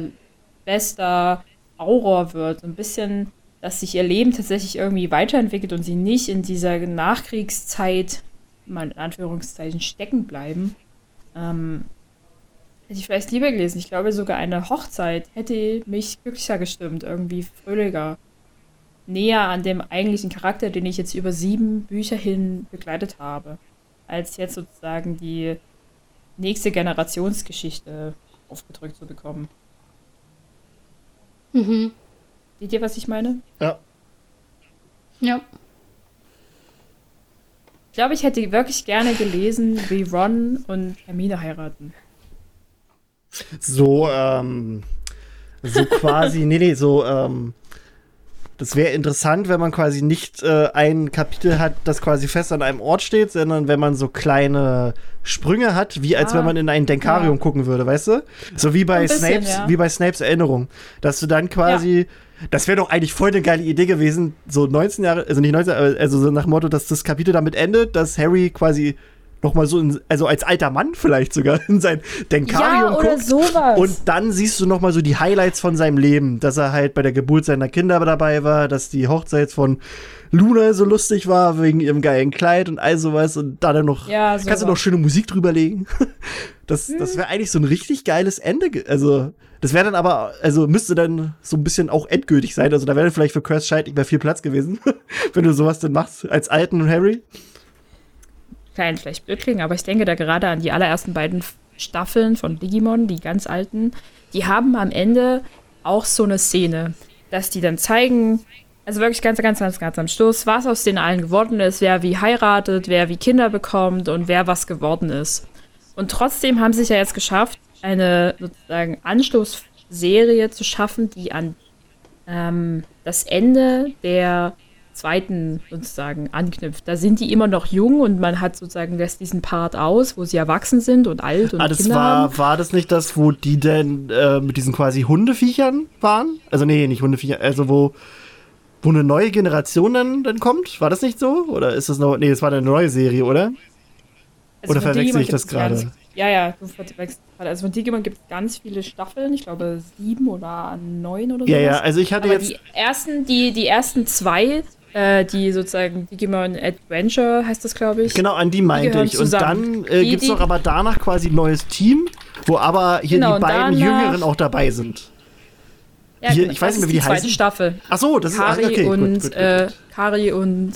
bester Auror wird. So ein bisschen, dass sich ihr Leben tatsächlich irgendwie weiterentwickelt und sie nicht in dieser Nachkriegszeit, mal in Anführungszeichen, stecken bleiben. Ähm, hätte ich vielleicht lieber gelesen. Ich glaube, sogar eine Hochzeit hätte mich glücklicher gestimmt, irgendwie fröhlicher. Näher an dem eigentlichen Charakter, den ich jetzt über sieben Bücher hin begleitet habe, als jetzt sozusagen die nächste Generationsgeschichte aufgedrückt zu bekommen. Mhm. Seht ihr, was ich meine? Ja. Ja. Ich glaube, ich hätte wirklich gerne gelesen, wie Ron und Hermine heiraten. So, ähm, so quasi, nee, nee, so, ähm, das wäre interessant, wenn man quasi nicht äh, ein Kapitel hat, das quasi fest an einem Ort steht, sondern wenn man so kleine Sprünge hat, wie als Ah, wenn man in ein Denkarium ja. gucken würde, weißt du? So wie bei bisschen, Snapes, ja. wie bei Snapes Erinnerung, dass du dann quasi Das wäre doch eigentlich voll eine geile Idee gewesen, so 19 Jahre, also nicht 19, aber also so nach dem Motto, dass das Kapitel damit endet, dass Harry quasi noch mal so, in, also als alter Mann vielleicht sogar in sein Denkarium Ja, oder guckt. sowas. Und dann siehst du noch mal so die Highlights von seinem Leben, dass er halt bei der Geburt seiner Kinder dabei war, dass die Hochzeit von Luna so lustig war wegen ihrem geilen Kleid und all sowas und da dann noch Ja, kannst du noch schöne Musik drüber legen. Das, das wäre eigentlich so ein richtig geiles Ende. Also, das wäre dann aber, also müsste dann so ein bisschen auch endgültig sein. Also, da wäre vielleicht für Curse Scheid nicht mehr viel Platz gewesen, wenn du sowas denn machst als alten Harry. klein vielleicht blöd klingen, aber ich denke da gerade an die allerersten beiden Staffeln von Digimon, die ganz alten. Die haben am Ende auch so eine Szene, dass die dann zeigen, also wirklich ganz, ganz, ganz, ganz am Schluss, was aus den allen geworden ist, wer wie heiratet, wer wie Kinder bekommt und wer was geworden ist. Und trotzdem haben sie es ja jetzt geschafft, eine sozusagen Anschlussserie zu schaffen, die an ähm, das Ende der zweiten sozusagen anknüpft. Da sind die immer noch jung und man hat sozusagen lässt diesen Part aus, wo sie erwachsen sind und alt und Ah, das Kinder haben. war, war das nicht das, wo die denn äh, mit diesen quasi Hundeviechern waren? Also, nee, nicht Hundeviecher, also wo, wo eine neue Generation dann, dann kommt? War das nicht so? Oder ist das noch, nee, das war eine neue Serie, oder? Oder von verwechsel ich das gibt's ganz- gerade? Ja, ja, du verwechselst gerade. Also von Digimon gibt es ganz viele Staffeln, ich glaube sieben oder neun oder so. Ja, ja, also ich hatte Aber jetzt. die ersten, die, die ersten zwei, äh, die sozusagen Digimon Adventure heißt das, glaube ich. Genau, an die meinte ich. Und dann äh, Die- gibt es die- doch aber danach quasi ein neues Team, wo aber hier Genau, die beiden Jüngeren auch dabei sind. Ja, Hier, genau, ich weiß nicht mehr, wie die die zweite heißen. Staffel. Ach so, das ist ach, Kari okay, und gut, gut, Äh, gut. Kari und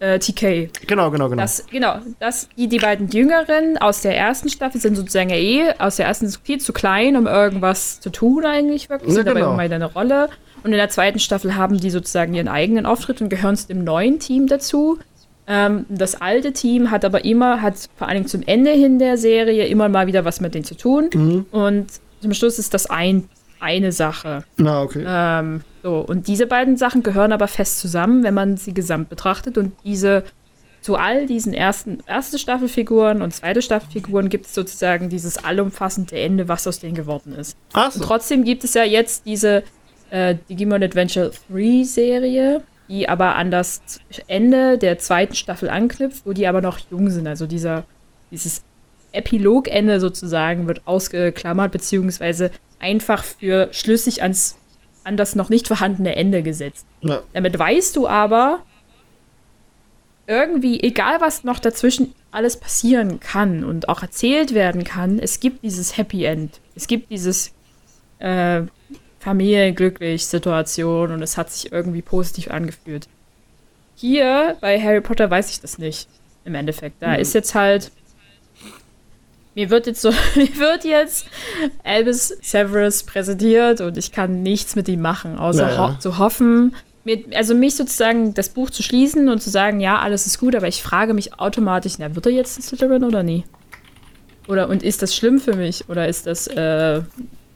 äh, TK. Genau, genau, genau. Das, genau, das, die, die beiden Jüngeren aus der ersten Staffel sind sozusagen eh aus der ersten viel zu klein, um irgendwas zu tun eigentlich wirklich. Ja, Sind aber genau. immer eine Rolle. Und in der zweiten Staffel haben die sozusagen ihren eigenen Auftritt und gehören zu dem neuen Team dazu. Ähm, das alte Team hat aber immer, hat vor allen Dingen zum Ende hin der Serie immer mal wieder was mit denen zu tun. Mhm. Und zum Schluss ist das ein, eine Sache. Na, okay. Ähm, so, und diese beiden Sachen gehören aber fest zusammen, wenn man sie gesamt betrachtet. Und diese, zu all diesen ersten, erste Staffelfiguren und zweite Staffelfiguren gibt es sozusagen dieses allumfassende Ende, was aus denen geworden ist. Ach Und so. trotzdem gibt es ja jetzt diese äh, Digimon Adventure 3 Serie, die aber an das Ende der zweiten Staffel anknüpft, wo die aber noch jung sind. Also dieser, dieses Epilogende sozusagen wird ausgeklammert, beziehungsweise einfach für schlüssig ans, an das noch nicht vorhandene Ende gesetzt. Ja. Damit weißt du aber, irgendwie, egal was noch dazwischen alles passieren kann und auch erzählt werden kann, es gibt dieses Happy End. Es gibt dieses äh, familienglücklich Situation und es hat sich irgendwie positiv angefühlt. Hier bei Harry Potter weiß ich das nicht. Im Endeffekt. Da Mhm. ist jetzt halt. Mir wird jetzt so, mir wird jetzt Albus Severus präsentiert und ich kann nichts mit ihm machen, außer Ja, ja. ho zu hoffen, mir, also mich sozusagen das Buch zu schließen und zu sagen, ja, alles ist gut, aber ich frage mich automatisch, na, wird er jetzt ein Slytherin oder nie? Oder und ist das schlimm für mich? Oder ist das, äh,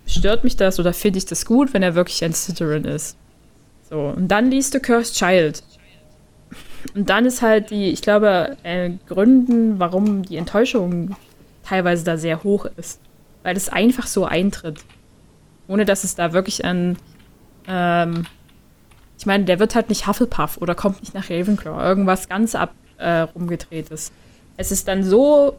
stört mich das oder finde ich das gut, wenn er wirklich ein Slytherin ist? So, und dann liest du Cursed Child. Und dann ist halt die, ich glaube, äh, Gründen, warum die Enttäuschung teilweise da sehr hoch ist. Weil es einfach so eintritt. Ohne dass es da wirklich an, ähm, ich meine, der wird halt nicht Hufflepuff oder kommt nicht nach Ravenclaw. Irgendwas ganz ab äh, rumgedrehtes. Es ist dann so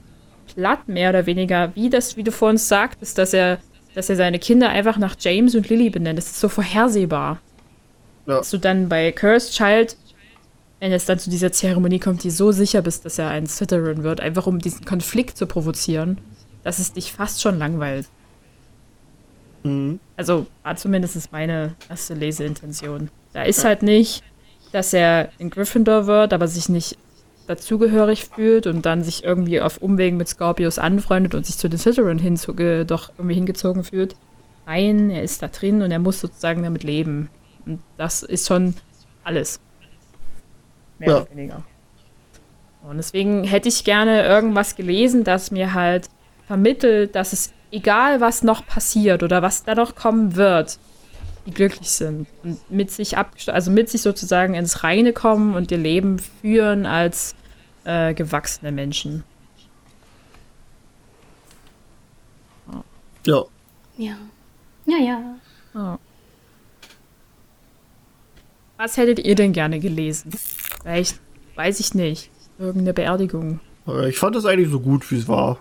platt, mehr oder weniger, wie das, wie du vor uns sagtest, dass er, dass er seine Kinder einfach nach James und Lily benennt. Das ist so vorhersehbar. Ja. Dass du dann bei Cursed Child, wenn es dann zu dieser Zeremonie kommt, die so sicher bist, dass er ein Slytherin wird, einfach um diesen Konflikt zu provozieren, dass es dich fast schon langweilt. Mhm. Also war zumindest meine erste Leseintention. Da ist halt nicht, dass er in Gryffindor wird, aber sich nicht dazugehörig fühlt und dann sich irgendwie auf Umwegen mit Scorpius anfreundet und sich zu den Slytherin hinzuge doch irgendwie hingezogen fühlt. Nein, er ist da drin und er muss sozusagen damit leben. Und das ist schon alles. Mehr Ja. oder weniger. Und deswegen hätte ich gerne irgendwas gelesen, das mir halt vermittelt, dass es egal was noch passiert oder was da noch kommen wird, die glücklich sind und mit sich ab, also mit sich sozusagen ins Reine kommen und ihr Leben führen als äh, gewachsene Menschen. Ja. Ja. Ja, ja. Ja. Was hättet ihr denn gerne gelesen? Vielleicht, weiß ich nicht, irgendeine Beerdigung. Äh, Ich fand das eigentlich so gut, wie es war.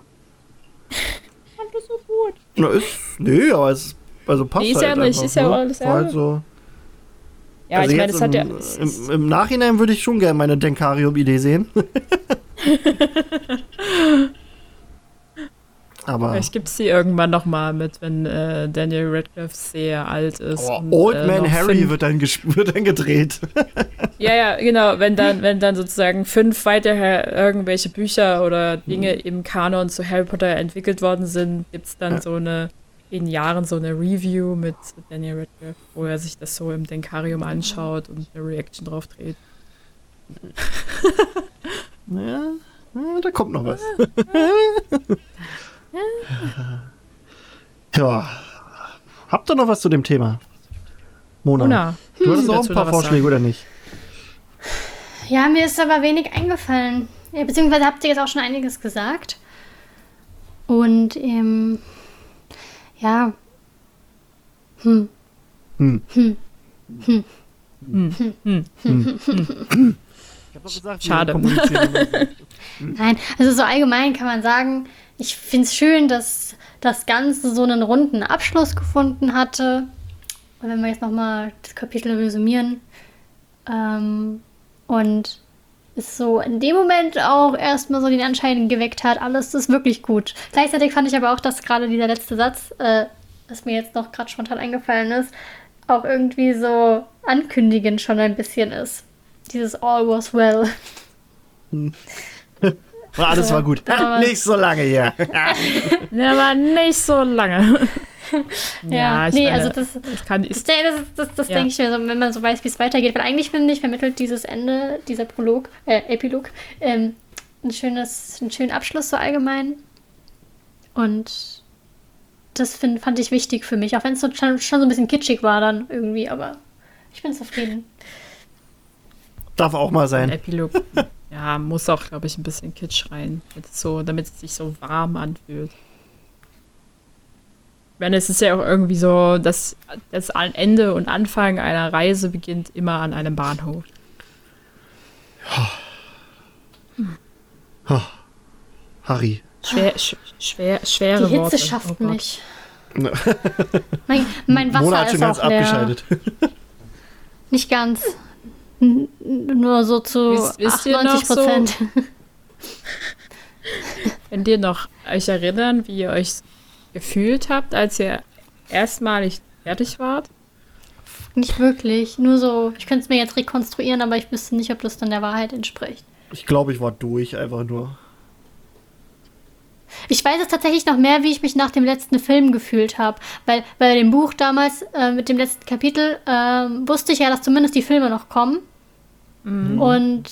fand das so gut. Na, ist. Nee, aber es. Also passt Nee, ist halt ja nicht, einfach, ist ja ne? alles- halt so. Ja, also ich meine, es hat ja. im, Im Nachhinein würde ich schon gerne meine Denkarium-Idee sehen. aber. Vielleicht gibt es sie irgendwann nochmal mit, wenn äh, Daniel Radcliffe sehr alt ist. Oh, und, Old äh, Man Harry wird dann, wird dann gedreht. Ja, ja, genau. Wenn dann, wenn dann sozusagen fünf weitere irgendwelche Bücher oder Dinge Mhm. im Kanon zu Harry Potter entwickelt worden sind, gibt es dann Ja. so eine, in Jahren so eine Review mit Daniel Radcliffe, wo er sich das so im Denkarium anschaut und eine Reaction drauf dreht. Ja, ja, da kommt noch was. Ja. Habt ihr noch was zu dem Thema? Mona. Mona, du hattest du auch ein paar Vorschläge, oder nicht? Ja, mir ist aber wenig eingefallen. Ja, beziehungsweise habt ihr jetzt auch schon einiges gesagt. Und ähm, ja. Hm. Hm. Hm. Hm. Hm, hm. Ich hab doch gesagt, Schade. Nein, also so allgemein kann man sagen, ich finde es schön, dass das Ganze so einen runden Abschluss gefunden hatte. Und wenn wir jetzt nochmal das Kapitel resümieren. Ähm, und es so in dem Moment auch erstmal so den Anschein geweckt hat, alles ist wirklich gut. Gleichzeitig fand ich aber auch, dass gerade dieser letzte Satz, äh, was mir jetzt noch gerade spontan eingefallen ist, auch irgendwie so ankündigend schon ein bisschen ist. Dieses All was well. Ah, Alles war gut. Aber- Nicht so lange hier. Der war nicht so lange. Ja, ich nee, meine, also das, das kann das, ist, das, das, das Ja. denke ich mir so, wenn man so weiß, wie es weitergeht. Weil eigentlich finde ich, vermittelt dieses Ende, dieser Prolog, äh, Epilog, ähm, ein schönes, einen schönen Abschluss so allgemein. Und das find, fand ich wichtig für mich, auch wenn es so, schon, schon so ein bisschen kitschig war dann irgendwie, aber ich bin zufrieden. Darf auch mal ein sein. Epilog. Ja, muss auch, glaube ich, ein bisschen Kitsch rein, damit es so, damit es sich so warm anfühlt. Ich meine, es ist ja auch irgendwie so, dass das Ende und Anfang einer Reise beginnt immer an einem Bahnhof. Harry. Schwer, sch schwer, schwere Die Hitze Worte. schafft Oh mich. mein, mein Wasser Mona hat schon ist ganz auch leer. abgeschaltet. Nicht ganz. Nur so zu Wisst- wisst ihr noch 98 Prozent. Könnt ihr noch euch erinnern, wie ihr euch gefühlt habt, als ihr erstmalig fertig wart? Nicht wirklich. Nur so, ich könnte es mir jetzt rekonstruieren, aber ich wüsste nicht, ob das dann der Wahrheit entspricht. Ich glaube, ich war durch, einfach nur. Ich weiß es tatsächlich noch mehr, wie ich mich nach dem letzten Film gefühlt habe. Weil bei dem Buch damals äh, mit dem letzten Kapitel ähm, wusste ich ja, dass zumindest die Filme noch kommen. Und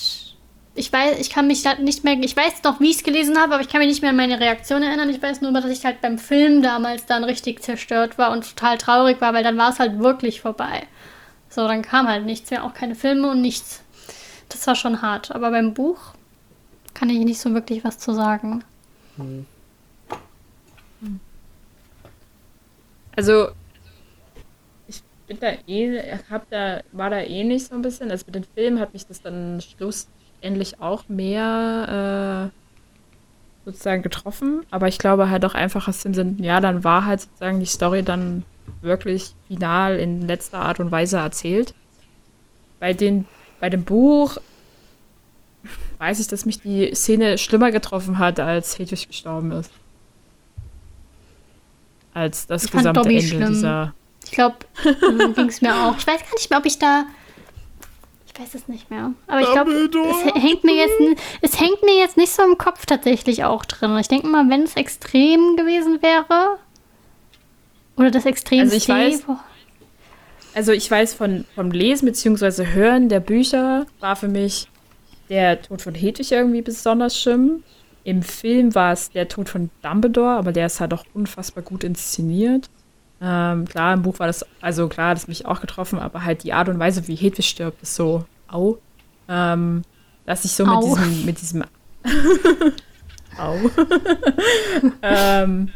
ich weiß, ich kann mich da nicht mehr, ich weiß noch, wie ich es gelesen habe, aber ich kann mich nicht mehr an meine Reaktion erinnern. Ich weiß nur, dass ich halt beim Film damals dann richtig zerstört war und total traurig war, weil dann war es halt wirklich vorbei. So, dann kam halt nichts mehr, auch keine Filme und nichts. Das war schon hart. Aber beim Buch kann ich nicht so wirklich was zu sagen. Also, ich bin da eh, hab da, war da eh nicht so ein bisschen. Also mit den Filmen hat mich das dann schlussendlich auch mehr äh, sozusagen getroffen, aber ich glaube halt auch einfach aus dem Sinn, ja, dann war halt sozusagen die Story dann wirklich final in letzter Art und Weise erzählt. Bei, den, bei dem Buch weiß ich, dass mich die Szene schlimmer getroffen hat, als Hedwig gestorben ist. Als das Ich gesamte Ende schlimm. dieser. Ich glaube, so ging es mir auch. Ich weiß gar nicht mehr, ob ich da. Ich weiß es nicht mehr. Aber ich glaube, es hängt mir jetzt, es hängt mir jetzt nicht so im Kopf tatsächlich auch drin. Ich denke mal, wenn es extrem gewesen wäre. Oder das extrem Also ich weiß- Also ich weiß von, vom Lesen bzw. Hören der Bücher war für mich der Tod von Hedwig irgendwie besonders schlimm. Im Film war es der Tod von Dumbledore, aber der ist halt auch unfassbar gut inszeniert. Ähm, klar, im Buch war das, also klar, das hat mich auch getroffen, aber halt die Art und Weise, wie Hedwig stirbt, ist so, au. Ähm, dass ich so mit Au. diesem, mit diesem Au. ähm,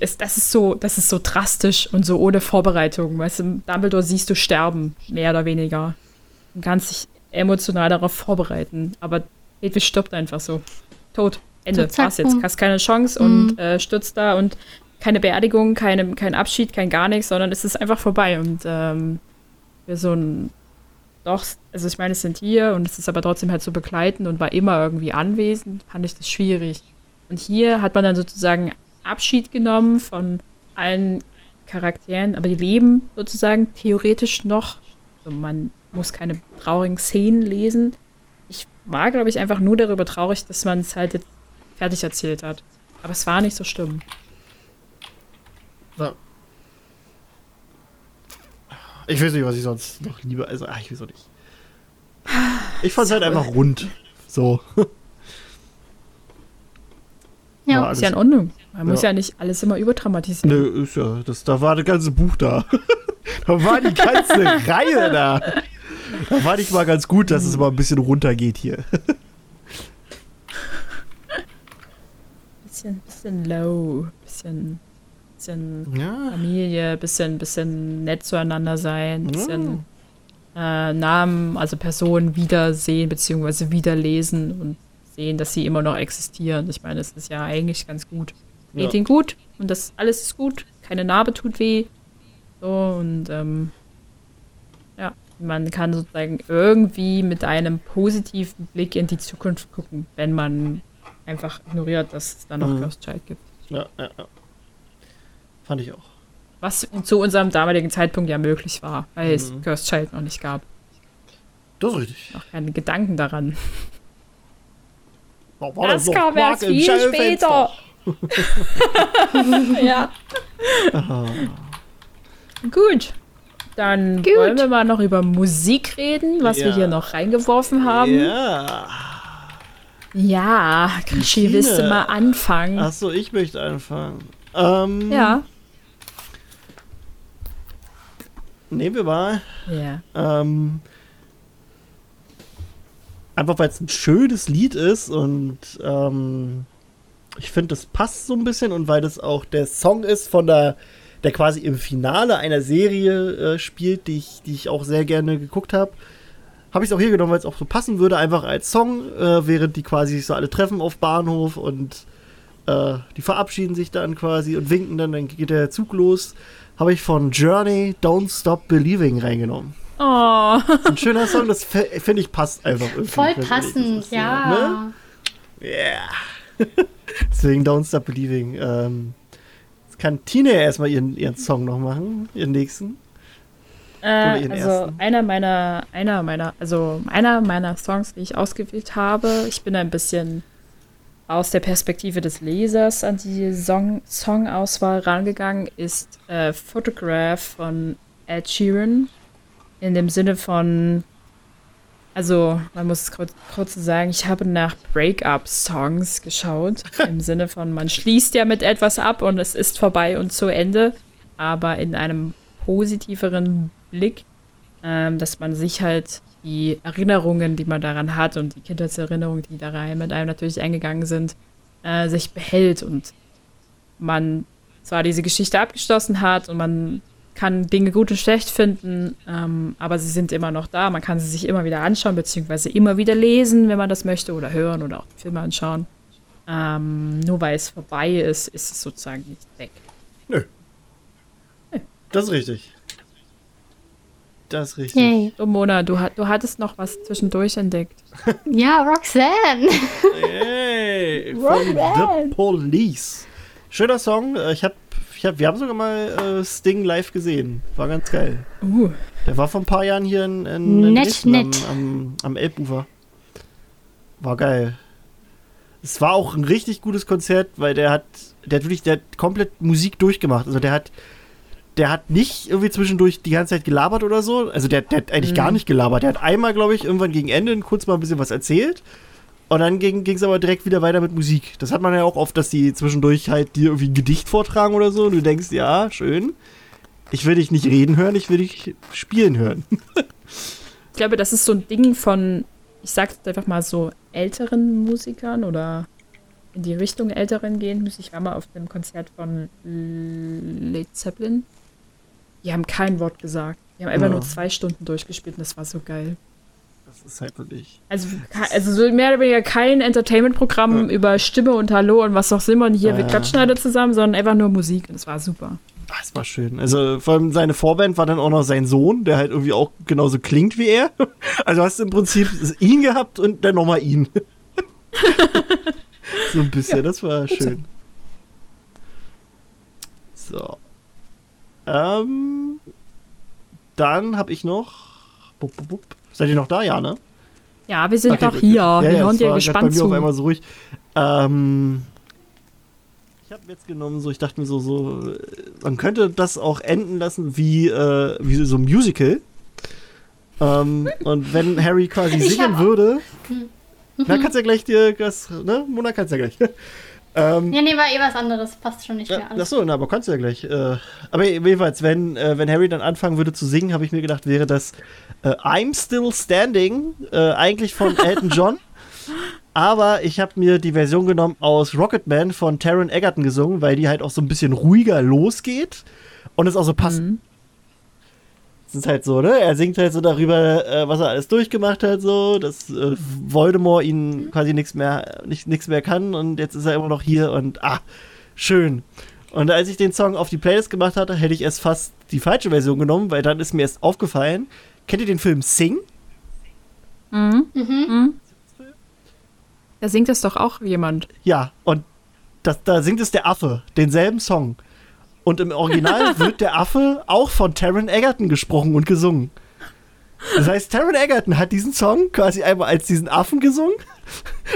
es, das ist so, das ist so drastisch und so ohne Vorbereitung. Weißt du, Dumbledore siehst du sterben, mehr oder weniger. Du kannst dich emotional darauf vorbereiten. Aber Hedwig stirbt einfach so. Tot. Ende. War's jetzt. Hast keine Chance und äh, stürzt da und keine Beerdigung, keine, kein Abschied, kein gar nichts, sondern es ist einfach vorbei. Und ähm, für so ein doch, also ich meine, es sind hier und es ist aber trotzdem halt so begleitend und war immer irgendwie anwesend, fand ich das schwierig. Und hier hat man dann sozusagen Abschied genommen von allen Charakteren, aber die leben sozusagen theoretisch noch. Also man muss keine traurigen Szenen lesen. Ich war, glaube ich, einfach nur darüber traurig, dass man es halt jetzt fertig erzählt hat. Aber es war nicht so schlimm. Ich weiß nicht, was ich sonst noch liebe. Also, ach, ich weiß auch nicht. Ich fand es halt einfach rund. So. Ja. War Ist ja in Ordnung. Man muss Ja. ja nicht alles immer überdramatisieren. Nö, ist ja, das, da war das ganze Buch da. da war die ganze Reihe da. Da war nicht mal ganz gut, dass es mal ein bisschen runtergeht hier. Bisschen, bisschen low, bisschen, bisschen Ja. Familie, bisschen, bisschen nett zueinander sein, bisschen äh, Namen, also Personen wiedersehen beziehungsweise wiederlesen und sehen, dass sie immer noch existieren. Ich meine, das ist ja eigentlich ganz gut. Geht Ja. ihnen gut und das alles ist gut. Keine Narbe tut weh. So und ähm, ja, man kann sozusagen irgendwie mit einem positiven Blick in die Zukunft gucken, wenn man einfach ignoriert, dass es da noch Mhm. Cursed Child gibt. Ja, ja, ja. Fand ich auch. Was zu unserem damaligen Zeitpunkt ja möglich war, weil es Mhm. Cursed Child noch nicht gab. Das ist richtig. Noch keine Gedanken daran. Da war Das kam Quark erst viel später. ja. Ah. Gut. Dann Gut. wollen wir mal noch über Musik reden, was wir Ja. hier noch reingeworfen haben. Ja. Ja, Krischi, willst du mal anfangen? Achso, ich möchte anfangen. Ähm, Ja. Nehmen wir mal. Ja. Ähm, einfach weil es ein schönes Lied ist und ähm, ich finde, das passt so ein bisschen und weil das auch der Song ist von der, der quasi im Finale einer Serie äh, spielt, die ich, die ich auch sehr gerne geguckt habe. Habe ich es auch hier genommen, weil es auch so passen würde, einfach als Song, äh, während die quasi sich so alle treffen auf Bahnhof und äh, die verabschieden sich dann quasi und winken dann, dann geht der Zug los. Habe ich von Journey Don't Stop Believing reingenommen. Oh, Ein schöner Song, das finde ich passt einfach irgendwie. Voll passend, so, ja. Ne? Yeah. Deswegen Don't Stop Believing. Ähm, jetzt kann Tina erstmal ihren, ihren Song noch machen, ihren nächsten. Oder äh, also ersten. einer meiner, einer meiner, also einer meiner Songs, die ich ausgewählt habe. Ich bin ein bisschen aus der Perspektive des Lesers an die Song Songauswahl rangegangen, ist äh, Photograph von Ed Sheeran. In dem Sinne von, also man muss es kurz, kurz sagen, ich habe nach Break-up-Songs geschaut. Im Sinne von, man schließt ja mit etwas ab und es ist vorbei und zu Ende. Aber in einem positiveren Blick, ähm, dass man sich halt die Erinnerungen, die man daran hat und die Kindheitserinnerungen, die da rein mit einem natürlich eingegangen sind, äh, sich behält und man zwar diese Geschichte abgeschlossen hat und man kann Dinge gut und schlecht finden, ähm, aber sie sind immer noch da. Man kann sie sich immer wieder anschauen, beziehungsweise immer wieder lesen, wenn man das möchte, oder hören oder auch Filme anschauen. ähm, nur weil es vorbei ist, ist es sozusagen nicht weg. Nö. Das ist richtig. Das ist richtig. Yay. So, Mona, du, du hattest noch was zwischendurch entdeckt. Ja, Roxanne. Hey, von The Police. Schöner Song. Äh, Ich hab, ich hab, wir haben sogar mal äh, Sting live gesehen. War ganz geil. Uh, Der war vor ein paar Jahren hier in, in, in Dresden nett. Am, am, am Elbufer. War geil. Es war auch ein richtig gutes Konzert, weil der hat, der hat wirklich, der hat komplett Musik durchgemacht. Also der hat, der hat nicht irgendwie zwischendurch die ganze Zeit gelabert oder so. Also der, der hat eigentlich gar nicht gelabert. Der hat einmal, glaube ich, irgendwann gegen Ende kurz mal ein bisschen was erzählt. Und dann ging es aber direkt wieder weiter mit Musik. Das hat man ja auch oft, dass die zwischendurch halt dir irgendwie ein Gedicht vortragen oder so. Und du denkst, ja, schön. Ich will dich nicht reden hören, ich will dich spielen hören. ich glaube, das ist so ein Ding von, ich sag's einfach mal so, älteren Musikern oder in die Richtung älteren gehen. Ich war mal auf einem Konzert von Led Zeppelin. Die haben kein Wort gesagt. Die haben einfach Ja. nur zwei Stunden durchgespielt und das war so geil. Das ist halt wirklich. Also, also so mehr oder weniger kein Entertainment-Programm über Stimme und Hallo und was auch immer und hier, wir Ja. klatschen alle zusammen, sondern einfach nur Musik und es war super. Ah, es war schön. Also vor allem seine Vorband war dann auch noch sein Sohn, der halt irgendwie auch genauso klingt wie er. Also hast du im Prinzip ihn gehabt und dann nochmal ihn. so ein bisschen, das war schön. So. Ähm, dann habe ich noch. Bup, bup, bup. Seid ihr noch da, ja, ne? Ja, wir sind Okay, gut, hier. gut. wir ja, hören dir gespannt bei mir zu. auf einmal so ruhig. Ähm, ich habe jetzt genommen, so ich dachte mir so, so, man könnte das auch enden lassen wie, äh, wie so ein Musical. Ähm, und wenn Harry quasi singen würde, na kannst ja gleich dir das, ne? Mona kannst ja gleich. Ähm, Ja, nee, war eh was anderes. Passt schon nicht mehr ja, alles. achso, na, aber kannst du ja gleich. Äh, aber jedenfalls, wenn, äh, wenn Harry dann anfangen würde zu singen, habe ich mir gedacht, wäre das äh, I'm Still Standing, äh, eigentlich von Elton John. Aber ich habe mir die Version genommen aus Rocketman von Taron Egerton gesungen, weil die halt auch so ein bisschen ruhiger losgeht und es auch so passt. Mhm. Ist halt so, ne? Er singt halt so darüber, äh, was er alles durchgemacht hat, so, dass äh, Voldemort ihn quasi nichts mehr, nicht, nichts mehr kann und jetzt ist er immer noch hier und ah, schön. Und als ich den Song auf die Playlist gemacht hatte, hätte ich erst fast die falsche Version genommen, weil dann ist mir erst aufgefallen, kennt ihr den Film Sing? Mhm. Mhm. Mhm. Da singt es doch auch jemand. Ja, und das, da singt es der Affe, denselben Song. Und im Original wird der Affe auch von Taron Egerton gesprochen und gesungen. Das heißt, Taron Egerton hat diesen Song quasi einmal als diesen Affen gesungen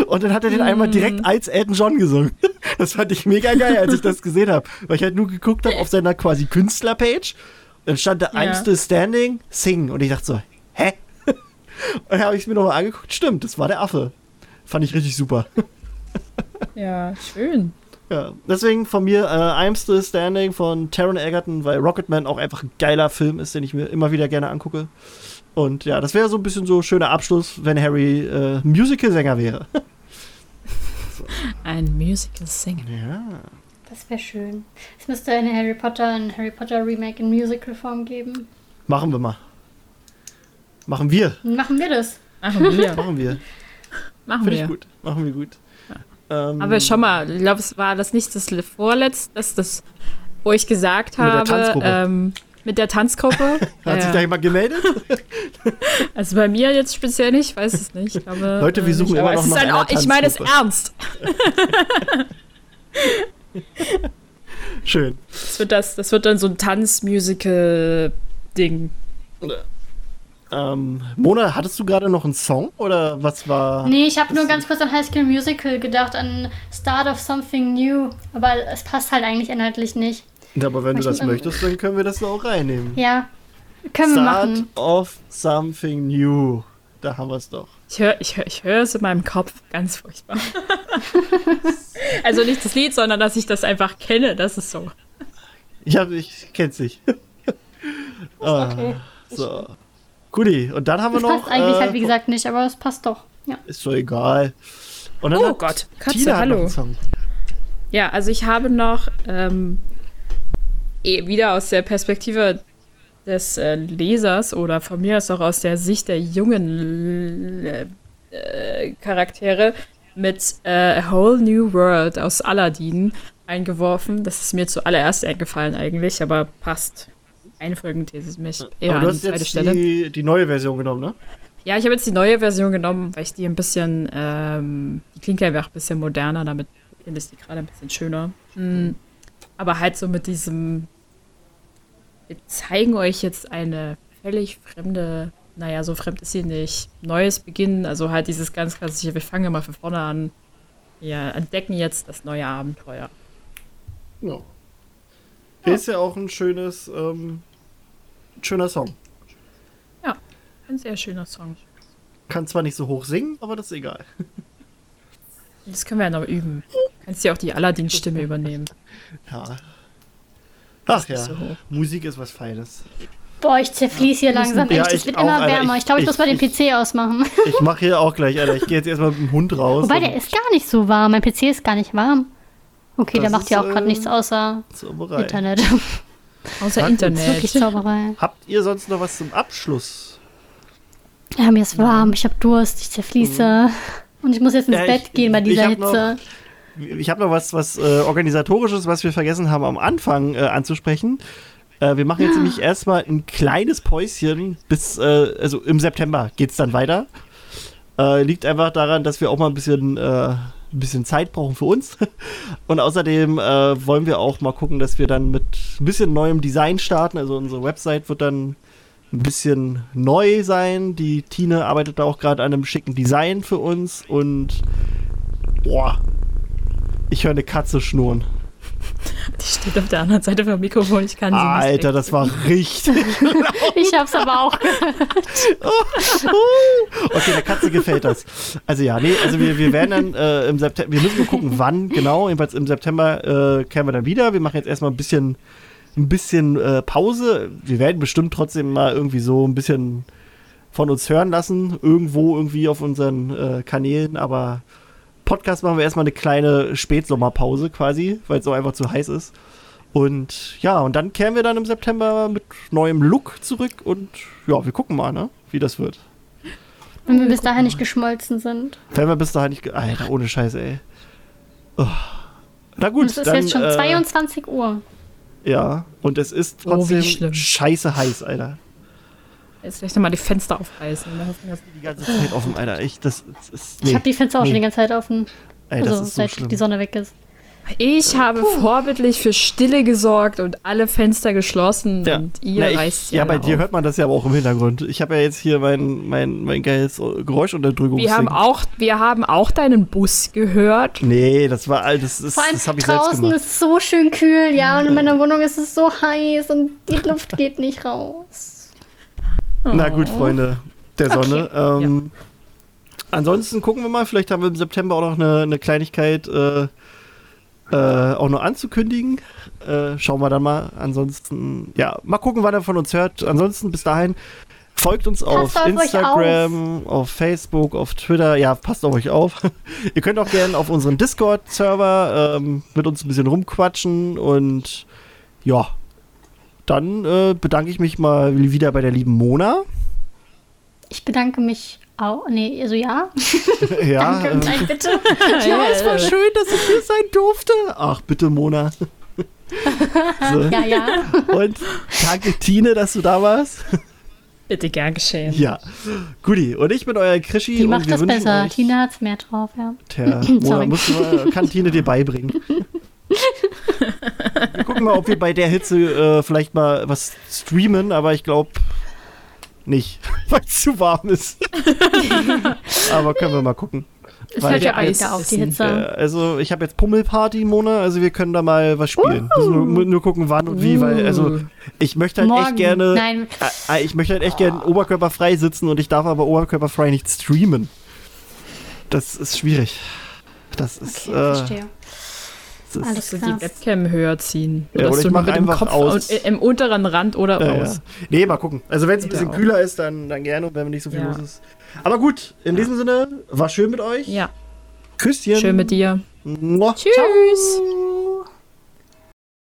und dann hat er den einmal direkt als Elton John gesungen. Das fand ich mega geil, als ich das gesehen habe. Weil ich halt nur geguckt habe auf seiner quasi Künstlerpage. Dann stand da I'm Ja. still standing, sing. Und ich dachte so, hä? Und dann habe ich es mir nochmal angeguckt. Stimmt, das war der Affe. Fand ich richtig super. Ja, schön. Ja, deswegen von mir äh, I'm Still Standing von Taron Egerton, weil Rocketman auch einfach ein geiler Film ist, den ich mir immer wieder gerne angucke. Und ja, das wäre so ein bisschen so ein schöner Abschluss, wenn Harry äh, Musical-Sänger wäre. Ein Musical Singer. Ja. Das wäre schön. Es müsste eine Harry Potter, ein Harry Potter Remake in Musical-Form geben. Machen wir mal. Machen wir. Machen wir das. Machen wir. Machen wir. Machen Finde wir. ich gut. Machen wir gut. Ähm, Aber schau mal, ich glaube, es war das nicht das vorletzte, das, das wo ich gesagt Mit der habe, Tanzgruppe. ähm, mit der Tanzgruppe. Hat sich Ja, da jemand gemeldet? also bei mir jetzt speziell nicht, ich weiß es nicht. Ich glaube, Leute, wir äh, suchen nicht, immer aber noch es ist nach ein, einer Ich meine es Tanzgruppe. ernst. Schön. Das wird, das, das wird dann so ein Tanzmusical-Ding. Ähm, Mona, hattest du gerade noch einen Song oder was war? Nee, ich habe nur ganz kurz an High School Musical gedacht, an Start of Something New. Aber es passt halt eigentlich inhaltlich nicht. Aber wenn du das möchtest, dann können wir das auch reinnehmen. Ja, können wir Start machen. of something new. Da haben wir es doch. Ich höre ich hör, ich hör es in meinem Kopf. Ganz furchtbar. also nicht das Lied, sondern dass ich das einfach kenne. Das ist so. Ich, hab, ich kenn's nicht. ah, Okay. so. Guti, und dann haben wir Das noch. passt eigentlich äh, halt, wie gesagt, nicht, aber es passt doch. Ja. Ist doch egal. Und dann Oh hat Gott, Katze, Tina hat noch hallo. Ja, also ich habe noch ähm, eh wieder aus der Perspektive des äh, Lesers oder von mir aus auch aus der Sicht der jungen äh, äh, Charaktere mit äh, A Whole New World aus Aladdin eingeworfen. Das ist mir zuallererst eingefallen eigentlich, aber passt. Einfolgenthese mich eher Aber du an die hast zweite jetzt Stelle. die, die neue Version genommen, ne? Ja, ich habe jetzt die neue Version genommen, weil ich die ein bisschen, ähm, die klingt einfach ein bisschen moderner, damit finde ich die gerade ein bisschen schöner. Mm, aber halt so mit diesem, wir zeigen euch jetzt eine völlig fremde, naja, so fremd ist sie nicht, neues Beginnen, also halt dieses ganz klassische, wir fangen mal von vorne an, wir entdecken jetzt das neue Abenteuer. Ja. Ist ja auch ein schönes, ähm, schöner Song. Ein sehr schöner Song. Kann zwar nicht so hoch singen, aber das ist egal. Das können wir ja noch üben. Du kannst ja auch die Aladdin-Stimme übernehmen. Ja. Ach ja, so. Musik ist was Feines. Boah, ich zerfließ hier langsam Ja, echt. ich Es wird auch, immer Alter. wärmer. Ich- Ich glaube, ich, ich- muss mal den PC ausmachen. Ich mache hier auch gleich, Alter. Ich gehe jetzt erstmal mit dem Hund raus. Wobei, der ist gar nicht so warm. Mein PC ist gar nicht warm. Okay, der Das macht ja auch gerade äh, nichts außer. Internet. Außer Ja, Das ist Internet. wirklich Zauberei. Habt ihr sonst noch was zum Abschluss? Ja, mir ist warm, ich habe Durst, ich zerfließe. Und ich muss jetzt ins Ja, Bett ich- gehen bei ich dieser noch- Hitze. Ich habe noch was, was äh, organisatorisches, was wir vergessen haben am Anfang äh, anzusprechen. Äh, wir machen jetzt nämlich erstmal ein kleines Päuschen bis, äh, also im September geht's dann weiter. Äh, liegt einfach daran, dass wir auch mal ein bisschen, äh, ein bisschen Zeit brauchen für uns. Und außerdem äh, wollen wir auch mal gucken, dass wir dann mit ein bisschen neuem Design starten. Also unsere Website wird dann ein bisschen neu sein. Die Tine arbeitet da auch gerade an einem schicken Design für uns und boah, ich höre eine Katze schnurren. Die steht auf der anderen Seite vom Mikrofon. Ich kann sie nicht. Alter, das war richtig. Ich hab's aber auch. Okay, der Katze gefällt das. Also ja, nee, also wir, wir werden dann äh, im September, wir müssen nur gucken, wann genau. Jedenfalls im September äh, kehren wir dann wieder. Wir machen jetzt erstmal ein bisschen, ein bisschen äh, Pause. Wir werden bestimmt trotzdem mal irgendwie so ein bisschen von uns hören lassen. Irgendwo irgendwie auf unseren äh, Kanälen. Aber Podcast machen wir erstmal eine kleine Spätsommerpause quasi, weil es so einfach zu heiß ist. Und ja, und dann kehren wir dann im September mit neuem Look zurück und ja, wir gucken mal, ne, wie das wird. Wenn wir bis dahin nicht geschmolzen sind. Wenn wir bis dahin nicht. Alter, ohne Scheiße, ey. Oh. Na Und gut, es ist dann. jetzt schon äh, 22 Uhr. Ja, und es ist Oh, trotzdem schlimm. scheiße heiß, Alter. Jetzt vielleicht nochmal die Fenster aufreißen. Hoffnung, dass- Die ganze Zeit offen, Alter. Ich, das, das ist. Ich habe die Fenster auch nee. schon die ganze Zeit offen. Ey, das Also ist so seit schlimm. die Sonne weg ist. Ich habe vorbildlich für Stille gesorgt und alle Fenster geschlossen Ja, und ihr Na, ich, reißt ja, bei dir auf. hört man das ja aber auch im Hintergrund. Ich habe ja jetzt hier mein, mein, mein geiles Geräuschunterdrückungsding. Wir haben auch, wir haben auch deinen Bus gehört. Nee, das war all das, ist, Vor allem das habe ich selbst draußen ist es so schön kühl, ja, und in meiner Wohnung ist es so heiß und die Luft geht nicht raus. Na gut, Freunde der Okay. Sonne. Ähm, Ansonsten gucken wir mal, vielleicht haben wir im September auch noch eine, eine Kleinigkeit äh, äh, auch noch anzukündigen. Äh, schauen wir dann mal. Ansonsten, ja, mal gucken, wann er von uns hört. Ansonsten bis dahin. Folgt uns auf auf Instagram, auf. Facebook, auf Twitter. Ja, passt auf euch auf. Ihr könnt auch gerne auf unseren Discord-Server ähm, mit uns ein bisschen rumquatschen und ja, dann äh, bedanke ich mich mal wieder bei der lieben Mona. Ich bedanke mich auch. Nee, also ja. ja, Danke. ähm, Nein, bitte. ja, es war schön, dass ich hier sein durfte. Ach, bitte, Mona. so. Ja, ja. Und danke, Tine, dass du da warst. Bitte gern geschehen. Ja, Guti. Und ich bin euer Krischi. Die und macht wir das besser. Tina hat's mehr drauf, ja. Tja, Mona, Sorry. musst du mal, kann Tine dir beibringen. Wir gucken mal, ob wir bei der Hitze äh, vielleicht mal was streamen, aber ich glaube nicht, weil es zu warm ist. aber können wir mal gucken. Es Weil hört ja wieder auf, die. Hitze. Äh, also ich habe jetzt Pummelparty, Mona, also wir können da mal was spielen. Müssen nur, nur gucken, wann und wie, weil also ich möchte halt Morgen. echt gerne, Nein, äh, äh, ich möchte halt echt gerne oberkörperfrei sitzen und ich darf aber oberkörperfrei nicht streamen. Das ist schwierig. Das ist, okay, äh, verstehe. Das ist Alles Dass du klar. die Webcam höher ziehen. Ja, oder dass ich du mach mit dem einfach Kopf aus. äh, im unteren Rand oder ja, ja. aus. Nee, mal gucken. Also wenn es ein bisschen auch. kühler ist, dann, dann gerne und wenn nicht so viel Ja. los ist. Aber gut, in diesem Sinne, war schön mit euch. Ja, Küsschen. schön mit dir. Mua. Tschüss.